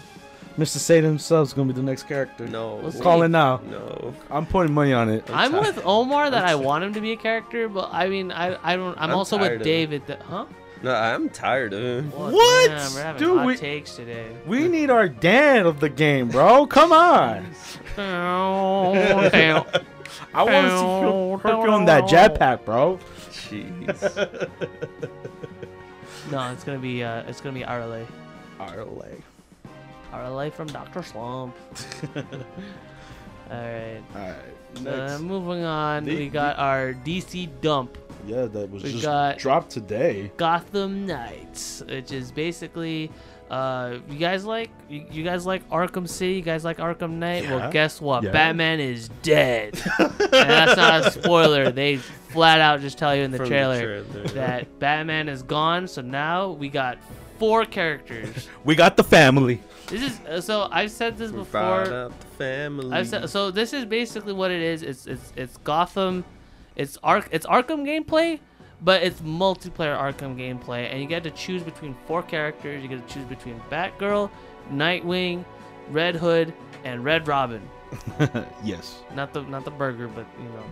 Mr. Satan himself is gonna be the next character. No. Let's Call it now. No. I'm putting money on it. I'm I'm, with Omar that I'm I tired. *laughs* want him to be a character, but I mean, I I don't. I'm, I'm also with David. That, huh? No, I'm tired of him. Well, What? Damn, we're having Dude, hot we- takes today. We need our Dan of the game, bro. Come on. *laughs* I want to see Hercule on that jetpack, bro. Jeez. *laughs* No, it's gonna be uh, it's gonna be Arale. Our leg. Arale from Doctor Slump. *laughs* All right. All right. Uh, Next. moving on, The- we got our DC dump, yeah, that was we just got- dropped today. Gotham Knights, which is basically. Uh, you guys like you, you guys like Arkham City? You guys like Arkham Knight? Yeah. Well, guess what? Yeah. Batman is dead. *laughs* and that's not a spoiler. They flat out just tell you in the From trailer trailer. that Batman is gone. So now we got four characters. *laughs* We got the family. This is uh, so I've said this We brought before. the family. I've said so. This is basically what it is. It's it's it's Gotham. It's Ark. It's Arkham gameplay, but it's multiplayer Arkham gameplay, and you get to choose between four characters. You get to choose between Batgirl, Nightwing, Red Hood, and Red Robin. *laughs* yes. Not the not the burger, but you know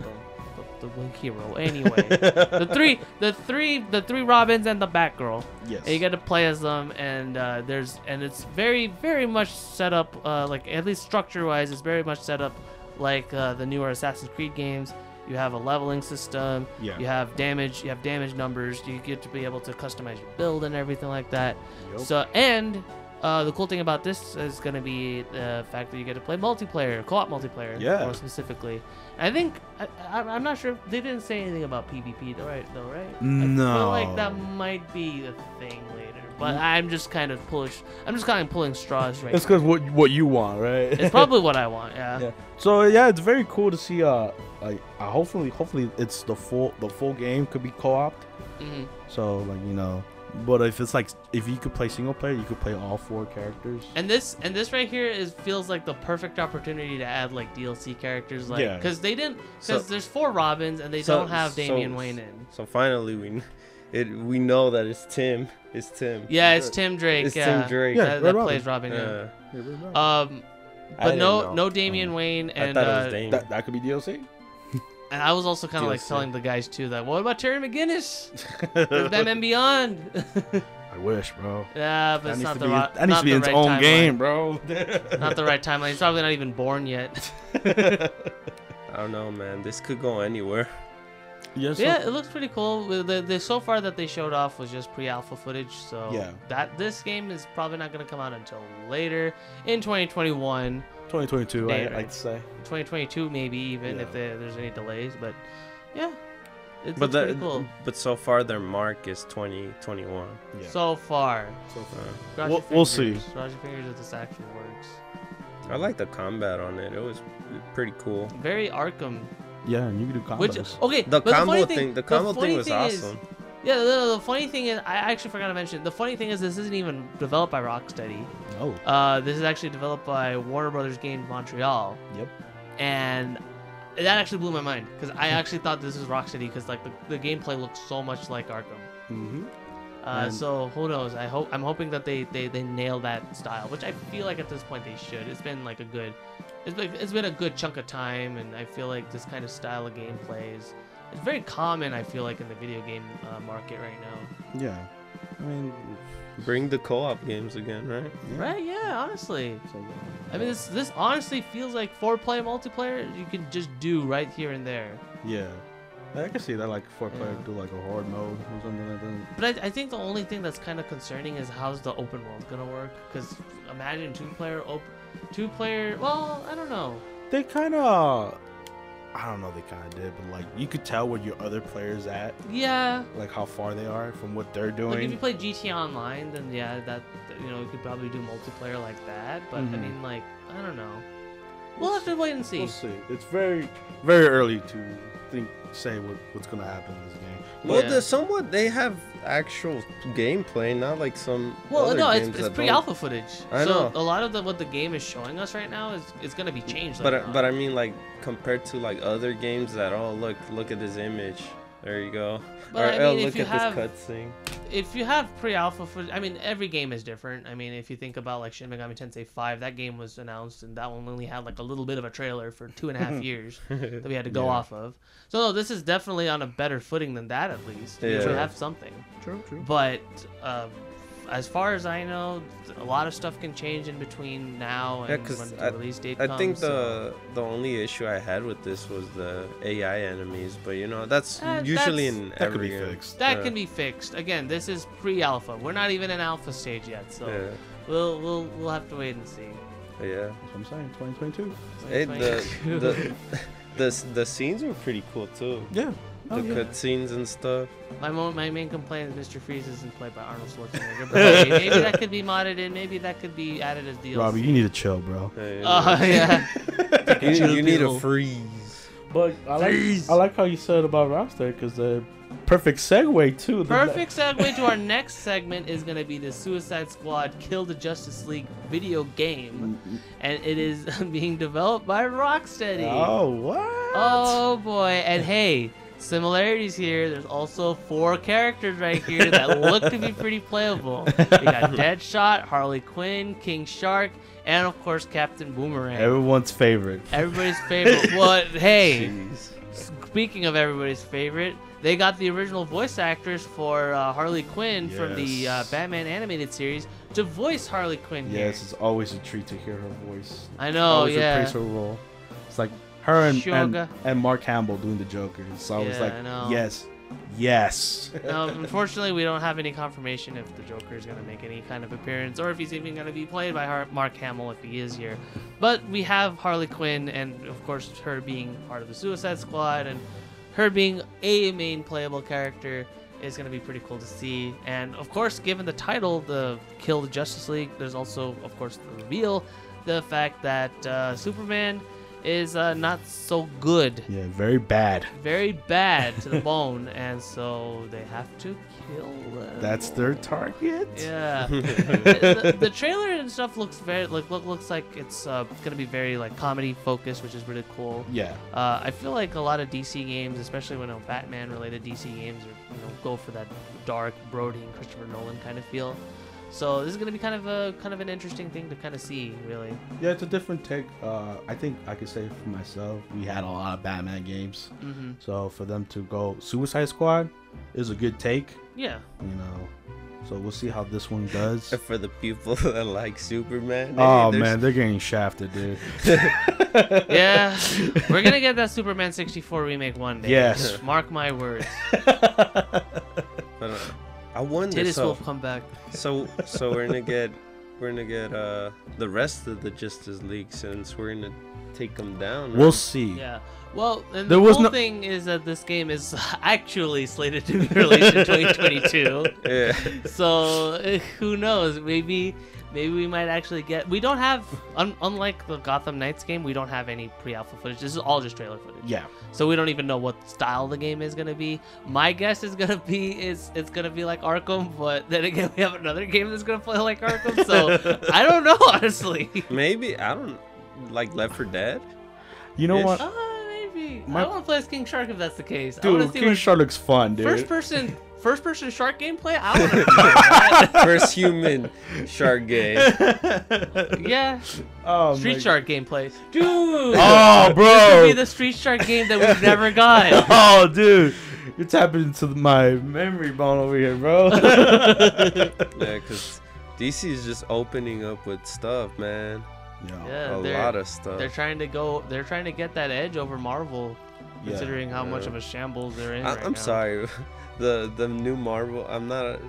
the, the, the hero. Anyway, *laughs* the three the three the three Robins and the Batgirl. Yes. And you get to play as them, and uh, there's and it's very very much set up uh, like at least structure wise, it's very much set up like uh, the newer Assassin's Creed games. You have a leveling system. Yeah. You have damage. You have damage numbers. You get to be able to customize your build and everything like that. Yup. So and uh, the cool thing about this is going to be the fact that you get to play multiplayer, co-op multiplayer, Yeah. more specifically. I think I, I, I'm not sure if they didn't say anything about PvP though, right? Though, right? I feel No. like that might be a thing later, but Mm. I'm just kind of push. I'm just kind of pulling straws right It's because what what you want, right? It's probably what I want. Yeah. *laughs* yeah. So yeah, it's very cool to see. Uh, like uh, hopefully, hopefully it's the full the full game could be co-op. Mhm. So like you know, but if it's like if you could play single player, you could play all four characters. And this and this right here is feels like the perfect opportunity to add like DLC characters, like Yeah. because they didn't So- because there's four Robins and they So- don't have so- Damian Wayne in. So finally, we it we know that it's Tim. It's Tim. Yeah, it's Tim Drake. It's yeah, Tim Drake. Yeah, that, that Robin. plays Robin. Yeah. Yeah. Um, I but no, know. no Damian Wayne, I and thought it uh, was Damian. That that could be DLC. and I was also kind of like telling the guys too that what about Terry McGinnis? *laughs* There's Batman Beyond. *laughs* I wish, bro. yeah, but That it's not the right. that needs to be its right own timeline. game, bro. *laughs* Not the right timeline. He's probably not even born yet. I don't know, man. This could go anywhere. Yes. yeah, it looks pretty cool. The, the, the so far that they showed off was just pre-alpha footage, so Yeah. that this game is probably not going to come out until later in 2021, 2022. I Later. like to say. 2022 maybe even if Yeah. there, there's any delays. But yeah, it But that, pretty cool but so far their mark is 2021. Yeah. so far. So far. Cross We'll- we'll see. Cross your fingers if this actually works. I like the combat on it. It was pretty cool. Very Arkham. Yeah, and you can do combos. Which okay, The but combo funny thing, the combo funny thing was is- awesome. yeah, the, the funny thing is, I actually forgot to mention. The funny thing is, this isn't even developed by Rocksteady. oh, Uh, this is actually developed by Warner Brothers Games Montreal, yep. and that actually blew my mind because I actually thought this was Rocksteady because like the, the gameplay looks so much like Arkham. Mm-hmm. Uh, so who knows? I hope I'm hoping that they, they they nail that style, which I feel like at this point they should. It's been like a good, it's been it's been a good chunk of time, and I feel like this kind of style of gameplay is it's very common. I feel like in the video game uh, market right now. Yeah. I mean, Bring the co-op games again, right? yeah. Right? Yeah. Honestly, So, I mean this this honestly feels like four player multiplayer you can just do right here and there. yeah. I can see that like four player Yeah. do like a horde mode or something like that. But I, I think the only thing that's kind of concerning is how's the open world gonna work? Because imagine two player open, two player. Well, I don't know. They kind of, I don't know, they kind of did, but like you could tell where your other players at, Yeah. like how far they are from what they're doing. Like if you play GT Online, then yeah, that you know you could probably do multiplayer like that. But I Mhm. mean, like I don't know. We'll have to wait and see. We'll see. It's very, very early to think, say what, what's gonna happen in this game. Well, Yeah. the somewhat they have actual gameplay, not like some. Well, other no, it's, games it's that pre-alpha footage. I so know. a lot of the what the game is showing us right now is is gonna be changed. But later I- but I mean, like compared to like other games that oh look look at this image, there you go. But or I oh mean, if look you at have- this cutscene. if you have pre-alpha footage, I mean, every game is different. I mean, if you think about like Shin Megami Tensei 5, that game was announced and that one only had like a little bit of a trailer for two and a half *laughs* years *laughs* that we had to go Yeah. off of. So no, this is definitely on a better footing than that at least. We Yeah. have something. True, true. But um, as far as I know, a lot of stuff can change in between now Yeah, and 'cause when the I- release date I comes. think so- the the only issue I had with this was the AI enemies, but you know that's Uh, usually that's- in That could every be game. fixed. that yeah. can be fixed. Again, this is pre-alpha. We're not even in alpha stage yet, so Yeah, we'll we'll we'll have to wait and see. yeah. That's what I'm saying. 2022. Hey, the 2022. the *laughs* the the scenes were pretty cool too. Yeah. Oh, the cutscenes and stuff. My mo- my main complaint is Mr. Freeze isn't played by Arnold Schwarzenegger. But hey, maybe *laughs* that could be modded in. Maybe that could be added as DLC. Robbie, you need to chill, bro. Hey, Oh yeah. *laughs* you, you need a freeze. But I like I like how you said about Rockstar because the perfect segue too. The- Perfect segue to our *laughs* next segment is going to be the Suicide Squad Kill the Justice League video game, and it is being developed by Rocksteady. Oh what? Oh boy! And hey, similarities here. There's also four characters right here that look to be *laughs* pretty playable. We got Deadshot, Harley Quinn, King Shark, and of course Captain Boomerang. Everyone's favorite. Everybody's favorite. Well, *laughs* hey, Jeez. speaking of everybody's favorite, they got the original voice actors for uh, Harley Quinn from the uh, Batman animated series to voice Harley Quinn here. Yes, it's always a treat to hear her voice. I know, always yeah. her role. It's like her and, and, and Mark Hamill doing the Joker. So I was like, know. yes, yes. Um, unfortunately, we don't have any confirmation if the Joker is going to make any kind of appearance or if he's even going to be played by Mark Hamill if he is here. But we have Harley Quinn, and of course, her being part of the Suicide Squad and her being a main playable character is going to be pretty cool to see. And of course, given the title, the Kill the Justice League, there's also, of course, the reveal the fact that uh, Superman is uh, not so good yeah, very bad. very bad to the *laughs* bone, and so they have to kill them. That's their target. Yeah. *laughs* the, the, the trailer and stuff looks very like look, looks like it's uh, gonna be very like comedy focused, which is really cool. Yeah. Uh, I feel like a lot of DC games, especially when you know, Batman related DC games, are, you know, go for that dark, brooding Christopher Nolan kind of feel. So this is gonna be kind of a kind of an interesting thing to kind of see, really. Yeah, it's a different take. Uh, I think I could say for myself, we had a lot of Batman games. hmm So for them to go Suicide Squad is a good take, Yeah. you know. So we'll see how this one does. *laughs* For the people that like Superman. oh hey, man, they're getting shafted, dude. *laughs* *laughs* Yeah, we're gonna get that Superman 64 remake one day. Yes. Mark my words. But, I wonder. Titus So, will come back. so, so we're gonna get, we're gonna get uh the rest of the Justice League since we're gonna take them down. We'll see. Yeah. Well, and There the was cool no- thing is that this game is *laughs* actually slated to be released in *laughs* 2022. Yeah. So eh, who knows? Maybe, maybe we might actually get. We don't have, un- unlike the Gotham Knights game, we don't have any pre-alpha footage. This is all just trailer footage. Yeah. So we don't even know what style the game is gonna be. My guess is gonna be is it's gonna be like Arkham, but then again we have another game that's gonna play like Arkham. So *laughs* I don't know honestly. Maybe I don't like Left 4 Dead. You know what, Uh, maybe. My- I want to play as King Shark if that's the case. I want dude? to see King what Shark looks fun, dude. first person *laughs* first person shark gameplay. I want to *laughs* play that. First human shark game. *laughs* Yeah, oh, Street my- Shark gameplay, dude. *laughs* Oh, bro. This would be the Street Shark game that we've never got. oh, dude. You're tapping into my memory bone over here, bro. Yeah, because DC is just opening up with stuff, man. Yeah, a lot of stuff. They're trying to go. They're trying to get that edge over Marvel, Yeah. considering how much of a shambles they're in. I, right I'm now. sorry, the the new Marvel. I'm not. A,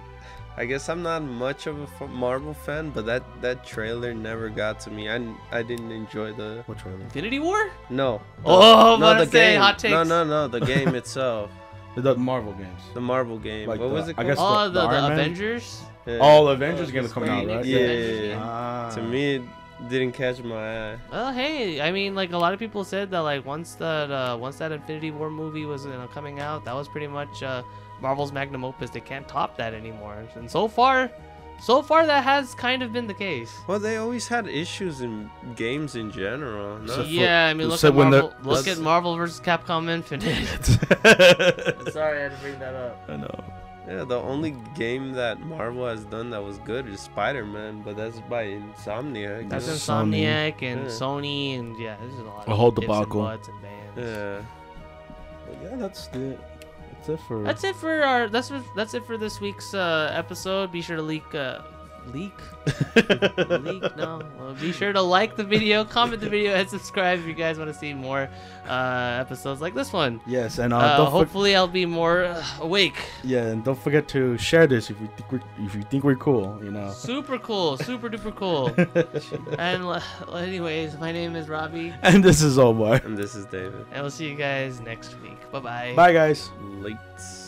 I guess I'm not much of a f- Marvel fan, but that that trailer never got to me. I, I didn't enjoy the What trailer? Infinity War. no. the- Oh, I'm no, the to say game. hot No, takes. no, no, the game *laughs* itself, The Marvel games. the Marvel game. Like what the- was it I guess- Oh, the- the, the the, Avengers. Yeah. All Avengers Oh, gonna come out, right? Yeah, yeah, yeah. Ah. To me, it didn't catch my eye. Well, hey, I mean, like a lot of people said that, like once that uh, once that Infinity War movie was you know, coming out, that was pretty much uh, Marvel's magnum opus. They can't top that anymore. And so far, so far that has kind of been the case. Well, they always had issues in games in general. No? So- yeah, I mean, look so at when Marvel. Look at Marvel vs. Capcom Infinite. *laughs* *laughs* Sorry, I had to bring that up. I know. Yeah, the only game that Marvel has done that was good is Spider-Man, but that's by Insomniac. That's Yeah. Insomniac and Yeah. Sony, and yeah, this is a lot. A whole ifs and debacle. and bands. Yeah. But yeah, that's the. That's it for. That's it for our. That's that's it for this week's uh, episode. Be sure to leak. Uh, leak. *laughs* leak. No. Well, be sure to like the video, comment the video, and subscribe if you guys want to see more uh, episodes like this one. Yes, and uh, Uh, don't for- hopefully, I'll be more uh, awake. yeah, and don't forget to share this if you think we're if you think we're cool. You know. Super cool. Super duper cool. *laughs* and uh, anyways, my name is Robbie, and this is Omar. And this is David. and we'll see you guys next week. Bye bye. Bye, guys. Late.